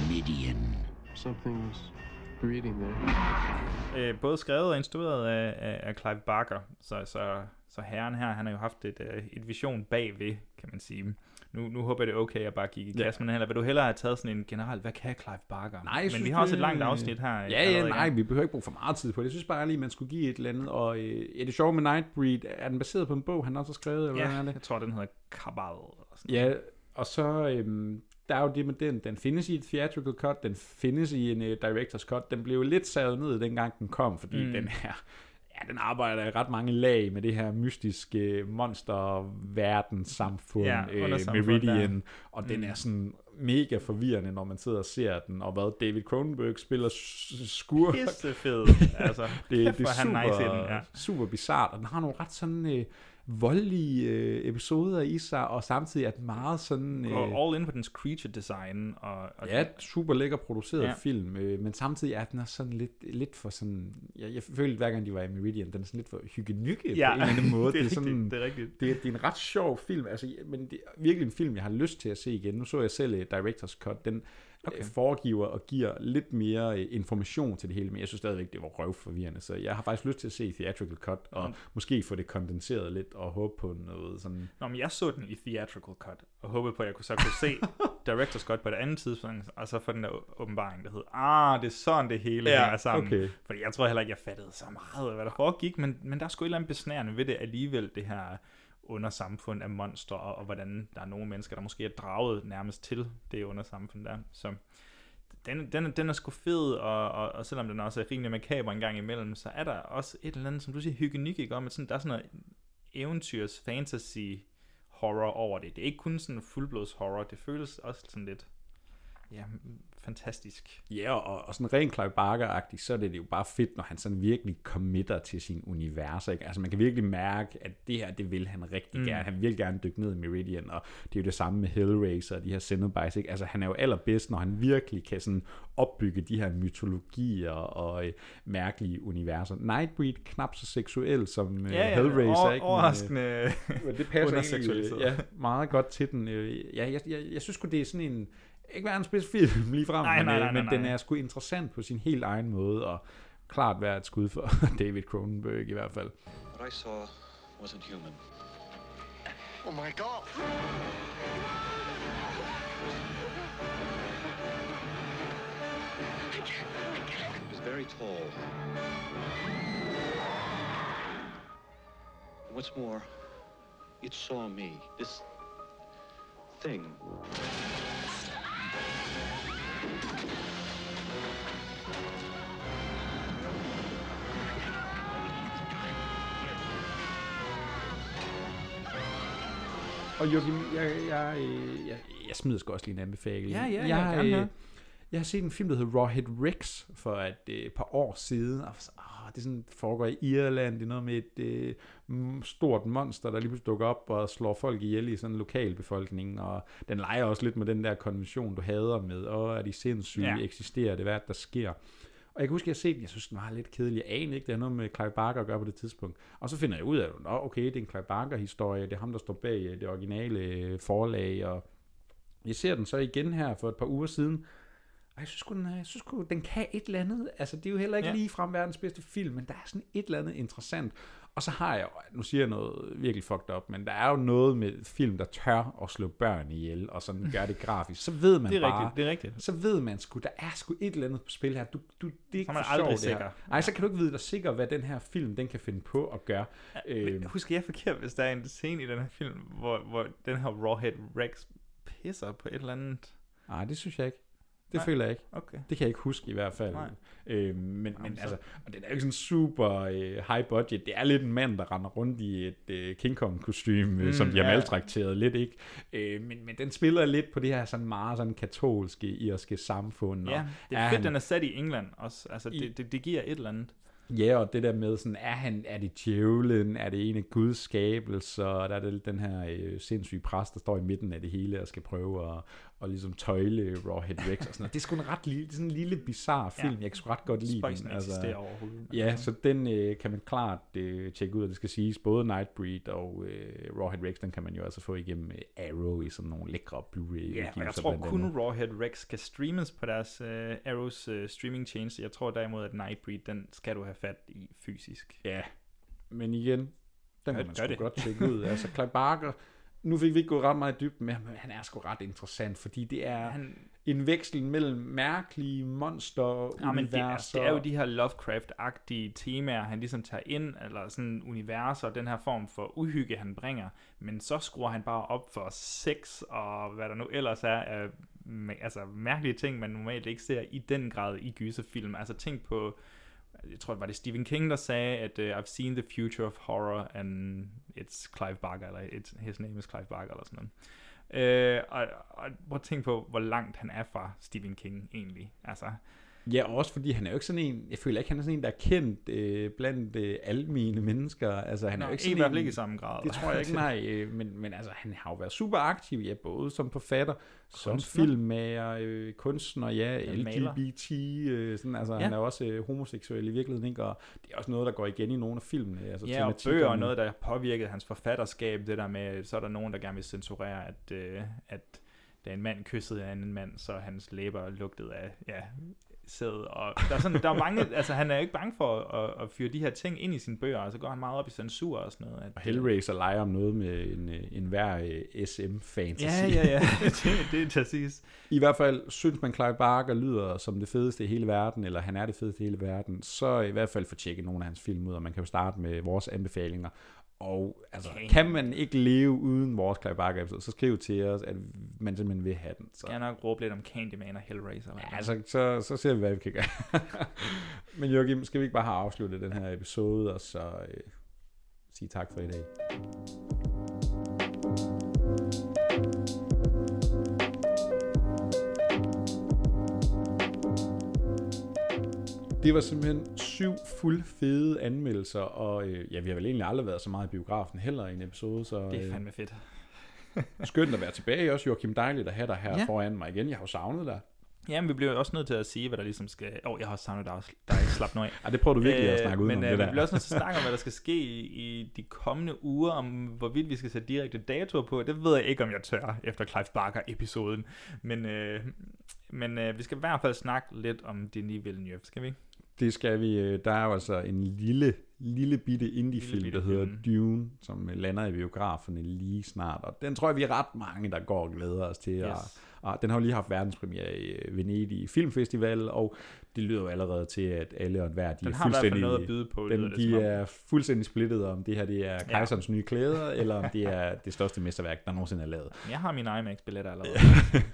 Midian. Something's breeding there. Øh, både skrevet og instrueret af, af, af Clive Barker, så, så, så herren her, han har jo haft et, øh, et vision bagved, kan man sige. Nu, nu håber jeg, det er okay, at jeg bare gik i Ja. kasse med den her. Vil du hellere have taget sådan en generelt, hvad kan Clive Barker? Nej, Men vi har også et langt afsnit her. Ja, ja, allerede i nej, vi behøver ikke bruge for meget tid på det. Jeg synes bare lige, man skulle give et eller andet. Og øh, er det sjovt med Nightbreed? Er den baseret på en bog, han også har skrevet? Eller Ja, hvad er det? jeg tror, den hedder Kabal. Eller sådan Ja, og så øhm, der er jo det med den, den findes i et theatrical cut, den findes i en uh, director's cut, den blev jo lidt savet ned, dengang den kom, fordi Mm. den er, ja, den arbejder i ret mange lag med det her mystiske monster-verdenssamfund, Ja, øh, Meridian, ja. og den Mm. er sådan mega forvirrende, når man sidder og ser den, og hvad David Cronenberg spiller skurk. Pissefed, [laughs] altså. det, det er er super, nice den, ja. super bizart, og den har nogle ret sådan øh, voldelige øh, episoder i sig, og samtidig er den meget sådan... Øh, Og all in på dens creature design. Og, og Ja, super lækker produceret Ja. film, øh, men samtidig er den også sådan lidt, lidt for sådan... Jeg, jeg følte hver gang de var i Meridian, den er sådan lidt for hyggenykke Ja, på en eller anden [laughs] måde. det er sådan, rigtigt, det er rigtigt. Det, det er en ret sjov film, altså, men det er virkelig en film, jeg har lyst til at se igen. Nu så jeg selv uh, Director's Cut, den Okay. okay. foregiver og giver lidt mere øh, information til det hele, men jeg synes stadigvæk, det var røvforvirrende, så jeg har faktisk lyst til at se Theatrical Cut, og Mm. måske få det kondenseret lidt, og håbe på noget sådan... Nå, men jeg så den i theatrical cut, og håbede på, at jeg kunne så kunne se [laughs] Director's Cut på et andet tidspunkt, og så få den der åbenbaring, der hed, ah, det er sådan det hele Ja, hænger sammen. okay. Fordi jeg tror heller ikke, jeg fattede så meget af, hvad der foregik, men, men der er sgu et eller andet besnærende ved det alligevel, det her undersamfund af monstre, og, og hvordan der er nogle mennesker, der måske er draget nærmest til det undersamfund der. Så den, den, den er sgu fed, og, og, og selvom den også er rimelig makaber en gang imellem, så er der også et eller andet, som du siger, hyggenik, ikke? Om, at sådan, der er sådan noget eventyrs fantasy horror over det. Det er ikke kun sådan fuldblods horror, det føles også sådan lidt ja, fantastisk. Ja, og, og sådan rent Clive Barker-agtigt, så er det jo bare fedt, når han sådan virkelig committer til sin univers. Ikke? Altså man kan virkelig mærke, at det her, det vil han rigtig Mm. gerne. Han vil gerne dykke ned i Meridian, og det er jo det samme med Hellraiser og de her Cenobites. Ikke? Altså han er jo allerbedst, når han virkelig kan sådan opbygge de her mytologier og øh, mærkelige universer. Nightbreed knap så seksuel som øh, Ja, ja, Hellraiser. over- ikke? Men, overraskende øh, men det passer egentlig øh, ja, meget godt til den. Øh, Ja, jeg, jeg, jeg synes sgu, det er sådan en ikke verdens bedste film lige frem, Nej, men, nej, øh, nej, men nej, den er sgu interessant på sin helt egen måde, og klart værd et skud for [laughs] David Cronenberg i hvert fald. What I saw wasn't human. Oh my god! It was very tall. And what's more, it saw me. This thing. Og Joachim, jeg, jeg, øh, jeg, jeg smider sgu også lige en anbefaling. Ja, ja, jeg jeg, høre. jeg har set en film, der hedder Rawhead Rex for et øh, par år siden. Og, så- åh, det er sådan, foregår i Irland. Det er noget med et øh, stort monster, der lige pludselig dukker op og slår folk ihjel i sådan en lokalbefolkning. Og den leger også lidt med den der konvention, du hader med. Og er de sindssyge? Ja. Eksisterer det? Hvad er det, der sker? Og jeg kan huske, at jeg har set den, jeg synes, den var lidt kedelig. Jeg anede ikke, det har noget med Clive Barker at gøre på det tidspunkt. Og så finder jeg ud af, at okay, det er en Clive Barker-historie. Det er ham, der står bag øh, det originale øh, forlag. Og jeg ser den så igen her for et par uger siden. Og jeg synes, den, er- jeg synes den kan et eller andet. Altså, det er jo heller ikke ja. lige frem verdens bedste film, men der er sådan et eller andet interessant. Og så har jeg, nu siger jeg noget virkelig fucked up, men der er jo noget med film, der tør at slå børn ihjel, og sådan gør det grafisk. Så ved man Det er bare, rigtigt, det er rigtigt. så ved man sgu, der er sgu et eller andet på spil her. Du, du, det er ikke er man for aldrig sikker. Nej, så kan du ikke vide dig sikker, hvad den her film, den kan finde på at gøre. Men husker jeg forkert, hvis der er en scene i den her film, hvor, hvor den her Rawhead Rex pisser på et eller andet... Nej, det synes jeg ikke. Det Nej, føler jeg ikke. okay. Det kan jeg ikke huske i hvert fald. Nej. Øh, men, men så- altså, og den er jo ikke sådan super øh, high budget. Det er lidt en mand, der render rundt i et øh, King Kong kostume, Mm, mm, som de har ja. maltrakteret lidt, ikke? Øh, men, men den spiller lidt på det her sådan meget sådan katolske, irske samfund. Ja, og det er fedt, han- den er sat i England også. Altså, I- det, det, det giver et eller andet. Ja, og det der med sådan, er, han, er det djævlen, er det en af Guds skabelser, der er det den her øh, sindssyge præst, der står i midten af det hele og skal prøve at, og ligesom tøjle Rawhead Rex og sådan noget. Det er sgu en ret lille, sådan en lille bizarre Ja. film, jeg kan sgu ret godt lide Spøjsen den. altså. overhovedet. Ja, så den øh, kan man klart øh, tjekke ud, og det skal siges, både Nightbreed og øh, Rawhead Rex, den kan man jo altså få igennem øh, Arrow i sådan nogle lækre Blu-ray Ja, og jeg tror kun Rawhead Rex kan streames på deres uh, Arrows uh, streaming tjeneste. Jeg tror derimod, at Nightbreed, den skal du have fat i fysisk. Ja, men igen, den kan man sgu det. godt tjekke ud. [laughs] Altså, Clive Barker, nu fik vi ikke gået ret meget dybden med ham, men han er sgu ret interessant, fordi det er Han- en veksel mellem mærkelige monster Ja, men det, er, universer. det er jo de her Lovecraft-agtige temaer, han ligesom tager ind, eller sådan universer, og den her form for uhygge, han bringer. Men så skruer han bare op for sex, og hvad der nu ellers er af altså, mærkelige ting, man normalt ikke ser i den grad i gyserfilm. Altså tænk på jeg tror, det var det Stephen King, der sagde, at uh, I've seen the future of horror, and it's Clive Barker, eller it's, his name is Clive Barker, eller sådan noget. Øh, og, og prøv at tænke på, hvor langt han er fra Stephen King egentlig. Altså, Ja, og også fordi han er jo ikke sådan en, jeg føler ikke, han er sådan en, der er kendt øh, blandt øh, almene mennesker. Altså, han Nå, er jo ikke i sådan hvert en, fald ikke i samme grad. Det tror jeg ikke, [laughs] nej. Øh, men, men altså, han har jo været super aktiv, ja, både som forfatter, som Kunstner. filmmager, øh, kunstner, ja, Ja. LGBT, øh, sådan, altså, Ja. han er også øh, homoseksuel i virkeligheden, ikke? Og det er også noget, der går igen i nogle af filmene. Altså, ja, og bøger og noget, der har påvirket hans forfatterskab, det der med, så er der nogen, der gerne vil censurere, at, øh, at da en mand kyssede en anden mand, så hans læber lugtede af, ja, sæd, og der er, sådan, der er mange, [laughs] altså han er jo ikke bange for at, at fyre de her ting ind i sine bøger, og så går han meget op i censur og sådan noget. At, Og Hellraiser leger om noget med en, øh, en hver øh, SM-fantasy. Ja, ja, ja. [laughs] [laughs] det, det er præcis. I hvert fald synes man, Clive Barker lyder som det fedeste i hele verden, eller han er det fedeste i hele verden, så i hvert fald få tjekket nogle af hans film ud, og man kan jo starte med vores anbefalinger. Og altså, Okay. kan man ikke leve uden vores Clive Barker episode, så skriv til os, at man simpelthen vil have den. Så. Skal jeg nok råbe lidt om Candyman og Hellraiser. Ja, altså, så, så ser vi, hvad vi kan gøre. [laughs] Men Joachim, skal vi ikke bare have afsluttet den her episode, og så øh, sige tak for i dag? Det var simpelthen syv fuld fede anmeldelser, og øh, ja, vi har vel egentlig aldrig været så meget i biografen heller i en episode, så... Det er øh, fandme fedt. [laughs] skønt at være tilbage også, Joachim. Dejligt at have dig her Ja. ja. foran mig igen. Jeg har jo savnet dig. Jamen, vi bliver jo også nødt til at sige, hvad der ligesom skal... Åh, oh, jeg har også savnet dig. Der er ikke slap nu af. [laughs] Ej, det prøver du virkelig at snakke men, udenom, øh, det vi der. bliver også nødt til at snakke om, hvad der skal ske i, i de kommende uger, om hvorvidt vi skal sætte direkte datoer på. Det ved jeg ikke, om jeg tør efter Clive Barker-episoden. Men, øh, men øh, vi skal i hvert fald snakke lidt om Denis Villeneuve, skal vi ikke? Det skal vi. øh, Der er jo altså en lille, lille bitte indie-film, der hedder film. Dune, som lander i biograferne lige snart. Og den tror jeg, vi er ret mange, der går og glæder os til. Yes. og den har jo lige haft verdenspremiere i øh, Venedig Filmfestival, og det lyder jo allerede til, at alle og enhver, de Den er har fuldstændig... noget at byde på, den, det de er fuldstændig splittet om det her det er kejserens nye klæder, eller om det er det største mesterværk, der nogensinde er lavet. Jeg har min IMAX-billetter allerede.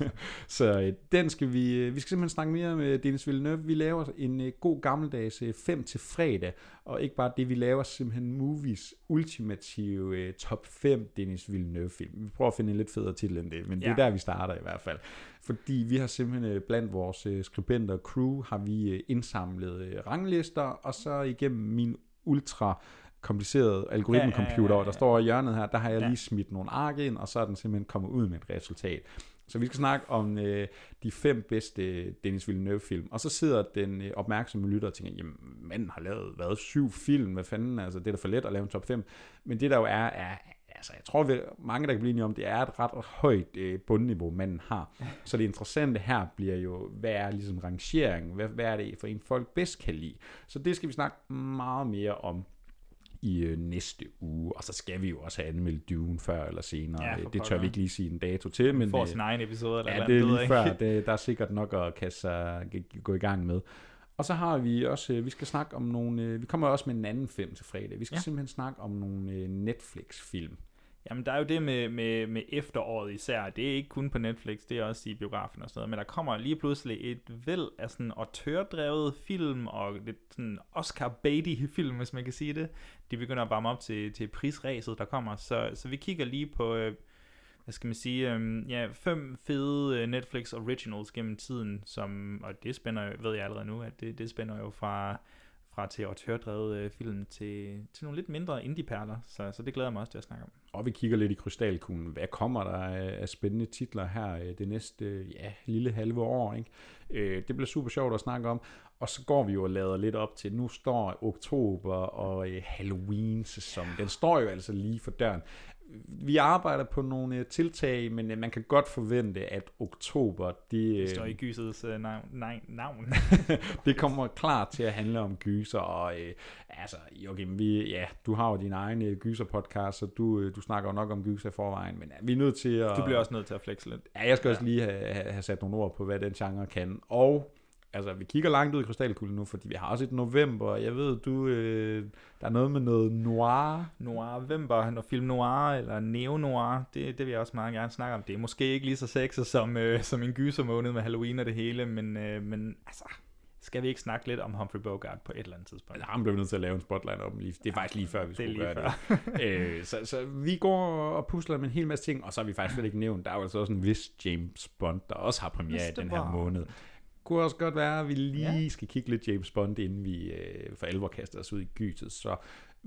[laughs] Så øh, den skal vi, øh, vi skal simpelthen snakke mere med Dennis Villeneuve. Vi laver en god gammeldags 5 til fredag, og ikke bare det, vi laver simpelthen movies ultimative øh, top 5 Dennis Villeneuve film. Vi prøver at finde en lidt federe titel end det, men det er Ja. der, vi starter i hvert fald. Fordi vi har simpelthen øh, blandt vores øh, skribenter og crew, har vi øh, indsamlet øh, ranglister, og så igennem min ultra komplicerede algoritmecomputer, Ja, ja, ja, ja. der står i hjørnet her, der har jeg Ja. lige smidt nogle ark ind, og så er den simpelthen kommet ud med et resultat. Så vi skal snakke om øh, de fem bedste Dennis Villeneuve-film. Og så sidder den øh, opmærksomme lytter og tænker, jamen manden har lavet, hvad, syv film, hvad fanden, altså det er da for let at lave en top 5. Men det der jo er, er altså jeg tror, vi, mange der kan blive enige om, det er et ret højt øh, bundniveau, manden har. Så det interessante her bliver jo, hvad er ligesom rangering, hvad, hvad er det for en folk bedst kan lide. Så det skal vi snakke meget mere om i øh, næste uge, og så skal vi jo også have anmeldt Dune før eller senere. Ja, det tør vi ikke lige sige en dato til, men får øh, sin egen episode eller ja, et det er lige jeg før. ikke. Det, der er sikkert nok at kaste sig, gå i gang med. Og så har vi også, øh, vi skal snakke om nogle, øh, vi kommer også med en anden film til fredag. Vi skal Ja. simpelthen snakke om nogle Netflix-film. Jamen, der er jo det med, med, med efteråret især. Det er ikke kun på Netflix, det er også i biografen og sådan noget. Men der kommer lige pludselig et væld af sådan autørdrevet film og lidt sådan oscar baity film, hvis man kan sige det. De begynder at varme op til, til prisræset, der kommer. Så, så vi kigger lige på, øh, hvad skal man sige, øh, ja, fem fede øh, Netflix originals gennem tiden, som, og det spænder, jo- ved jeg allerede nu, at det, det spænder jo fra fra til autørdrevet øh, film til, til nogle lidt mindre indie-perler, så, så det glæder jeg mig også til at snakke om. Og vi kigger lidt i krystalkuglen. Hvad kommer der af spændende titler her øh, det næste øh, ja, lille halve år? Ikke? Øh, Det bliver super sjovt at snakke om. Og så går vi jo og lader lidt op til, nu står oktober og øh, Halloween-sæson. Den står jo altså lige for døren. Vi arbejder på nogle øh, tiltag, men øh, man kan godt forvente, at oktober, det, Det øh, står i gysets øh, navn. Nej, navn. [laughs] det kommer klart til at handle om gyser, og øh, altså, Joachim, vi, ja, du har jo din egen øh, gyser-podcast, så du, øh, du snakker jo nok om gyser i forvejen, men ja, vi er nødt til at... Du bliver også nødt til at flexe lidt. Ja, jeg skal også lige have, have sat nogle ord på, hvad den genre kan, og altså, vi kigger langt ud i krystalkuglen nu, fordi vi har også et november, jeg ved, du, øh, der er noget med noget noir. Noir, hvem var når film noir eller neo-noir, det, det vil jeg også meget gerne snakke om. Det er måske ikke lige så sexet som, øh, som en gyser måned med Halloween og det hele, men, øh, men altså, Skal vi ikke snakke lidt om Humphrey Bogart på et eller andet tidspunkt? Ja, ham blev nødt til at lave en spotlight om lige. Det er faktisk lige før, vi Det skulle lige gøre det. [laughs] øh, så, så vi går og pusler med en hel masse ting, og så har vi faktisk slet ikke nævnt, der er jo altså også en vis James Bond, der også har premiere i den her måned. Kunne også godt være, at vi lige Ja. skal kigge lidt James Bond, inden vi øh, for alvor kaster os ud i gyset. Så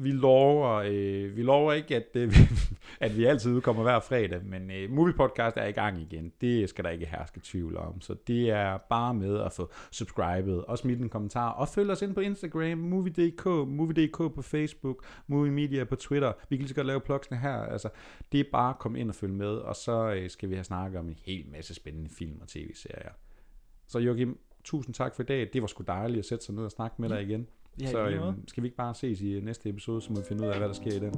vi lover, øh, vi lover ikke, at, øh, [laughs] at vi altid udkommer hver fredag, men øh, Movie Podcast er i gang igen. Det skal der ikke herske tvivl om. Så det er bare med at få subscribet, og smide en kommentar, og følg os ind på Instagram, Movie.dk, Movie.dk på Facebook, Movie Media på Twitter. Vi kan lige så godt lave plugsene her. Altså, det er bare at komme ind og følge med, og så øh, skal vi have snakket om en hel masse spændende film og tv-serier. Så Joachim, tusind tak for i dag. Det var sgu dejligt at sætte sig ned og snakke med dig igen. Ja, så øhm, skal vi ikke bare ses i næste episode, så må vi finde ud af, hvad der sker i den.